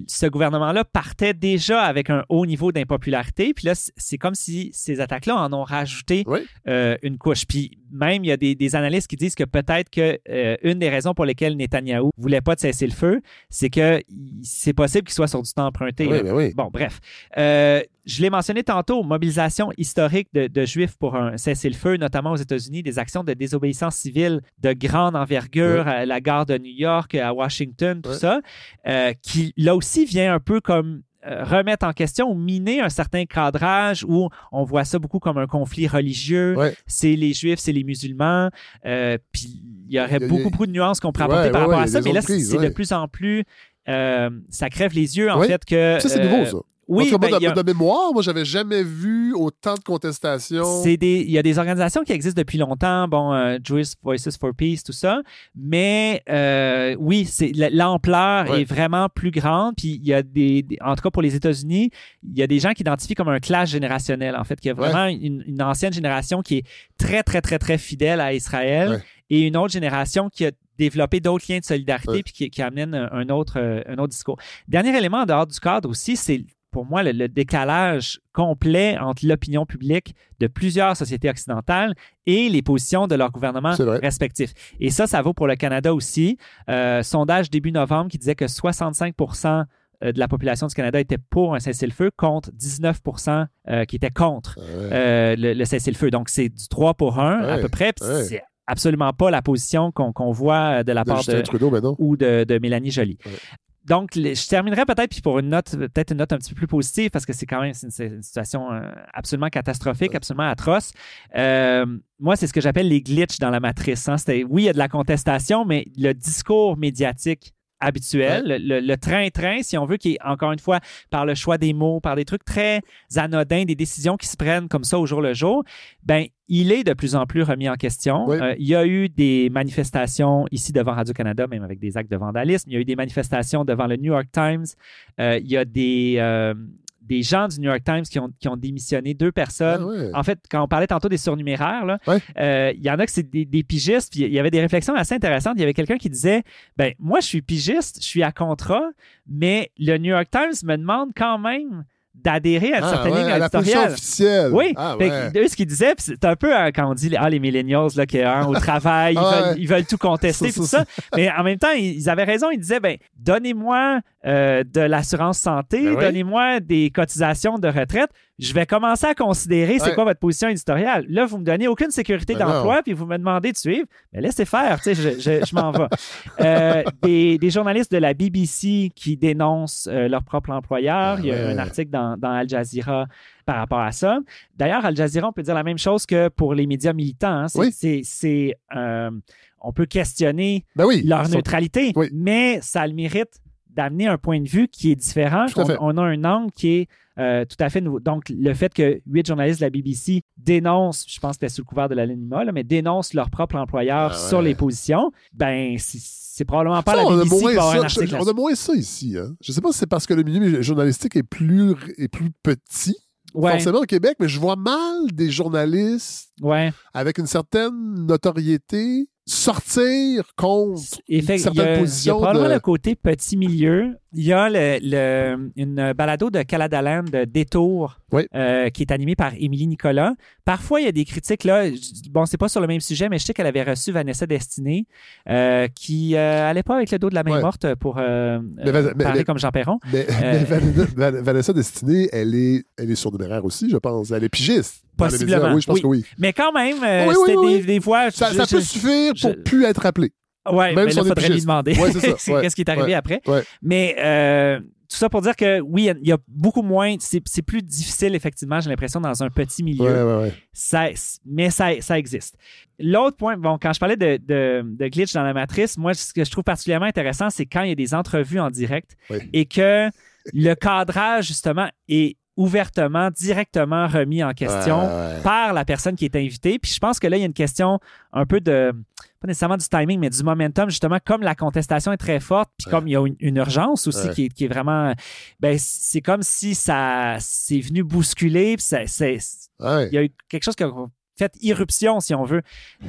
ce gouvernement-là partait déjà avec un haut niveau d'impopularité. Puis là, c'est comme si ces attaques-là en ont rajouté Oui. euh, une couche. Puis même, il y a des, des analystes qui disent que peut-être que euh, une des raisons pour lesquelles Netanyahou voulait pas de cesser le feu, c'est que c'est possible qu'il soit sur du temps emprunté. Oui, ben oui. Bon, bref. Euh, je l'ai mentionné tantôt, mobilisation historique de, de Juifs pour un cessez-le-feu, notamment aux États-Unis, des actions de désobéissance civile de grande envergure à la gare de New York, à Washington, tout ça, euh, qui là aussi vient un peu comme remettre en question ou miner un certain cadrage où on voit ça beaucoup comme un conflit religieux. Ouais. C'est les Juifs, c'est les musulmans. euh, puis il y aurait Il y a- il y beaucoup, beaucoup de nuances qu'on pourrait Ouais, apporter par ouais, rapport ouais, à ça. Mais là, c'est de plus en plus... euh, ça crève les yeux, en fait, que... Ça, c'est euh, nouveau, ça. En tout cas, moi, ben, de, a- mémoire, moi, j'avais jamais vu autant de contestations. Il y a des organisations qui existent depuis longtemps, bon, euh, Jewish Voices for Peace, tout ça. Mais euh, oui, l'ampleur Ouais. est vraiment plus grande. Puis il y a des, des- en tout cas pour les États-Unis, il y a des gens qui identifient comme un clash générationnel. En fait, qu'il y a vraiment une, une ancienne génération qui est très, très, très, très fidèle à Israël Ouais. et une autre génération qui a développé d'autres liens de solidarité Ouais. puis qui, qui amène un, un autre, euh, un autre discours. Dernier élément en dehors du cadre aussi, c'est pour moi le, le décalage complet entre l'opinion publique de plusieurs sociétés occidentales et les positions de leurs gouvernements respectifs. Et ça, ça vaut pour le Canada aussi. Euh, sondage début novembre qui disait que 65% euh, de la population du Canada était pour un cessez-le-feu contre 19% euh, qui étaient contre Ouais. euh, le, le cessez-le-feu. Donc, c'est du 3 pour 1 à peu près. Ouais. C'est absolument pas la position qu'on voit de la De part Justin de, Trudeau, ben ou de, de Mélanie Joly. Donc, je terminerai peut-être puis pour une note, peut-être une note un petit peu plus positive parce que c'est quand même une, situation euh, absolument catastrophique, absolument atroce. Euh, moi, c'est ce que j'appelle les glitches dans la matrice. hein. C'était, oui, il y a de la contestation, mais le discours médiatique habituel, le- le le train-train, si on veut, qui est encore une fois par le choix des mots, par des trucs très anodins, des décisions qui se prennent comme ça au jour le jour, ben il est de plus en plus remis en question. Oui. Euh, il y a eu des manifestations ici devant Radio-Canada, même avec des actes de vandalisme. Il y a eu des manifestations devant le New York Times. Euh, il y a des, euh, des gens du New York Times qui ont, qui ont démissionné, deux personnes. Ah ouais. En fait, quand on parlait tantôt des surnuméraires, Ouais. euh, il y en a que c'est des, des pigistes, puis il y avait des réflexions assez intéressantes. Il y avait quelqu'un qui disait ben moi, je suis pigiste, je suis à contrat, mais le New York Times me demande quand même d'adhérer à une Ah, certaine ouais, ligne à la position éditoriale. officielle. Oui, Ah, Fait ouais. que, eux, ce qu'ils disaient, c'est un peu hein, quand on dit ah, les millennials là, qui, hein, au travail, [laughs] ils, Ah, veulent, ouais. ils veulent tout contester, [laughs] tout ça. Mais en même temps, ils, ils avaient raison. Ils disaient ben, donnez-moi euh, de l'assurance santé, Ben oui. donnez-moi des cotisations de retraite. Je vais commencer à considérer c'est quoi votre position éditoriale. Là, vous me donnez aucune sécurité Ben d'emploi, puis vous me demandez de suivre. Mais laissez faire, je, je- je m'en vais. [laughs] Euh, des, des journalistes de la BBC qui dénoncent euh, leur propre employeur. Il y a ouais. un article dans, dans Al Jazeera par rapport à ça. D'ailleurs, Al Jazeera, on peut dire la même chose que pour les médias militants. hein. C'est, Oui. euh, on peut questionner Ben oui. leur sont- neutralité, Oui. mais ça a le mérite d'amener un point de vue qui est différent. On, a un angle qui est euh, tout à fait nouveau. Donc, le fait que huit journalistes de la BBC dénoncent, je pense que c'était sous le couvert de l'anonymat, mais dénoncent leur propre employeur Ah ouais. sur les positions, ben, c'est, probablement pas Ça, la on, a BBC qui moins va avoir un article je- on a moins ça ici. Hein. Je sais pas si c'est parce que le milieu journalistique est plus, est plus petit, Ouais, forcément au Québec, mais je vois mal des journalistes ouais. avec une certaine notoriété sortir contre a- certaines il y a positions. probablement de- le côté petit milieu. Il y a le, le- une balado de Caladaland Détour Oui. euh, qui est animée par Émilie Nicolas. Parfois, il y a des critiques là. Bon, c'est pas sur le même sujet, mais je sais qu'elle avait reçu Vanessa Destinée, euh, qui euh, allait pas avec le dos de la main Ouais. morte pour euh, Mais vas- mais- parler mais- comme Jean Perron. Mais, Vanessa Destinée, elle est, elle est surnuméraire aussi, je pense. Elle est pigiste. Possiblement, médias. Oui, je pense oui. que oui. Mais quand même, euh, Oui, oui, c'était oui, des, oui. des fois. Ça, je- ça je- peut suffire pour je- plus être appelé. Ouais, Même mais si là, on est faudrait lui demander Ouais, c'est ça, [laughs] ouais, qu'est-ce qui est arrivé ouais, après. ouais. Mais euh, tout ça pour dire que oui, il y a beaucoup moins. C'est plus difficile, effectivement, j'ai l'impression, dans un petit milieu. Ouais, ouais, ouais. Ça, mais ça, ça existe. L'autre point, bon, quand je parlais de, de, de glitch dans la matrice, moi, ce que je trouve particulièrement intéressant, c'est quand il y a des entrevues en direct Oui. et que le cadrage, justement, est ouvertement, directement remis en question Ouais, ouais. par la personne qui est invitée. Puis je pense que là, il y a une question un peu de, pas nécessairement du timing, mais du momentum, justement, comme la contestation est très forte, puis comme il y a une, une urgence aussi qui, est, qui est vraiment, ben, c'est comme si ça, c'est venu bousculer, puis ça- c'est, il y a eu quelque chose qui a fait irruption, si on veut,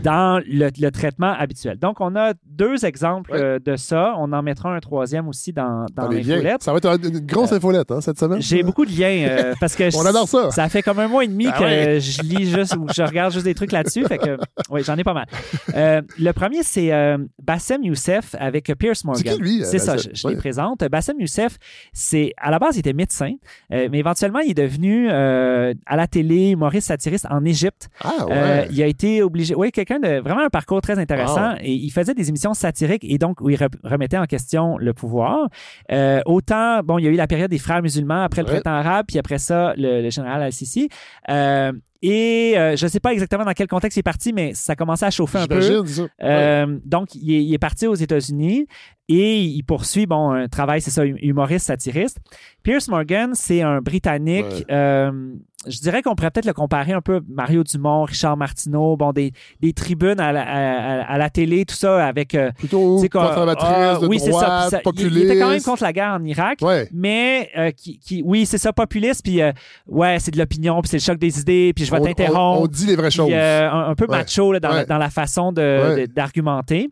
dans le, le traitement habituel. Donc, on a deux exemples Ouais. euh, de ça. On en mettra un troisième aussi dans, dans liens. l'infolette. Ça va être une grosse infolette hein, cette semaine. J'ai beaucoup de liens euh, [laughs] parce que On adore ça. Ça fait comme un mois et demi Ah que ouais. je lis juste ou je regarde juste des trucs là-dessus. Fait que oui, j'en ai pas mal. Euh, le premier, c'est euh, Bassem Youssef avec Pierce Morgan. C'est lui, euh, C'est ça, je, je les présente. Bassem Youssef, c'est à la base, il était médecin, euh, mais éventuellement, il est devenu euh, à la télé humoriste satiriste en Égypte. Ah ouais. Euh, il a été obligé. Oui, quelqu'un de vraiment un parcours très intéressant. Et il faisait des émissions satiriques et donc où il re- remettait en question le pouvoir. Euh, autant, bon, il y a eu la période des frères musulmans après le Ouais. printemps arabe, puis après ça, le, le général Al-Sisi. Euh, et euh, je ne sais pas exactement dans quel contexte il est parti, mais ça commençait à chauffer un peu. Ça. Euh, Donc, il est, il est parti aux États-Unis et il poursuit, bon, un travail, c'est ça, hum- humoriste, satiriste. Pierce Morgan, c'est un Britannique. Ouais. euh, je dirais qu'on pourrait peut-être le comparer un peu à Mario Dumont, Richard Martineau, bon, des, des tribunes à la, à, à la télé, tout ça, avec... euh, Plutôt conservatrice, ah, de oui, c'est ça. ça- populiste. Il, était quand même contre la guerre en Irak, Ouais. mais euh, qui, qui- oui, c'est ça, populiste, puis euh, ouais, c'est de l'opinion, puis c'est le choc des idées, puis je vais t'interrompre. On, on dit les vraies Puis, choses. euh, un, un peu Ouais. macho là, dans, Ouais. la, dans la façon de- de- d'argumenter.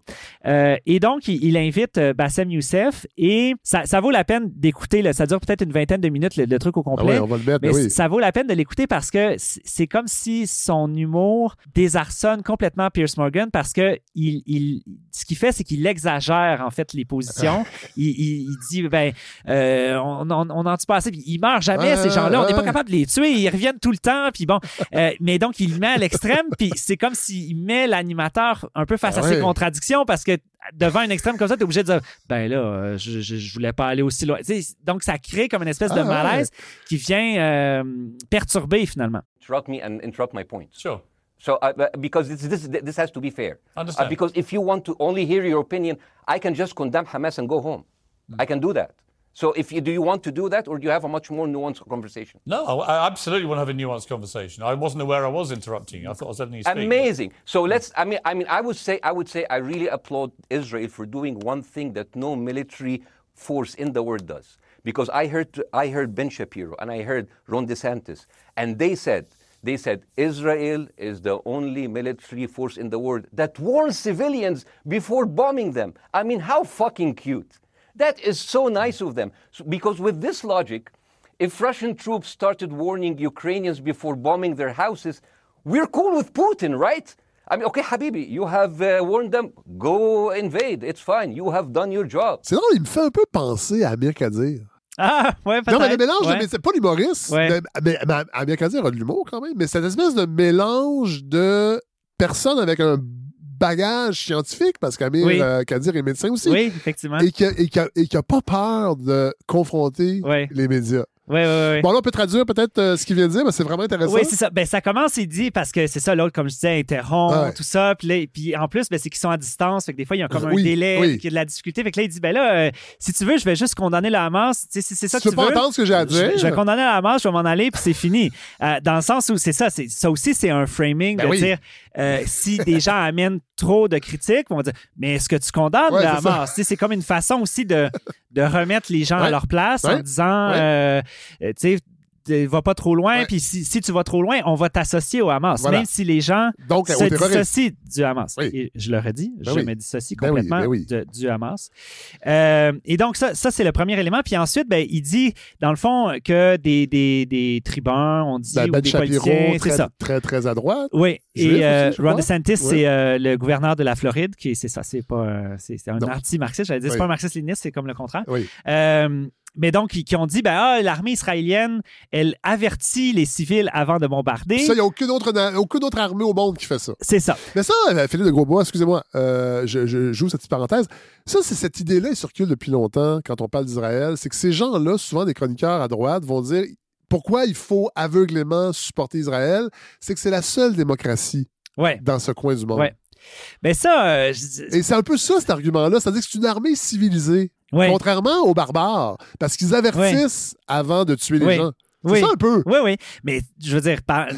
Euh, et donc, il, il invite euh, Bassem Youssef et ça, ça vaut la peine d'écouter. Ça dure peut-être une vingtaine de minutes, le, le truc au Ah complet. ouais, on va le mettre, Mais ben oui. ça vaut la peine de l'écouter parce que c'est comme si son humour désarçonne complètement Pierce Morgan parce que il, il- ce qu'il fait, c'est qu'il exagère en fait les positions. [laughs] il, il- il dit ben euh, on n'en tue pas assez, puis ils meurent jamais Ouais, ces gens-là. On n'est pas capable de les tuer, ils reviennent tout le temps. Puis bon, euh, mais donc il met à l'extrême, puis c'est comme s'il met l'animateur un peu face à ses ouais. contradictions parce que devant un extrême comme ça, tu es obligé de dire ben là, euh, je, je, je voulais pas aller aussi loin. Tu sais, donc ça crée comme une espèce de Ah, ouais. malaise qui vient euh, perturber finalement. interrupt me and interrupt my point. Sure. So, uh, uh, because this, this, this has to be fair. Understand. Uh, because if you want to only hear your opinion, I can just condemn Hamas and go home. I can do that. So, if you, do you want to do that, or do you have a much more nuanced conversation? No, I absolutely want to have a nuanced conversation. I wasn't aware I was interrupting you. I thought I was letting you speak. Amazing. So let's. I mean, I mean, I would say, I would say, I really applaud Israel for doing one thing that no military force in the world does. Because I heard, I heard Ben Shapiro and I heard Ron DeSantis, and they said, they said Israel is the only military force in the world that warns civilians before bombing them. I mean, how fucking cute. That is so nice of them. So- because with this logic, if Russian troops started warning Ukrainians before bombing their houses, we're cool with Putin, right? I mean, okay, Habibi, you have uh, warned them, go invade. It's fine. You have done your job. C'est drôle, il me fait un peu penser à Amir Kadir. Ah, ouais, peut-être. Non, mais le mélange, ouais. mais c'est pas l'humoriste. Ouais. de- Mais, mais Amir Kadir a de l'humour quand même, mais cette espèce de mélange de personnes avec un bagage scientifique, parce qu'Amir Oui. euh, Kadir est médecin aussi. Oui, effectivement. Et qui a, et qui a- et qui a pas peur de confronter les médias. Ouais, ouais, ouais. Bon, là, on peut traduire peut-être euh, ce qu'il vient de dire, mais c'est vraiment intéressant. Oui, c'est ça. Ben, ça commence, il dit, parce que c'est ça, l'autre, comme je disais, interrompt, Ouais. tout ça. Puis, là, puis en plus, ben, c'est qu'ils sont à distance. Fait que des fois, il y a comme un Oui, délai, oui. y a de la difficulté. Fait que là, il dit, ben là, euh, si tu veux, je vais juste condamner le Hamas. Tu sais, si c'est ça Tu que veux tu pas veux. entendre ce que j'ai à dire? Je, vais condamner le Hamas, je vais m'en aller, puis c'est fini. [laughs] Euh, dans le sens où c'est ça, c'est, ça aussi, c'est un framing Ben de oui. dire, euh, si des gens [laughs] amènent trop de critiques, on va dire, mais est-ce que tu condamnes Ouais, ça. Hamas? C'est comme une façon aussi de, de remettre les gens à leur place en disant, euh, euh, tu sais, tu va pas trop loin, puis si, si tu vas trop loin, on va t'associer au Hamas, Voilà. même si les gens Donc, se dissocient du Hamas. Oui. Et je le redis, Ben je oui. me dissocie Ben oui, complètement ben de- du Hamas. Euh, et donc, ça, ça c'est le premier élément. Puis ensuite, ben, il dit, dans le fond, que des, des, des tribuns, on dit, ou des Shapiro, politiciens, très, ça. très, très à droite. Oui, et euh, aussi, Ron. DeSantis, c'est euh, le gouverneur de la Floride, qui est- c'est ça, c'est pas, euh, c'est un Non. anti-marxiste, j'allais dire, c'est pas un marxiste-léniniste, c'est comme le contraire. Mais donc, qui, qui ont dit, ben, ah, l'armée israélienne, elle avertit les civils avant de bombarder. Ça, il n'y a aucune autre, aucune autre armée au monde qui fait ça. C'est ça. Mais ça, euh, Philippe de Grosbois, excusez-moi, euh, je, je joue cette petite parenthèse. Ça, c'est cette idée-là, elle circule depuis longtemps quand on parle d'Israël. C'est que ces gens-là, souvent des chroniqueurs à droite, vont dire pourquoi il faut aveuglément supporter Israël? C'est que c'est la seule démocratie Ouais. dans ce coin du monde. Ouais. Ben ça, euh, je- Et c'est un peu ça, cet argument-là. C'est-à-dire que c'est une armée civilisée. Ouais. Contrairement aux barbares. Parce qu'ils avertissent avant de tuer les gens. C'est Oui. ça un peu. Oui, oui. Mais je veux dire, par-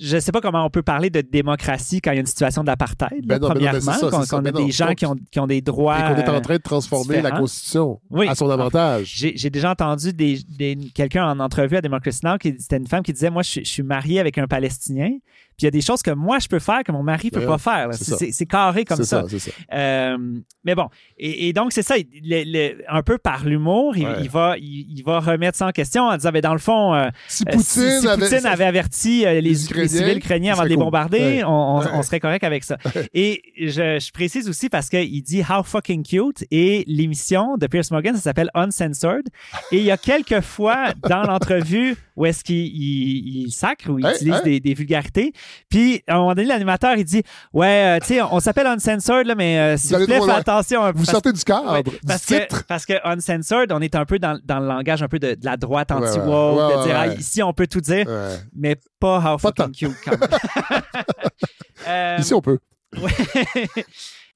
je sais pas comment on peut parler de démocratie quand il y a une situation d'apartheid, Ben ben ben premièrement, ça, qu'on qu'on a Ben non. des gens qui ont, qui ont des droits. Et qu'on est en train de transformer la. Constitution Oui. à son avantage. J'ai déjà entendu des, des- quelqu'un en entrevue à Democracy Now, qui c'était une femme qui disait Moi, je, suis- je suis mariée avec un Palestinien, puis il y a des choses que moi, je peux faire que mon mari peut Ouais, pas faire. c'est carré comme ça. Euh, mais bon, et, et donc c'est ça, le- le- un peu par l'humour, il, Ouais. il va, il, il va remettre ça en question en disant, ben, dans le fond, euh, Si euh, Poutine, si, si avait, Poutine avait averti les, les civils ukrainiens avant de les bombarder, Ouais. on, on- Ouais. on serait correct avec ça. Et je, je précise aussi parce qu'il dit How fucking cute et l'émission de Pierce Morgan, ça s'appelle Uncensored. Et il y a quelques fois dans l'entrevue où est-ce qu'il il, il sacre ou il Hey, utilise. Des, des vulgarités. Puis à un moment donné, l'animateur, il dit Ouais, euh, tu sais, on, on s'appelle Uncensored, là, mais euh, s'il vous plaît, loin. attention un peu. Vous Parce- sortez du cadre, Ouais, du parce, que, titre. parce que Uncensored, on est un peu dans, dans le langage un peu de, de la droite ouais. anti-woke, Ouais, de ouais, dire. Ah, ici on peut tout dire, mais pas how Pas fucking cute quand même. [laughs] Euh, Ici, on peut. [laughs]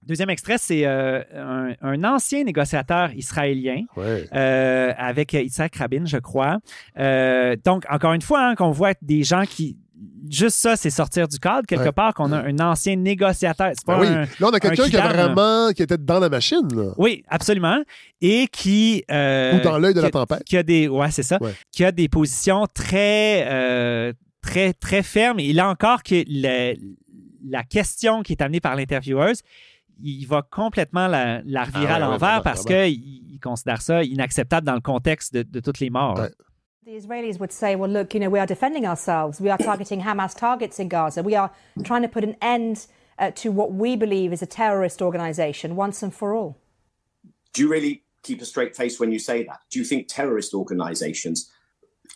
Deuxième extrait, c'est euh, un, un ancien négociateur israélien Ouais. euh, avec Yitzhak Rabin, je crois. Euh, donc, encore une fois, hein, qu'on voit des gens qui... Juste ça, c'est sortir du cadre, quelque Ouais. part, qu'on a un ancien négociateur. C'est pas Ben oui. un- Là, on a quelqu'un un qui a vraiment, qui était dans la machine, là. Oui, absolument. Et qui... euh, Ou dans l'œil de la tempête. Qui a des... Ouais, c'est ça. Ouais. Qui a des positions très... euh, très, très fermes. Et là encore, que le- la question qui est amenée par l'intervieweuse, il va complètement la, la revirer Ah à l'envers parce qu'il il considère ça inacceptable dans le contexte de, de toutes les morts. The Israelis would say, well, look, you know, we are defending ourselves. We are targeting Hamas targets in Gaza. We are trying to put an end uh, to what we believe is a terrorist organization once and for all. Do you really keep a straight face when you say that? Do you think terrorist organizations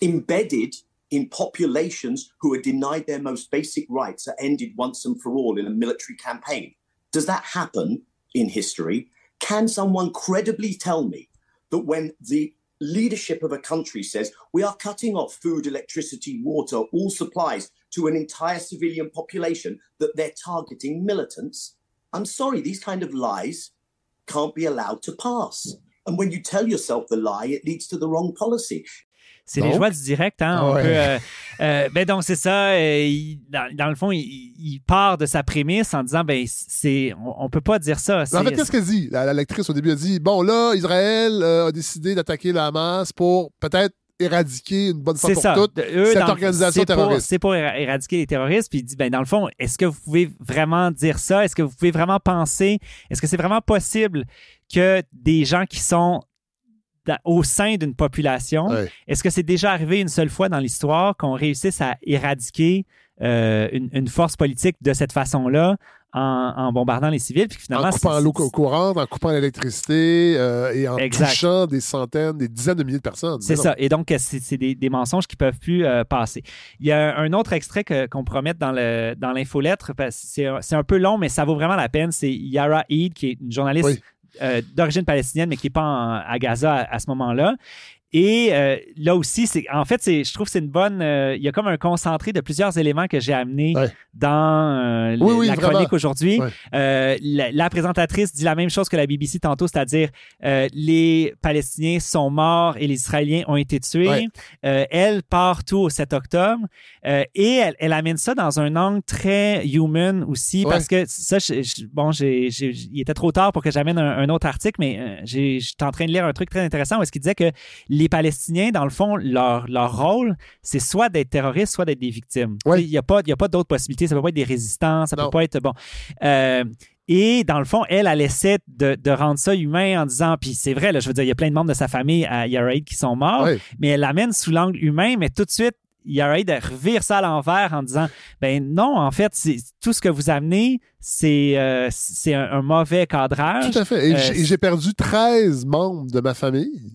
embedded in populations who are denied their most basic rights are ended once and for all in a military campaign? Does that happen in history? Can someone credibly tell me that when the leadership of a country says we are cutting off food, electricity, water, all supplies to an entire civilian population, that they're targeting militants? I'm sorry, these kind of lies can't be allowed to pass. And when you tell yourself the lie, it leads to the wrong policy. C'est les joies du direct, hein? On Ouais. peut, euh, euh, ben donc, c'est ça. euh, il- dans, dans le fond, il, il part de sa prémisse en disant ben, c'est, on, on peut pas dire ça. En fait, qu'est-ce qu'elle dit? La, la lectrice, au début, a dit Bon, là, Israël a décidé d'attaquer la Hamas pour peut-être éradiquer une bonne fois pour ça. toutes De- eux, cette dans organisation terroriste. C'est pour éra- éradiquer les terroristes. Puis il dit, ben, dans le fond, est-ce que vous pouvez vraiment dire ça? Est-ce que vous pouvez vraiment penser? Est-ce que c'est vraiment possible que des gens qui sont dans- au sein d'une population, est-ce que c'est déjà arrivé une seule fois dans l'histoire qu'on réussisse à éradiquer euh, une, une force politique de cette façon-là en, en bombardant les civils? Puis finalement, En coupant l'eau cou- courante, en coupant l'électricité euh, et en Exact. touchant des centaines, des dizaines de milliers de personnes. C'est ça. Et donc, euh, c'est des, des mensonges qui peuvent plus euh, passer. Il y a un autre extrait qu'on pourra mettre dans le dans l'infolettre. un- c'est un peu long, mais ça vaut vraiment la peine. C'est Yara Eid, qui est une journaliste Oui. Euh, d'origine palestinienne, mais qui n'est pas à Gaza à ce moment-là. Et euh, là aussi, c'est en fait, c'est- je trouve que c'est une bonne. euh, il y a comme un concentré de plusieurs éléments que j'ai amenés Ouais. dans euh, le- Oui, oui, la vraiment. chronique aujourd'hui. Ouais. Euh, la, la présentatrice dit la même chose que la BBC tantôt, c'est-à-dire euh, les Palestiniens sont morts et les Israéliens ont été tués. Ouais. Euh, elle part tout au 7 octobre euh, et elle, elle amène ça dans un angle très human aussi parce que ça, je- je- bon, j'ai, j'ai- il était trop tard pour que j'amène un, un autre article, mais j'ai- j'étais en train de lire un truc très intéressant où est-ce qu'il disait que les Palestiniens, dans le fond, leur, leur rôle, c'est soit d'être terroristes, soit d'être des victimes. Ouais. Il n'y a pas, y a pas d'autres possibilités. Ça peut pas être des résistants, ça peut pas être bon. Euh, et dans le fond, elle, elle essaie de, de rendre ça humain en disant, puis c'est vrai, là, je veux dire, il y a plein de membres de sa famille à Yaraid qui sont morts, Ouais. mais elle l'amène sous l'angle humain, mais tout de suite, Yaraid revire ça à l'envers en disant, ben non, en fait, tout ce que vous amenez, c'est euh, un, un mauvais cadrage. Tout à fait. Et Euh, j'ai perdu 13 membres de ma famille.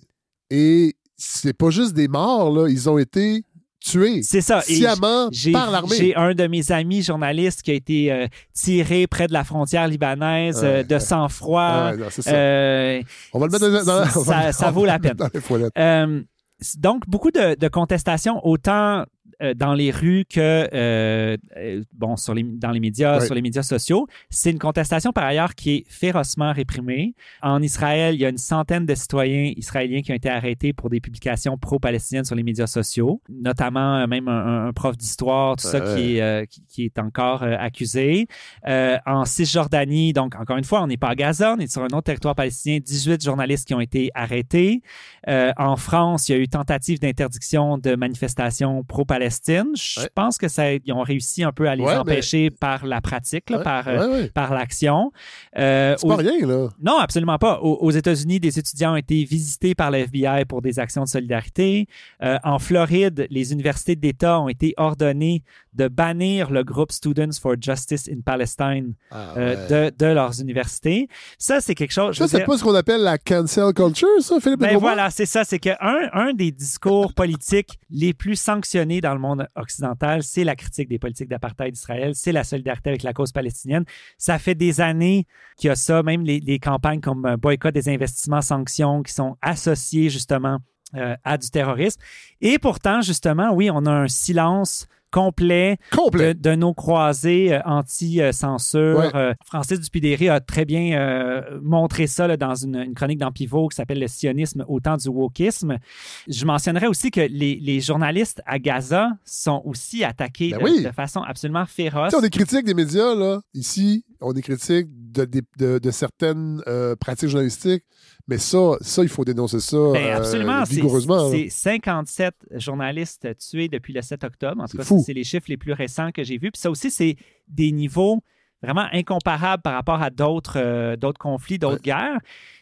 Et c'est pas juste des morts, là. Ils ont été tués C'est ça. Sciemment par l'armée. J'ai un de mes amis journalistes qui a été euh, tiré près de la frontière libanaise euh, de sang-froid. Ouais. Euh, On va le mettre dans, dans- va ça, ça vaut la peine. Dans les donc, beaucoup de, de contestations, autant dans les rues que euh, euh, bon, sur les, dans les médias, sur les médias sociaux. C'est une contestation, par ailleurs, qui est férocement réprimée. En Israël, il y a une centaine de citoyens israéliens qui ont été arrêtés pour des publications pro-palestiniennes sur les médias sociaux, notamment euh, même un, un prof d'histoire, tout ça, qui est, euh, qui, qui est encore euh, accusé. Euh, en Cisjordanie, donc encore une fois, on n'est pas à Gaza, on est sur un autre territoire palestinien, 18 journalistes qui ont été arrêtés. Euh, en France, il y a eu tentative d'interdiction de manifestations Je Ouais. pense que ça, ils ont réussi un peu à les Ouais, mais- empêcher par la pratique, là, Ouais, par, euh, par l'action. Euh, C'est pas aux- rien, là. non, absolument pas. Aux, aux États-Unis, des étudiants ont été visités par le FBI pour des actions de solidarité. Euh, en Floride, les universités d'État ont été ordonnées de bannir le groupe Students for Justice in Palestine Ah, euh, de, de leurs universités. Ça, c'est quelque chose. je Ça, c'est dire- pas ce qu'on appelle la cancel culture, ça, Philippe ben voilà, c'est ça. C'est que un, un des discours politiques les plus sanctionnés dans le monde occidental, c'est la critique des politiques d'apartheid d'Israël, c'est la solidarité avec la cause palestinienne. Ça fait des années qu'il y a ça, même les, campagnes comme euh, boycott des investissements, sanctions, qui sont associées justement euh, à du terrorisme. Et pourtant, justement, oui, on a un silence complet, Complet. De, de nos croisés euh, anti-censure. Ouais. Euh, Francis Dupidéry a très bien euh, montré ça là, dans une, une chronique dans Pivot qui s'appelle Le sionisme au temps du wokisme. Je mentionnerais aussi que les, les journalistes à Gaza sont aussi attaqués Ben de, oui. de façon absolument féroce. Tu sais, on est critique des médias, là. Ici, on est critique de, de, de- de certaines euh, pratiques journalistiques. Mais ça, ça, il faut dénoncer ça Ben, euh, absolument. Vigoureusement. C'est 57 journalistes tués depuis le 7 octobre. En tout cas, c'est les chiffres les plus récents que j'ai vus. Puis ça aussi, c'est des niveaux vraiment incomparables par rapport à d'autres euh, d'autres conflits, d'autres guerres.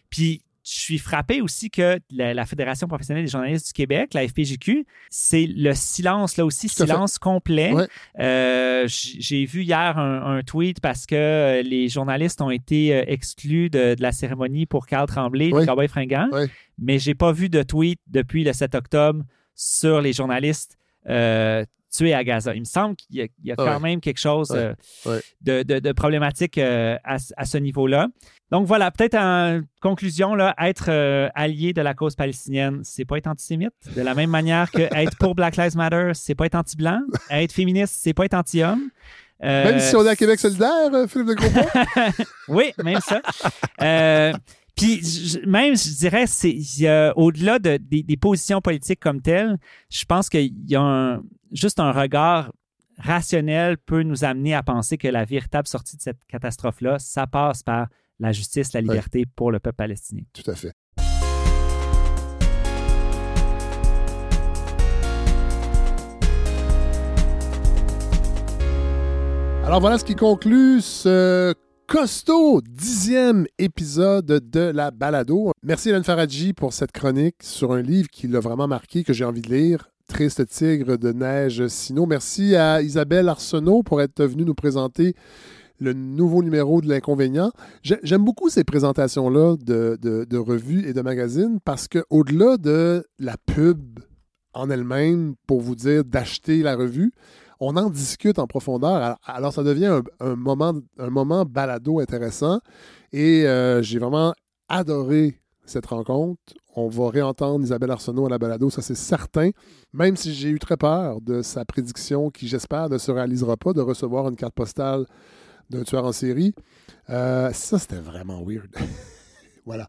Puis je suis frappé aussi que la, la Fédération professionnelle des journalistes du Québec, la FPJQ, c'est le silence, là aussi, fait. silence complet. Ouais. Euh, J'ai vu hier un, un tweet parce que euh, les journalistes ont été euh, exclus de, de la cérémonie pour Carl Tremblay, Ouais. du Cowboy fringant, Ouais. mais j'ai pas vu de tweet depuis le 7 octobre sur les journalistes euh, tués à Gaza. Il me semble qu'il y a, il y a Ah quand ouais. même quelque chose Ouais. euh, Ouais. de, de- de problématique euh, à, ce- à ce niveau-là. Donc voilà, peut-être en conclusion, là, être euh, allié de la cause palestinienne, c'est pas être antisémite. De la même manière que [laughs] être pour Black Lives Matter, c'est pas être anti-blanc. Être féministe, c'est pas être anti-homme. Même si on est à Québec solidaire, Philippe de Grosbois? [laughs] oui, même ça. Puis je- même, je dirais, c'est au-delà de- des, des positions politiques comme telles, je pense qu'il y a un- juste un regard rationnel peut nous amener à penser que la véritable sortie de cette catastrophe-là, ça passe par la justice, la liberté pour le peuple palestinien. Tout à fait. Alors voilà ce qui conclut ce costaud dixième épisode de la balado. Merci Hélène Faradji pour cette chronique sur un livre qui l'a vraiment marqué, que j'ai envie de lire. Triste tigre de neige Sino. Merci à Isabelle Arsenault pour être venue nous présenter le nouveau numéro de l'inconvénient. J'ai- J'aime beaucoup ces présentations-là de, revues et de magazines parce que au-delà de la pub en elle-même pour vous dire d'acheter la revue, on en discute en profondeur. Alors, ça devient un, moment, un balado intéressant et euh, j'ai vraiment adoré cette rencontre. On va réentendre Isabelle Arsenault à la balado, ça c'est certain, même si j'ai eu très peur de sa prédiction qui, j'espère, ne se réalisera pas, de recevoir une carte postale d'un tueur en série. Euh, ça, c'était vraiment weird. [laughs] voilà.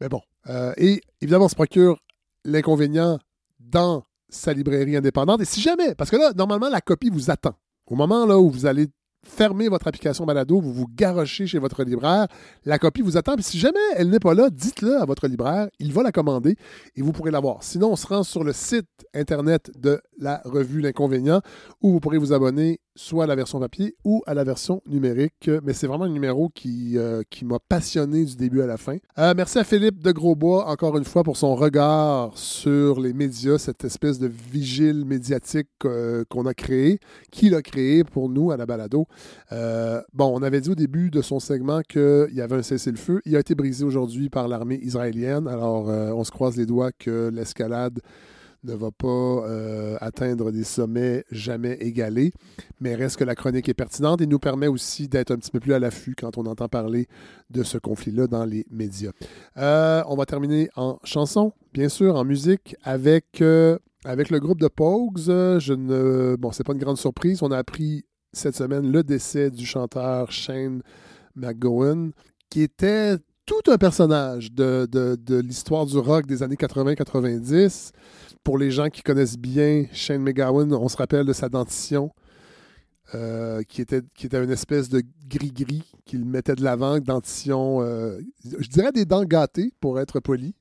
Mais bon. Euh, et évidemment, on se procure l'inconvénient dans sa librairie indépendante. Et si jamais, parce que là, normalement, la copie vous attend. Au moment là où vous allez fermer votre application balado, vous vous garochez chez votre libraire, la copie vous attend. Puis si jamais elle n'est pas là, dites-le à votre libraire, il va la commander et vous pourrez l'avoir. Sinon, on se rend sur le site internet de la revue L'Inconvénient où vous pourrez vous abonner soit à la version papier ou à la version numérique. Mais c'est vraiment un numéro qui, euh, qui m'a passionné du début à la fin. Euh, merci à Philippe de Grosbois, encore une fois, pour son regard sur les médias, cette espèce de vigile médiatique euh, qu'on a créé, qu'il a créé pour nous à la balado. Euh, bon, on avait dit au début de son segment qu'il y avait un cessez-le-feu. Il a été brisé aujourd'hui par l'armée israélienne. Alors, euh, on se croise les doigts que l'escalade ne va pas euh, atteindre des sommets jamais égalés, mais reste que la chronique est pertinente et nous permet aussi d'être un petit peu plus à l'affût quand on entend parler de ce conflit-là dans les médias. On va terminer en chanson, bien sûr, en musique, avec, le groupe de Pogues. Je ne, bon, c'est pas une grande surprise. On a appris cette semaine le décès du chanteur Shane McGowan, qui était tout un personnage de, l'histoire du rock des années 80-90. Pour les gens qui connaissent bien Shane McGowan, on se rappelle de sa dentition, euh, qui, était, qui une espèce de gris-gris qu'il mettait de l'avant, dentition, euh, je dirais des dents gâtées, pour être poli.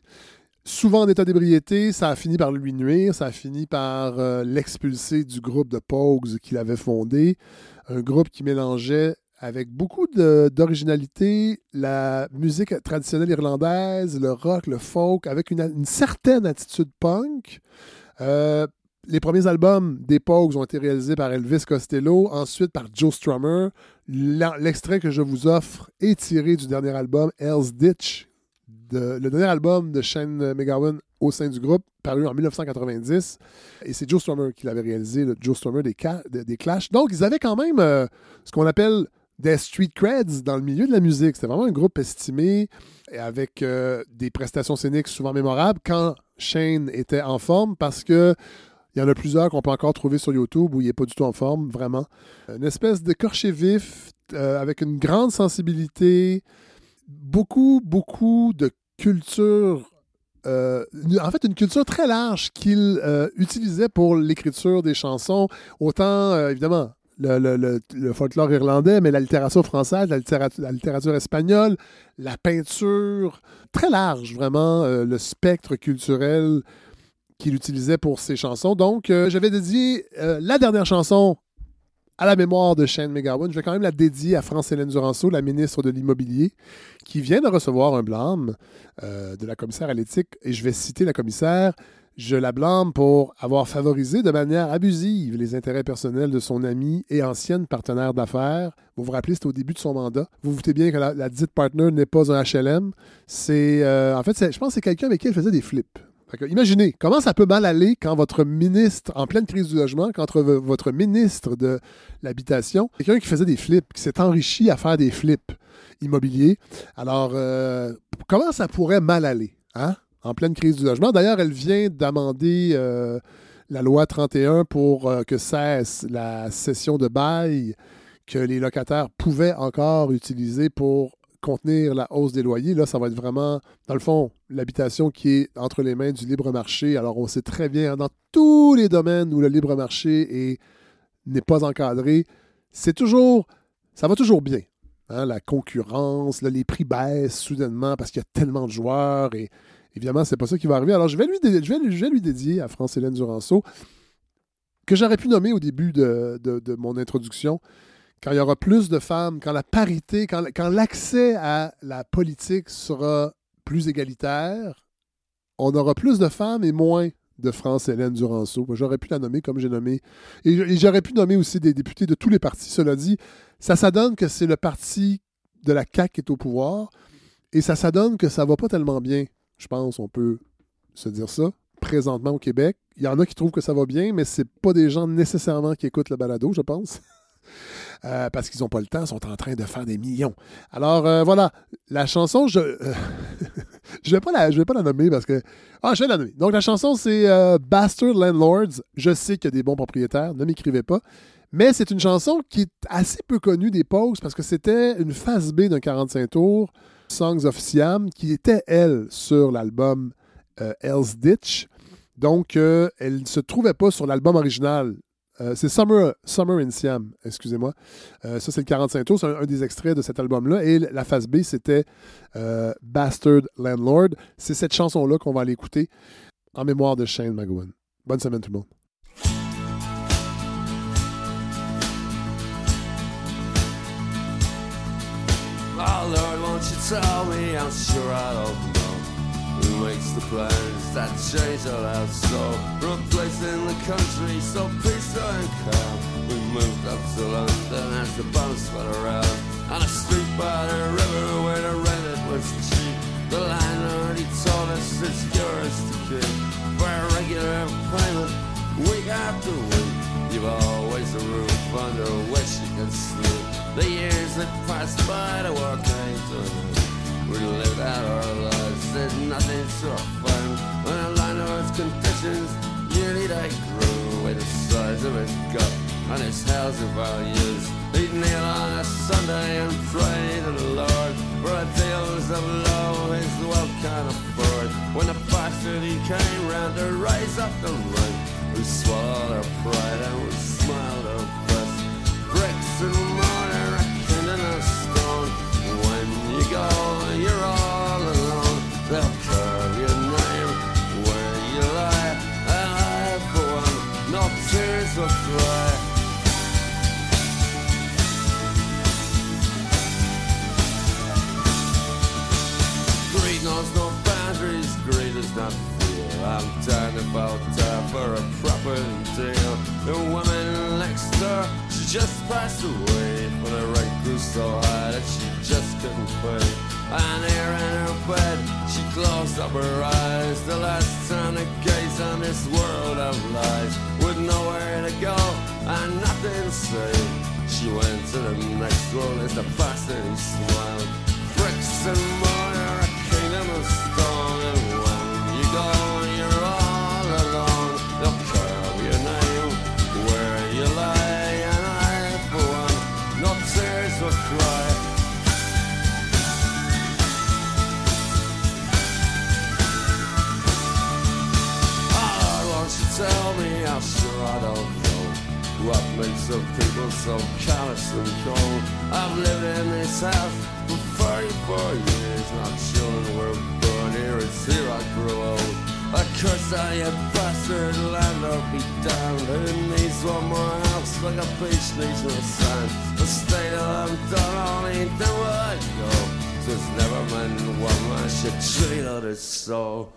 Souvent en état d'ébriété, ça a fini par lui nuire, ça a fini par euh, l'expulser du groupe de Pogues qu'il avait fondé, un groupe qui mélangeait avec beaucoup d'originalité la musique traditionnelle irlandaise, le rock, le folk, avec une, certaine attitude punk. Euh, les premiers albums des Pogues ont été réalisés par Elvis Costello, ensuite par Joe Strummer. L'extrait que je vous offre est tiré du dernier album Hell's Ditch, de- le dernier album de Shane McGowan au sein du groupe, paru en 1990. Et c'est Joe Strummer qui l'avait réalisé, Joe Strummer des, de- des Clash. Donc, ils avaient quand même euh, ce qu'on appelle des street creds dans le milieu de la musique. C'était vraiment un groupe estimé avec euh, des prestations scéniques souvent mémorables quand Shane était en forme parce que Il y en a plusieurs qu'on peut encore trouver sur YouTube où il n'est pas du tout en forme, vraiment. Une espèce d'écorché vif euh, avec une grande sensibilité, beaucoup, beaucoup de culture. euh, en fait, une culture très large qu'il euh, utilisait pour l'écriture des chansons. Autant, euh, évidemment, le, le- le- folklore irlandais, mais la littérature française, la littérature, la littérature espagnole, la peinture, très large, vraiment, le spectre culturel qu'il utilisait pour ses chansons. Donc, j'avais dédié la dernière chanson à la mémoire de Shane McGowan. Je vais quand même la dédier à France-Hélène Duranceau, la ministre de l'Immobilier, qui vient de recevoir un blâme euh, de la commissaire à l'éthique. Et je vais citer la commissaire. Je la blâme pour avoir favorisé de manière abusive les intérêts personnels de son amie et ancienne partenaire d'affaires. Vous vous rappelez, c'était au début de son mandat. Vous vous doutez bien que la, dite partner n'est pas un HLM. C'est, euh, en fait, je pense que c'est quelqu'un avec qui elle faisait des flips. Imaginez comment ça peut mal aller quand votre ministre, en pleine crise du logement, quand votre, votre ministre de l'habitation, quelqu'un qui faisait des flips, qui s'est enrichi à faire des flips immobiliers. Alors, euh, comment ça pourrait mal aller, hein? En pleine crise du logement? D'ailleurs, elle vient d'amender euh, la loi 31 pour euh, que cesse la cession de bail que les locataires pouvaient encore utiliser pour contenir la hausse des loyers. Là, ça va être vraiment, dans le fond, l'habitation qui est entre les mains du libre marché. Alors, on sait très bien, hein, dans tous les domaines où le libre marché est- n'est pas encadré, c'est toujours, ça va toujours bien. hein, la concurrence, les prix baissent soudainement parce qu'il y a tellement de joueurs et évidemment, c'est pas ça qui va arriver. Alors, je vais lui, dédier à France-Hélène Duranceau, que j'aurais pu nommer au début de mon introduction, quand il y aura plus de femmes, quand la parité, quand, l'accès à la politique sera plus égalitaire, on aura plus de femmes et moins de France-Hélène Duranceau. J'aurais pu la nommer comme j'ai nommé. Et, j'aurais pu nommer aussi des députés de tous les partis. Cela dit, ça s'adonne que c'est le parti de la CAQ qui est au pouvoir. Et ça s'adonne que ça va pas tellement bien. Je pense, on peut se dire ça. Présentement au Québec, il y en a qui trouvent que ça va bien, mais c'est pas des gens nécessairement qui écoutent le balado, je pense. [laughs] Euh, parce qu'ils n'ont pas le temps, sont en train de faire des millions. Alors euh, voilà, la chanson, je euh, [laughs] je vais pas la nommer parce que ah je vais la nommer. Donc la chanson c'est euh, Bastard Landlords. Je sais qu'il y a des bons propriétaires, ne m'écrivez pas. Mais c'est une chanson qui est assez peu connue des Pogues parce que c'était une phase B d'un 45 tours, Songs of qui était, elle, sur l'album Hell's Ditch. Donc, elle ne se trouvait pas sur l'album original. Euh, c'est Summer, Summer in Siam, excusez-moi. Euh, ça, c'est le 45 tours, c'est un, des extraits de cet album-là. Et la phase B, c'était euh, Bastard Landlord. C'est cette chanson-là qu'on va aller écouter en mémoire de Shane McGowan. Bonne semaine, tout le monde. Makes the plans that change our lives so? From a place in the country so peaceful and calm. We moved up to London as the bombs spun around. On a street by the river where the rent it was cheap. The landlord he told us it's yours to keep. For a regular payment, week after week. You've always a roof under which you can sleep. The years that passed by, the work ain't done. We lived out our lives, did nothing so fun. When a landlord's conditions nearly they grew with the size of his gut and his housing values. He'd kneel on a Sunday and pray to the Lord for a deals of low his wealth can't afford. When the bastard he came round to raise up the rent, we swallowed our pride and we smiled our best. Bricks and mortar, a kindling of stone. When you go, I'm down about time for a proper deal. The woman next door, she just passed away. But the rent grew so high that she just couldn't pay. And here in her bed, she closed up her eyes. The last time to gaze on this world of lies. With nowhere to go and nothing to say. She went to the next world as the bastard smiled. Bricks and mortar, a kingdom of stone. What makes some people so callous and cold? I've lived in this house for 34 years. My children were born here, it's here I grew old. A curse on you bastard landlord be damned. Who needs one more house like a beach needs a sand? The state of them done only the way I go. Just never mind one man should treat others so.